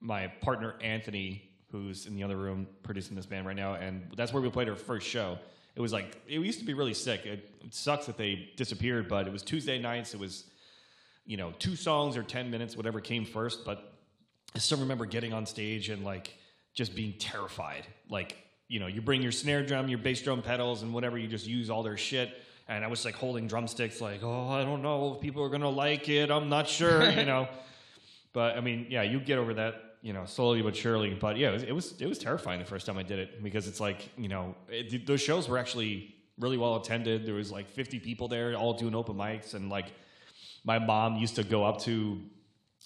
my partner Anthony, who's in the other room producing this band right now, and that's where we played our first show. It was like it used to be really sick. It, it sucks that they disappeared, but it was Tuesday nights. It was you know, two songs or 10 minutes, whatever came first. But I still remember getting on stage and like just being terrified. Like, you know, you bring your snare drum, your bass drum pedals, and whatever, you just use all their shit. And I was like holding drumsticks, like, oh, I don't know if people are to like it. I'm not sure, you (laughs) know. But I mean, yeah, you get over that, you know, slowly but surely. But yeah, it was, it was, it was terrifying the first time I did it because it's like, you know, it, those shows were actually really well attended. There was like 50 people there, all doing open mics, and like, my mom used to go up to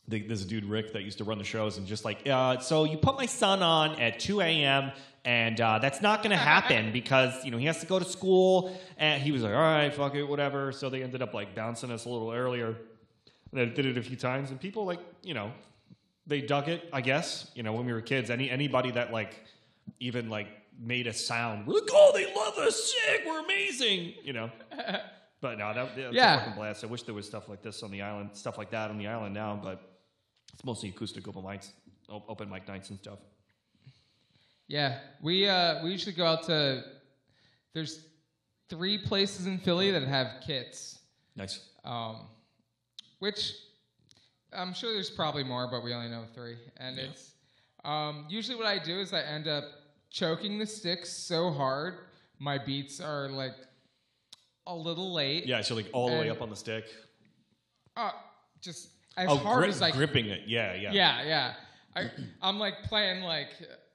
the, this dude Rick that used to run the shows and just like, uh, so you put my son on at 2 a.m. and uh, that's not going to happen (laughs) because you know he has to go to school. And he was like, all right, fuck it, whatever. So they ended up like bouncing us a little earlier. And I did it a few times, and people like you know they dug it. I guess you know when we were kids, any anybody that like even like made a sound, we're like, oh, they love us, sick, we're amazing, you know. (laughs) But no, that, that was Yeah. a fucking blast. I wish there was stuff like this on the island, stuff like that on the island now, but it's mostly acoustic open mics, open mic nights and stuff. Yeah, we uh, we usually go out to. There's three places in Philly that have kits, Nice. um, which I'm sure there's probably more, but we only know three. And it's um, usually what I do is I end up choking the sticks so hard my beats are like a little late. Yeah, so like all the way up on the stick. Uh, just as oh, hard grip- as I gripping it. Yeah, yeah. Yeah, yeah. I, I'm like playing like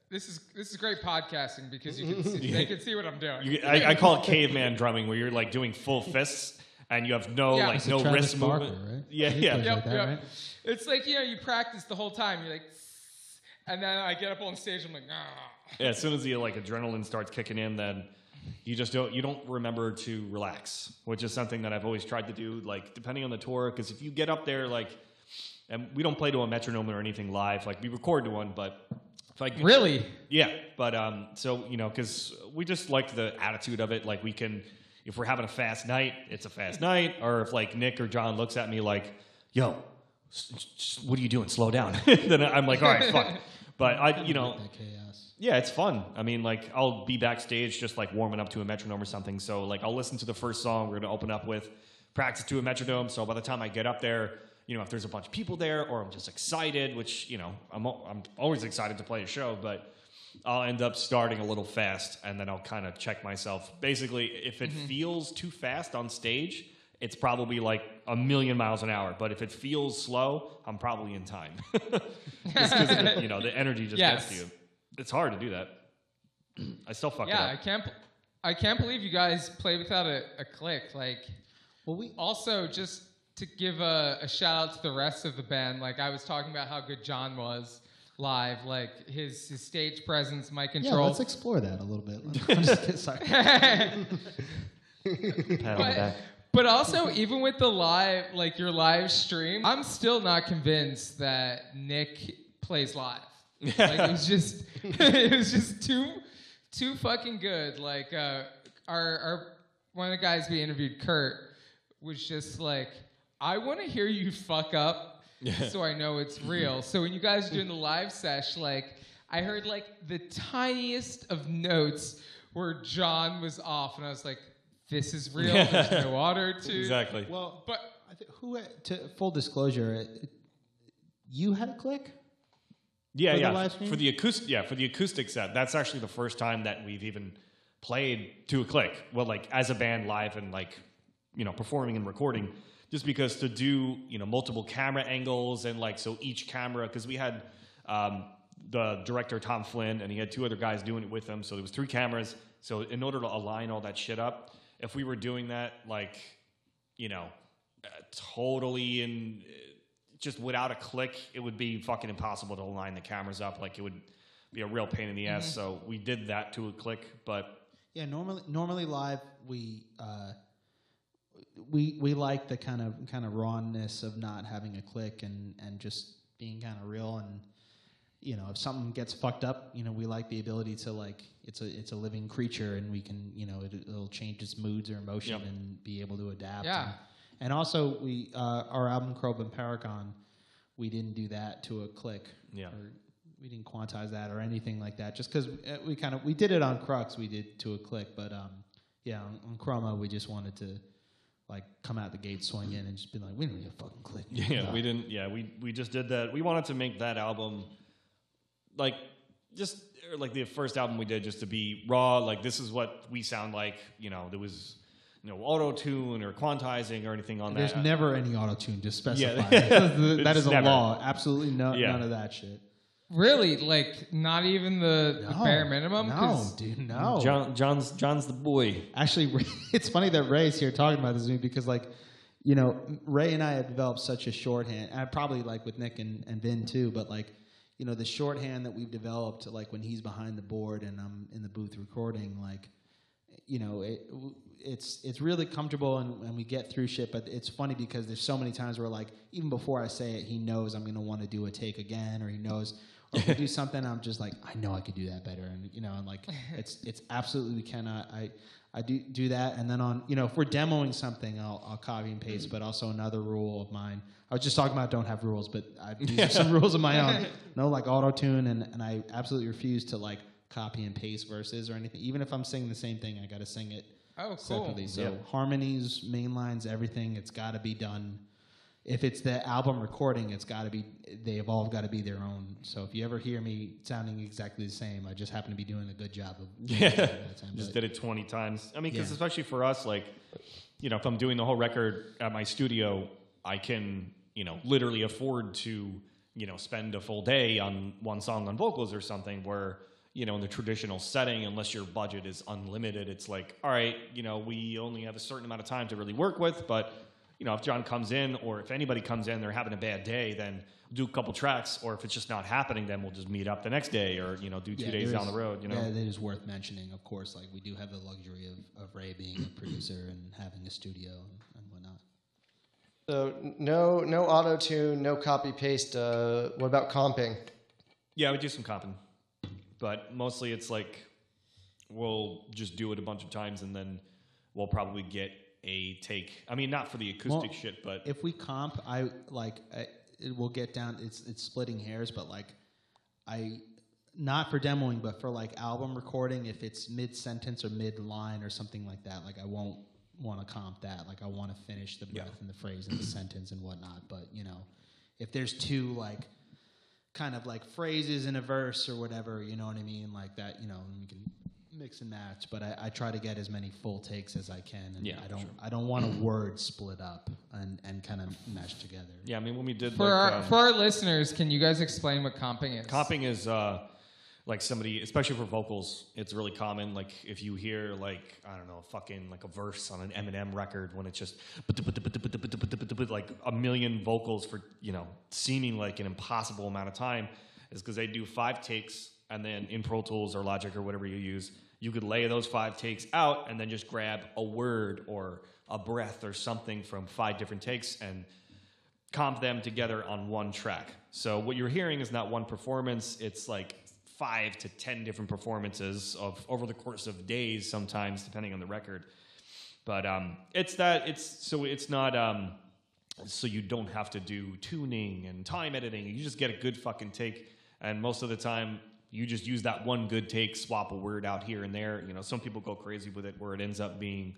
this is this is great podcasting because you can see, (laughs) they can see what I'm doing. You, I, I call it caveman drumming, where you're like doing full fists and you have no Yeah. like It's no Travis wrist Barker, movement. right? Yeah, yeah. Yep, like that, yep. right? It's like you know you practice the whole time. You're like, and then I get up on stage. I'm like, ah. Yeah, as soon as the like adrenaline starts kicking in, then you just don't you don't remember to relax, which is something that I've always tried to do. Like depending on the tour, because if you get up there, like, and we don't play to a metronome or anything live, like we record to one, but if I Really? yeah, but um, so you know, because we just like the attitude of it. Like we can, if we're having a fast night, it's a fast night. Or if like Nick or John looks at me like, "Yo, what are you doing? Slow down." (laughs) then I'm like, "All right, fuck." But I, you know, chaos. yeah, it's fun. I mean, like I'll be backstage just like warming up to a metronome or something. So like I'll listen to the first song we're gonna open up with, practice to a metronome. So by the time I get up there, you know, if there's a bunch of people there or I'm just excited, which you know I'm I'm always excited to play a show, but I'll end up starting a little fast and then I'll kind of check myself. Basically, if it mm-hmm. feels too fast on stage, it's probably like a million miles an hour. But if it feels slow, I'm probably in time. (laughs) just because you know the energy just Yes. gets to you. It's hard to do that. I still fuck up. Yeah, I can't. I can't believe you guys play without a, a click. Like, Well, we also just to give a, a shout out to the rest of the band. Like I was talking about how good John was live. Like his his stage presence, mic yeah. control. Let's explore that a little bit. (laughs) I'm just kidding, sorry. (laughs) Pat on the but, but also even with the live like your live stream i'm still not convinced that nick plays live (laughs) like it was just it was just too too fucking good like uh our our one of the guys we interviewed kurt was just like i want to hear you fuck up (laughs) so i know it's real so when you guys are doing the live sesh like i heard like the tiniest of notes where john was off and i was like this is real there's no (laughs) auto tune Exactly. Well, but I think who had- to full disclosure, it, you had a click. Yeah, for yeah. live stream? For the acoustic, yeah, for the acoustic set, that's actually the first time that we've even played to a click. Well, like as a band live and like you know performing and recording. Just because to do you know multiple camera angles and like so each camera because we had um, the director Tom Flynn and he had two other guys doing it with him, so there was three cameras. So in order to align all that shit up, if we were doing that like you know uh, totally in uh, just without a click, it would be fucking impossible to align the cameras up. Like it would be a real pain in the ass. So we did that to a click, but Yeah, normally normally live we uh, we we like the kind of kind of rawness of not having a click and and just being kind of real and you know if something gets fucked up you know we like the ability to like it's a it's a living creature and we can you know it, it'll change its moods or emotion Yep. and be able to adapt Yeah. and, and also we uh, our album Chroma Paragon we didn't do that to a click Yeah. or we didn't quantize that or anything like that just because we kind of we did it on crux we did to a click but um yeah on, on chroma we just wanted to like come out the gate swinging in and just be like we don't need a fucking click (laughs) Yeah, we didn't. Yeah, we we just did that. We wanted to make that album like just or like the first album we did just to be raw. Like this is what we sound like. You know, there was no auto tune or quantizing or anything on there's that. There's never any auto tune to specify Yeah. (laughs) that is (laughs) a never. law absolutely no Yeah. none of that shit Really, like not even the, the No, bare minimum. no 'Cause dude no John, John's John's the boy. Actually, (laughs) it's funny that Ray's here talking about this with me because, like, you know, Ray and I have developed such a shorthand. And probably like with Nick and, and Vin too, but like, you know, the shorthand that we've developed, like when he's behind the board and I'm in the booth recording, like, you know, it, it's it's really comfortable and, and we get through shit. But it's funny because there's so many times where like even before I say it, he knows I'm gonna want to do a take again, or he knows. We (laughs) do something, I'm just like, I know I could do that better, and you know, and like, (laughs) it's it's absolutely we cannot. I I do do that, and then on you know, if we're demoing something, I'll I'll copy and paste. Mm. But also another rule of mine. I was just talking about don't have rules, but I, (laughs) these are some rules of my own. No like auto tune, and and I absolutely refuse to like copy and paste verses or anything. Even if I'm singing the same thing, I got to sing it Oh, cool. separately. So harmonies, main lines, everything, it's got to be done. If it's the album recording, it's got to be. They've all got to be their own. So if you ever hear me sounding exactly the same, I just happen to be doing a good job of. (laughs) Yeah, that time. just But- did it twenty times. I mean, because Yeah. especially for us, like, you know, if I'm doing the whole record at my studio, I can, you know, literally afford to, you know, spend a full day on one song on vocals or something. Where, you know, in the traditional setting, unless your budget is unlimited, it's like, all right, you know, we only have a certain amount of time to really work with, but. You know, if John comes in, or if anybody comes in, they're having a bad day, then do a couple tracks. Or if it's just not happening, then we'll just meet up the next day, or you know, do two Yeah, days down is- the road. You know, yeah, that is worth mentioning. Of course, like we do have the luxury of, of Ray being a producer and having a studio and, and whatnot. So no no auto tune, no copy paste. Uh, what about comping? Yeah, we do some comping, but mostly it's like we'll just do it a bunch of times and then we'll probably get a take. I mean, not for the acoustic Well, shit, but if we comp, I like I, it will get down. It's it's splitting hairs, but like I not for demoing, but for like album recording, if it's mid sentence or mid line or something like that, like I won't want to comp that. Like I want to finish the breath and the phrase and the sentence and whatnot. But you know, if there's two like kind of like phrases in a verse or whatever, you know what I mean, like that, you know, we can mix and match. But I, I try to get as many full takes as I can, and Yeah, I don't I don't want a word split up and and kind of meshed together. yeah, I mean, when we did For like, our um, for our listeners, can you guys explain what comping is? comping is uh, like somebody, especially for vocals, it's really common. Like if you hear like I don't know, fucking like a verse on an Eminem record when it's just like a million vocals for you know seeming like an impossible amount of time, is because they do five takes and then in Pro Tools or Logic or whatever you use, you could lay those five takes out and then just grab a word or a breath or something from five different takes and comp them together on one track. So what you're hearing is not one performance, it's like five to 10 different performances of over the course of days sometimes depending on the record. But um, it's that it's so it's not um, so you don't have to do tuning and time editing. You just get a good fucking take and most of the time you just use that one good take, swap a word out here and there. You know, some people go crazy with it where it ends up being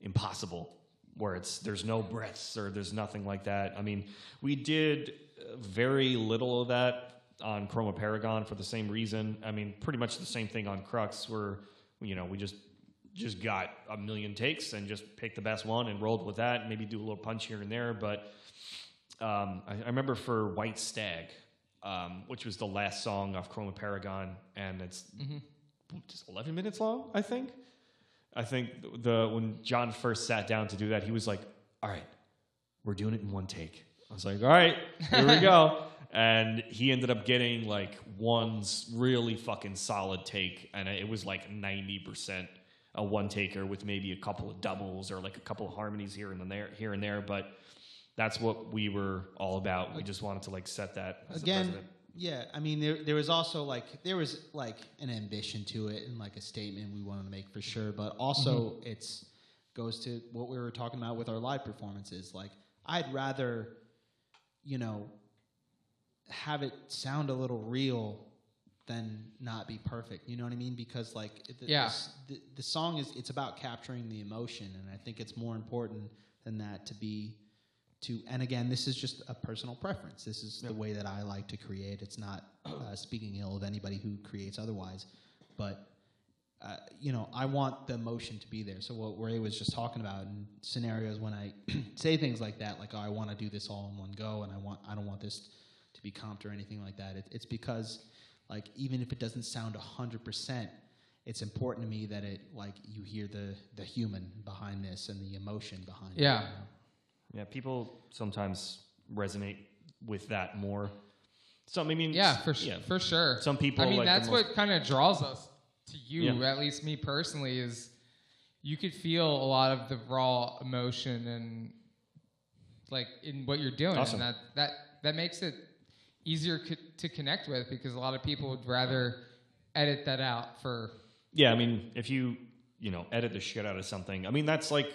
impossible where it's there's no breaths or there's nothing like that. I mean, we did very little of that on Chroma Paragon for the same reason. I mean, pretty much the same thing on Crux, where you know we just just got a million takes and just picked the best one and rolled with that. Maybe do a little punch here and there, but um, I, I remember for White Stag, um, which was the last song off Chroma Paragon, and it's just 11 minutes long, I think. I think the when John first sat down to do that, he was like, "All right, we're doing it in one take. I was like, all right, here we go. (laughs) And he ended up getting like one really fucking solid take, and it was like ninety percent a one taker with maybe a couple of doubles or like a couple of harmonies here and there, here and there. But that's what we were all about. We just wanted to like set that as again president. yeah i mean there, there was also like there was like an ambition to it and like a statement we wanted to make for sure but also mm-hmm. it's goes to what we were talking about with our live performances like i'd rather you know have it sound a little real than not be perfect you know what i mean because like the, Yeah. the, the song is it's about capturing the emotion and i think it's more important than that to be to and again this is just a personal preference. This is the way that i like to create. It's not uh, (clears throat) speaking ill of anybody who creates otherwise but uh, you know i want the emotion to be there. So what ray was just talking about in scenarios when i (clears throat) say things like that like oh, i want to do this all in one go and i want i don't want this to be comped or anything like that it, it's because like even if it doesn't sound 100% it's important to me that it like you hear the the human behind this and the emotion behind it Yeah. Yeah, people sometimes resonate with that more. Some, I mean, Yeah, for, yeah. for sure. Some people I mean, like that's most- what kind of draws us to you, Yeah. at least me personally, is you could feel a lot of the raw emotion and like in what you're doing, Awesome. and that that that makes it easier co- to connect with because a lot of people would rather edit that out for Yeah, I mean, if you you know edit the shit out of something, I mean that's like,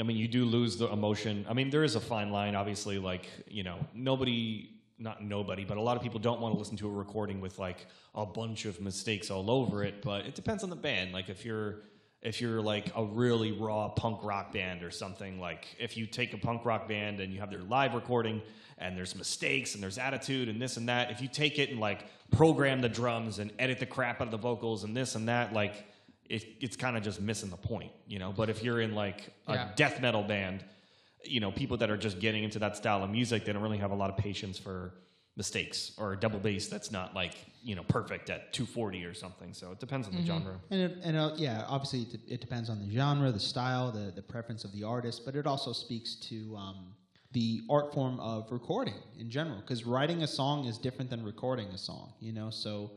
I mean you do lose the emotion. I mean there is a fine line, obviously. Like you know nobody, not nobody, but a lot of people don't want to listen to a recording with like a bunch of mistakes all over it. But it depends on the band. Like if you're if you're like a really raw punk rock band or something, like if you take a punk rock band and you have their live recording and there's mistakes and there's attitude and this and that, if you take it and like program the drums and edit the crap out of the vocals and this and that, like it, it's kind of just missing the point, you know. But if you're in like a Yeah. death metal band, you know, people that are just getting into that style of music, they don't really have a lot of patience for mistakes or a double bass that's not like you know perfect at 240 or something. So it depends on the genre. And, it, and uh, yeah, obviously it, it depends on the genre, the style, the, the preference of the artist, but it also speaks to um, the art form of recording in general. Because writing a song is different than recording a song, you know? So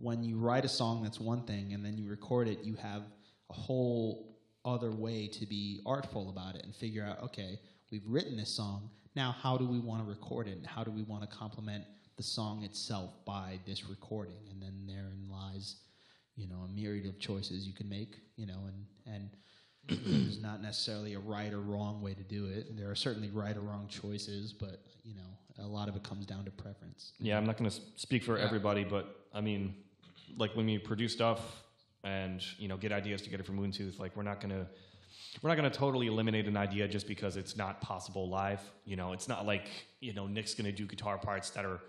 when you write a song, that's one thing, and then you record it, you have a whole other way to be artful about it and figure out, okay, we've written this song. Now, how do we want to record it? And how do we want to complement the song itself by this recording? And then therein lies you know, a myriad of choices you can make, you know, and and there's not necessarily a right or wrong way to do it. There are certainly right or wrong choices, but you know, a lot of it comes down to preference. Yeah, I'm not going to speak for Yeah. everybody, but I mean, like when we produce stuff and you know get ideas together for Moontooth, like we're not to we're not to totally eliminate an idea just because it's not possible live. You know, it's not like you know Nick's to do guitar parts that are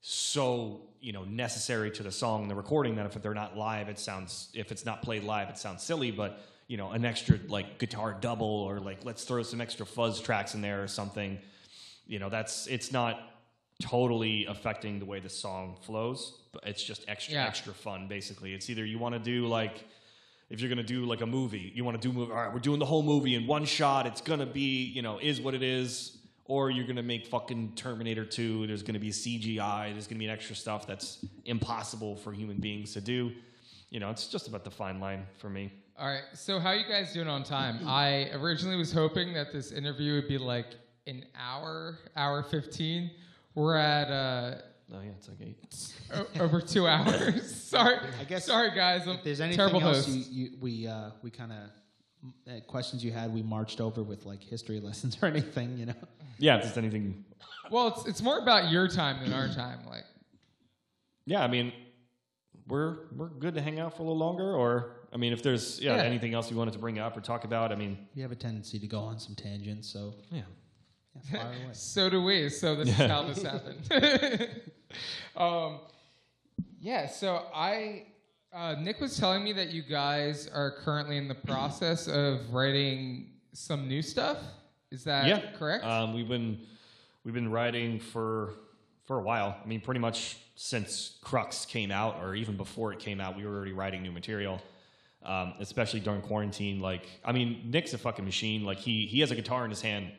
so you know necessary to the song and the recording that if they're not live, it sounds if it's not played live, it sounds silly. But you know, an extra like guitar double or like let's throw some extra fuzz tracks in there or something. You know, that's it's not totally affecting the way the song flows, it's just extra Yeah. extra fun. Basically, it's either you want to do like if you're gonna do like a movie, you want to do movie. All right, we're doing the whole movie in one shot. It's gonna be you know is what it is. Or you're gonna make fucking Terminator 2. There's gonna be CGI. There's gonna be an extra stuff that's impossible for human beings to do. You know, it's just about the fine line for me. All right. So how you guys doing on time? (clears throat) I originally was hoping that this interview would be like an hour, hour fifteen. We're at uh, Oh yeah, it's like eight. (laughs) over two hours. (laughs) sorry. I guess Sorry, guys. I'm If there's anything terrible else host. you, you, we uh, we kind of uh, questions you had, we marched over with like history (laughs) lessons or anything, you know. Yeah, if there's anything. Well, it's it's more about your time than our time. Like, Yeah, I mean, we're we're good to hang out for a little longer. Or I mean, if there's yeah, Yeah. anything else you wanted to bring up or talk about, I mean, We have a tendency to go on some tangents, so yeah. yeah, fire away. so do we. So this is how this happened. (laughs) um, yeah. So I, uh, Nick was telling me that you guys are currently in the process of writing some new stuff. Is that yeah, correct? Um, we've been we've been writing for for a while. I mean, pretty much since Crux came out, or even before it came out, we were already writing new material. Um, especially during quarantine. Like, I mean, Nick's a fucking machine. Like, he he has a guitar in his hand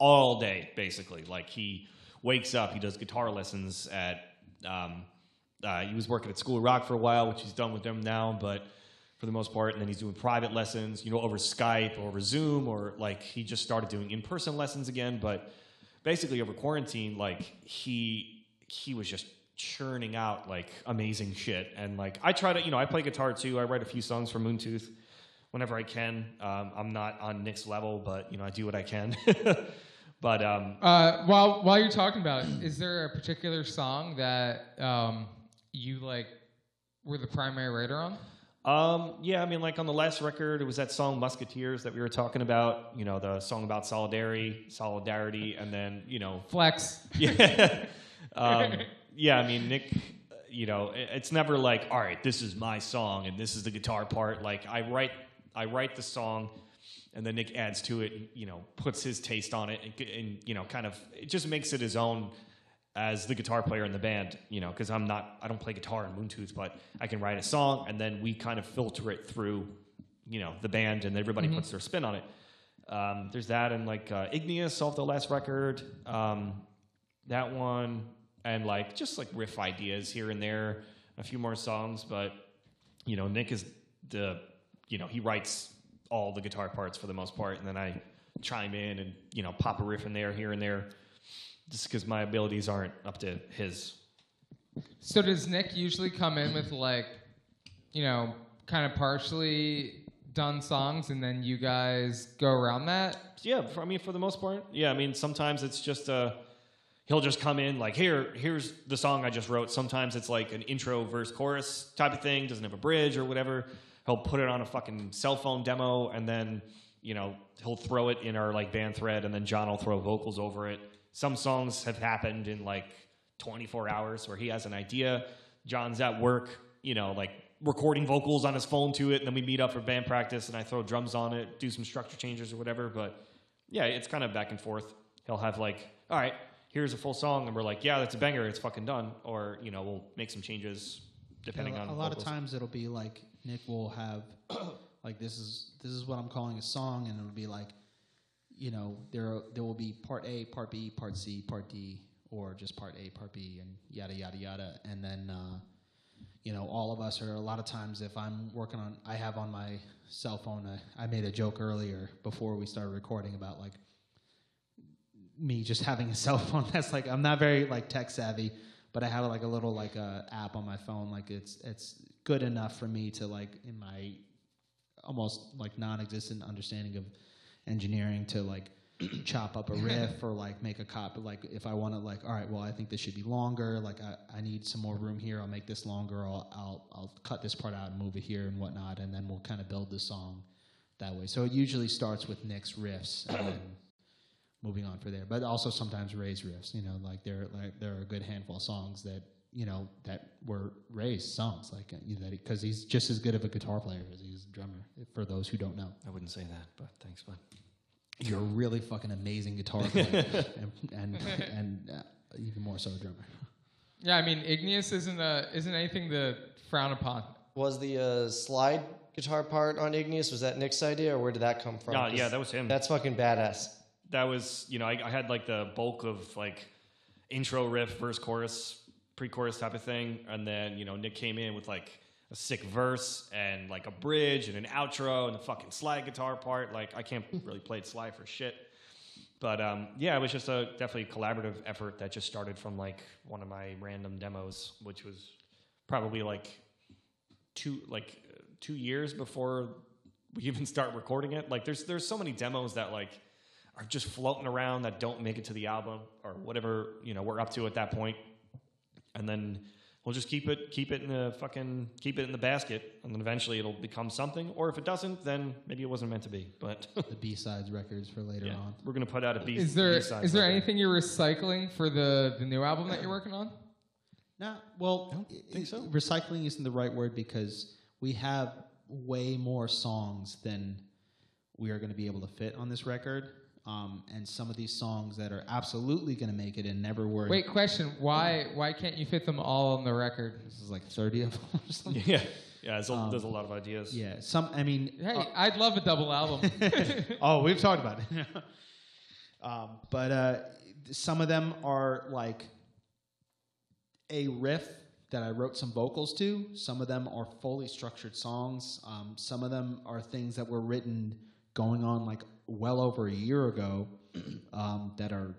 all day basically. Like he wakes up, he does guitar lessons at. Um, uh, he was working at School Rock for a while, which he's done with them now, but for the most part, and then he's doing private lessons, you know, over Skype or over Zoom, or like he just started doing in-person lessons again. But basically, over quarantine, like he he was just churning out like amazing shit. And like I try to, you know, I play guitar too. I write a few songs for Moontooth whenever I can. Um, I'm not on Nick's level, but you know, I do what I can. (laughs) but um, Uh, while while you're talking about it, is there a particular song that um, you like were the primary writer on? Um, yeah, I mean, like on the last record, it was that song "Musketeers" that we were talking about. You know, the song about solidarity, solidarity, and then you know, (laughs) Flex. (laughs) yeah, um, yeah. I mean, Nick, you know, it's never like, all right, this is my song and this is the guitar part. Like, I write, I write the song, and then Nick adds to it. You know, puts his taste on it, and, and you know, kind of, it just makes it his own as the guitar player in the band, you know, because I'm not, I don't play guitar in Moontooth, but I can write a song and then we kind of filter it through, you know, the band and everybody puts their spin on it. Um, there's that and like uh, Igneous off the last record, um, that one, and like just like riff ideas here and there, a few more songs, but you know, Nick is the, you know, he writes all the guitar parts for the most part, and then I chime in and you know pop a riff in there, here and there just because my abilities aren't up to his. So does Nick usually come in with like, you know, kind of partially done songs, and then you guys go around that? Yeah, for, I mean, for the most part, yeah. I mean, sometimes it's just uh, he'll just come in like, here, here's the song I just wrote. Sometimes it's like an intro, verse, chorus type of thing. Doesn't have a bridge or whatever. He'll put it on a fucking cell phone demo, and then you know he'll throw it in our like band thread, and then John will throw vocals over it. Some songs have happened in like 24 hours where he has an idea. John's at work, you know, like recording vocals on his phone to it, and then we meet up for band practice, and I throw drums on it, do some structure changes or whatever. But yeah, it's kind of back and forth. He'll have like, all right, here's a full song, and we're like, yeah, that's a banger, it's fucking done. Or you know, we'll make some changes depending a, on a lot vocals. of times it'll be like Nick will have (coughs) like this is this is what I'm calling a song, and it'll be like, you know, there there will be part A, part B, part C, part D, or just part A, part B, and yada yada yada, and then. Uh, you know, all of us are a lot of times if I'm working on, I have on my cell phone, I, I made a joke earlier before we started recording about like me just having a (laughs) cell phone that's like I'm not very like tech savvy, but I have like a little like uh, app on my phone. Like it's it's good enough for me to like in my almost like non-existent understanding of engineering to like (clears throat) chop up a (laughs) riff or like make a copy. Like if I want to like, all right, well I think this should be longer. Like I, I need some more room here. I'll make this longer. I'll I'll I'll cut this part out and move it here and whatnot, and then we'll kind of build the song that way. So it usually starts with Nick's riffs and then moving on for there. But also sometimes Ray's riffs. You know, like there like there are a good handful of songs that you know that were Ray's songs, like you know, because he's just as good of a guitar player as he's a drummer. For those who don't know, I wouldn't say that, but thanks, bud. you're a really fucking amazing guitar player, (laughs) and and, and uh, even more so a drummer. Yeah, I mean, Igneous isn't a, isn't anything to frown upon. Was the uh, slide guitar part on Igneous? Was that Nick's idea, or where did that come from? Yeah, 'Cause yeah, that was him. That's fucking badass. That was you know I, I had like the bulk of like intro riff verse chorus pre-chorus type of thing. And then you know nick came in with like a sick verse and like a bridge and an outro and the fucking slide guitar part. Like i can't (laughs) really play slide for shit. But um, yeah it was just a definitely collaborative effort that just started from like one of my random demos which was probably like two like two years before we even start recording it. Like there's there's so many demos that like are just floating around that don't make it to the album or whatever you know we're up to at that point and then we'll just keep it keep it in the fucking keep it in the basket and then eventually it'll become something or if it doesn't then maybe it wasn't meant to be but (laughs) The B sides records for later yeah on. we're gonna put out a B Is there B-side is there record. anything you're recycling for the the new album that you're working on? No, well, think so. recycling isn't the right word because we have way more songs than we are going to be able to fit on this record. Um, and some of these songs that are absolutely going to make it and never were. Wait, question: Why why can't you fit them all on the record? this is like thirty of them or something. (laughs) yeah yeah there's a, there's a lot of ideas Yeah, some. I mean, Hey, uh, I'd love a double album. (laughs) oh, we've talked about it. (laughs) Um, but uh, some of them are like a riff that I wrote some vocals to. Some of them are fully structured songs. Um, some of them are things that were written going on like well over a year ago um, that are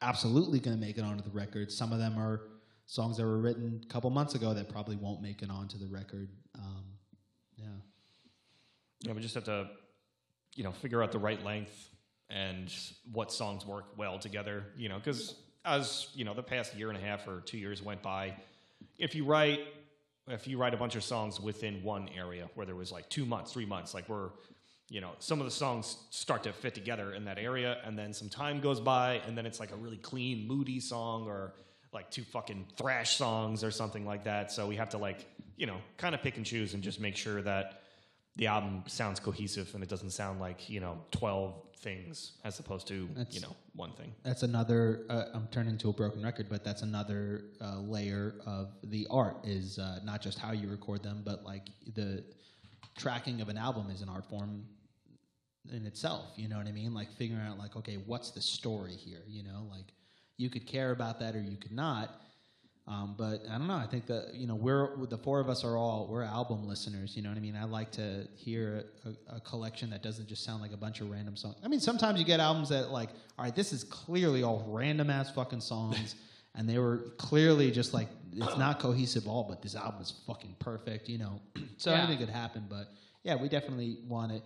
absolutely going to make it onto the record. Some of them are songs that were written a couple months ago that probably won't make it onto the record. Um, yeah. Yeah, we just have to, you know, figure out the right length and what songs work well together. You know, because as you know, the past year and a half or two years went by, if you write, if you write a bunch of songs within one area where there was like two months, three months, like we're, you know, some of the songs start to fit together in that area, and then some time goes by, and then it's like a really clean, moody song or like two fucking thrash songs or something like that. So we have to like, you know, kind of pick and choose and just make sure that the album sounds cohesive and it doesn't sound like you know 12 things as opposed to That's- you know one thing That's another. Uh, I'm turning to a broken record, but that's another uh, layer of the art. Is uh, not just how you record them, but like the tracking of an album is an art form in itself. You know what I mean? Like figuring out like, okay, what's the story here? You know, like you could care about that or you could not. Um, but I don't know. I think that you know we're the four of us are all we're album listeners. You know what I mean? I like to hear a, a collection that doesn't just sound like a bunch of random songs. I mean, sometimes you get albums that like, all right, this is clearly all random ass fucking songs, (laughs) and they were clearly just like it's not cohesive all, but this album is fucking perfect. You know, (clears throat) so Yeah. anything could happen. But yeah, we definitely want it.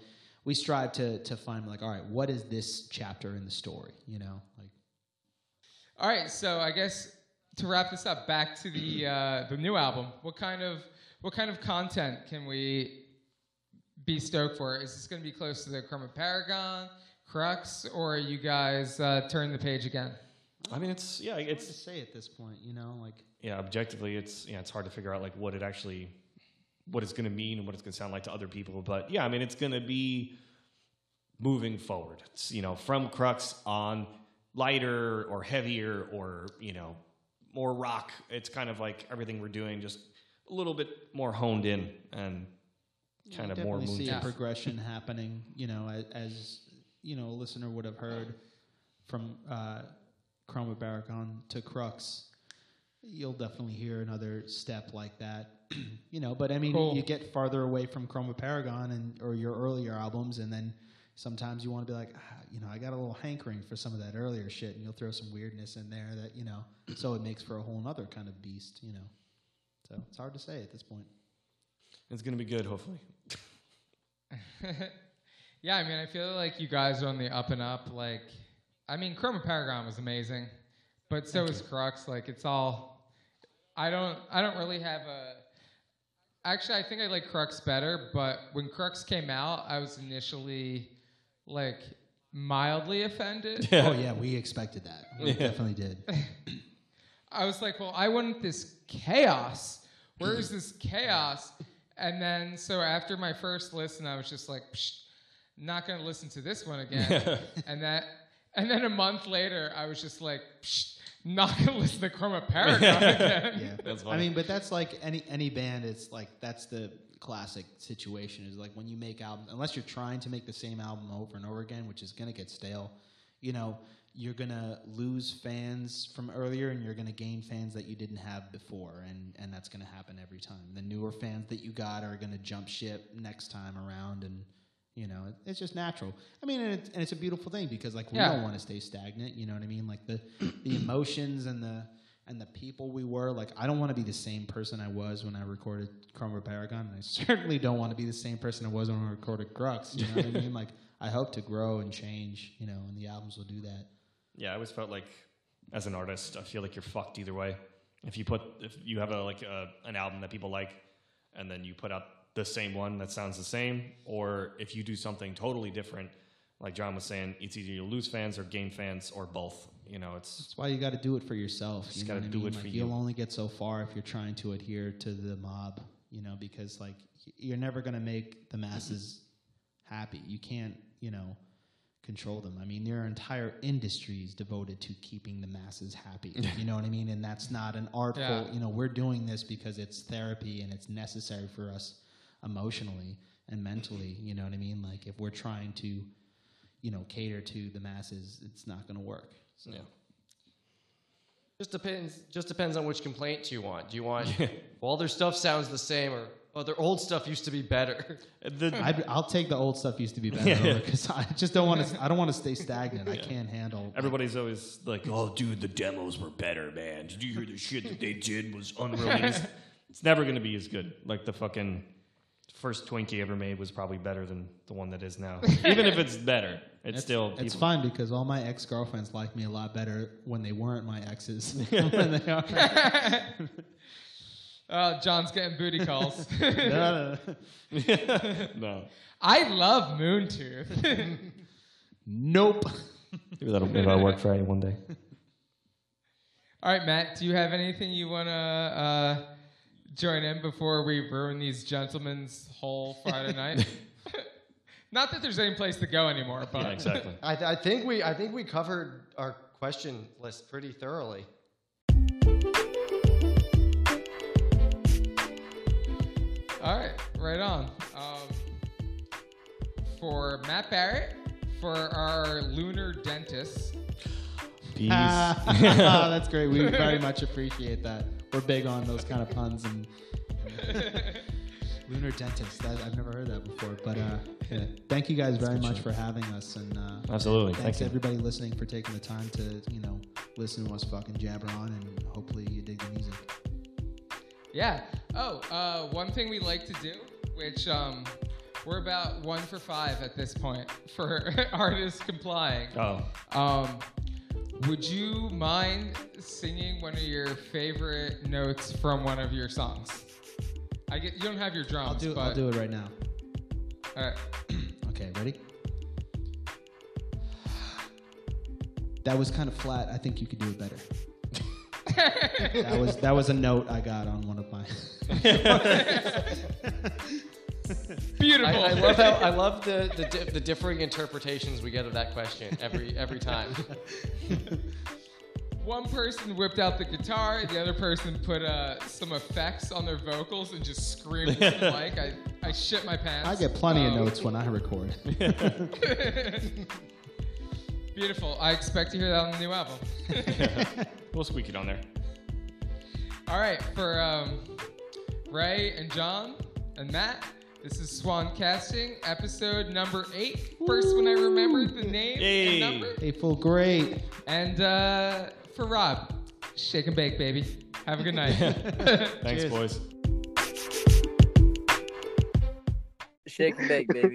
We strive to to find like, all right, what is this chapter in the story? You know, like All right, so I guess to wrap this up, back to the uh, the new album. What kind of what kind of content can we be stoked for? Is this going to be close to the Chroma Paragon, Crux, or are you guys uh, turn the page again? i mean it's yeah it's to say at this point. You know, like. yeah objectively it's yeah it's hard to figure out like what it actually what it's going to mean and what it's going to sound like to other people but yeah i mean it's going to be moving forward it's you know from crux on lighter or heavier or you know more rock it's kind of like everything we're doing just a little bit more honed in and kind of more see a progression (laughs) happening. You know, as, as you know, a listener would have heard from uh, Chroma Paragon to Crux. You'll definitely hear another step like that. (clears throat) you know, but I mean, Cool. you get farther away from Chroma Paragon and or your earlier albums, and then sometimes you want to be like, ah, you know, I got a little hankering for some of that earlier shit, and you'll throw some weirdness in there that you know, so it makes for a whole other kind of beast. You know, so it's hard to say at this point. it's going to be good hopefully (laughs) yeah, I mean, I feel like you guys are on the up and up. Like, I mean, Chroma Paragon was amazing, but so is Crux. Like, it's all. I don't. I don't really have a. Actually, I think I like Crux better. But when Crux came out, I was initially like mildly offended. Oh yeah, we expected that. We definitely did. (laughs) I was like, well, I want this chaos. Where is this chaos? And then, so after my first listen, I was just like, Psh, not going to listen to this one again. (laughs) and that, and then a month later, I was just like, Psh, not going to listen to Chroma (laughs) Paragon again. Yeah, That's I mean, but that's like any any band. It's like that's the classic situation. Is like when you make albums, unless you're trying to make the same album over and over again, which is gonna get stale. You know, you're gonna lose fans from earlier, and you're gonna gain fans that you didn't have before, and and that's gonna happen every time. The newer fans that you got are gonna jump ship next time around, and you know, it's just natural. I mean, and it's, and it's a beautiful thing because like we Yeah. don't want to stay stagnant. You know what I mean? Like the the (clears throat) emotions and the and the people we were. Like I don't want to be the same person I was when I recorded Chroma Paragon. And I (laughs) certainly don't want to be the same person I was when I recorded Crux. You know what I mean? Like I hope to grow and change. You know, and the albums will do that. Yeah, I always felt like, as an artist, I feel like you're fucked either way. If you put, if you have a like a, an album that people like, and then you put out the same one that sounds the same, or if you do something totally different, like John was saying, it's either you lose fans or gain fans or both. You know, it's That's why you got to do it for yourself. Just you got to do mean? it like, for you'll you. only get so far if you're trying to adhere to the mob. You know, because like you're never going to make the masses happy. You can't, you know, control them. I mean, there are entire industries devoted to keeping the masses happy. (laughs) you know what I mean? And that's not an artful. Yeah. You know, we're doing this because it's therapy and it's necessary for us emotionally and mentally. You know what I mean? Like if we're trying to you know, cater to the masses, it's not going to work. So. Yeah. Just depends. Just depends on which complaint you want. Do you want (laughs) well, their stuff sounds the same, or oh, their old stuff used to be better? (laughs) The, I'd, I'll take the old stuff used to be better because I just don't want to. I don't want to stay stagnant. I can't handle. everybody's always like, "Oh, dude, the demos were better, man. Did you hear the shit that they did was unreleased?" (laughs) it's never going to be as good. Like the fucking first Twinkie ever made was probably better than the one that is now. (laughs) Even if it's better, it's, still It's people- fine because all my ex girlfriends like me a lot better when they weren't my exes than (laughs) (laughs) when they are. Oh, John's getting booty calls. No, no, no. no. I love Moontooth. Nope. Maybe that'll, maybe that'll work for you one day. All right, Matt, do you have anything you want to uh, join in before we ruin these gentlemen's whole Friday night? (laughs) Not that there's any place to go anymore, but Yeah, exactly. I, th- I think we I think we covered our question list pretty thoroughly. All right, right on. Um, for Matt Barrett, for our lunar dentist, Peace. (laughs) Ah, (laughs) that's great. We very much appreciate that. We're big on those kind of puns and lunar dentist. That, I've never heard that before, but uh, yeah. thank you guys very much for having us, and uh, Absolutely. thanks Thank you. everybody listening for taking the time to you know listen to us fucking jabber on, and hopefully you dig the music. Yeah. Oh, uh, one thing we like to do, which um, we're about one for five at this point for (laughs) artists complying. Oh, Um, would you mind singing one of your favorite notes from one of your songs? I get you don't have your drums, I'll do. but I'll do it right now. all right. (clears throat) Okay, ready? That was kind of flat. I think you could do it better. (laughs) that was that was a note I got on one of my. (laughs) (laughs) Beautiful. I, I love how I love the the, di- the differing interpretations we get of that question every every time. (laughs) One person whipped out the guitar, the other person put uh, some effects on their vocals and just screamed into the (laughs) mic. I, I shit my pants. I get plenty of Um, notes when I record. Beautiful. I expect to hear that on the new album. we'll squeak it on there. All right, for um, Ray and John and Matt, this is Swan Casting, episode number eight. First one I remembered the name Yay. and number. They feel great. And uh, for Rob, shake and bake, baby. Have a good night. (laughs) (laughs) Thanks, Cheers. boys. Shake and bake, baby.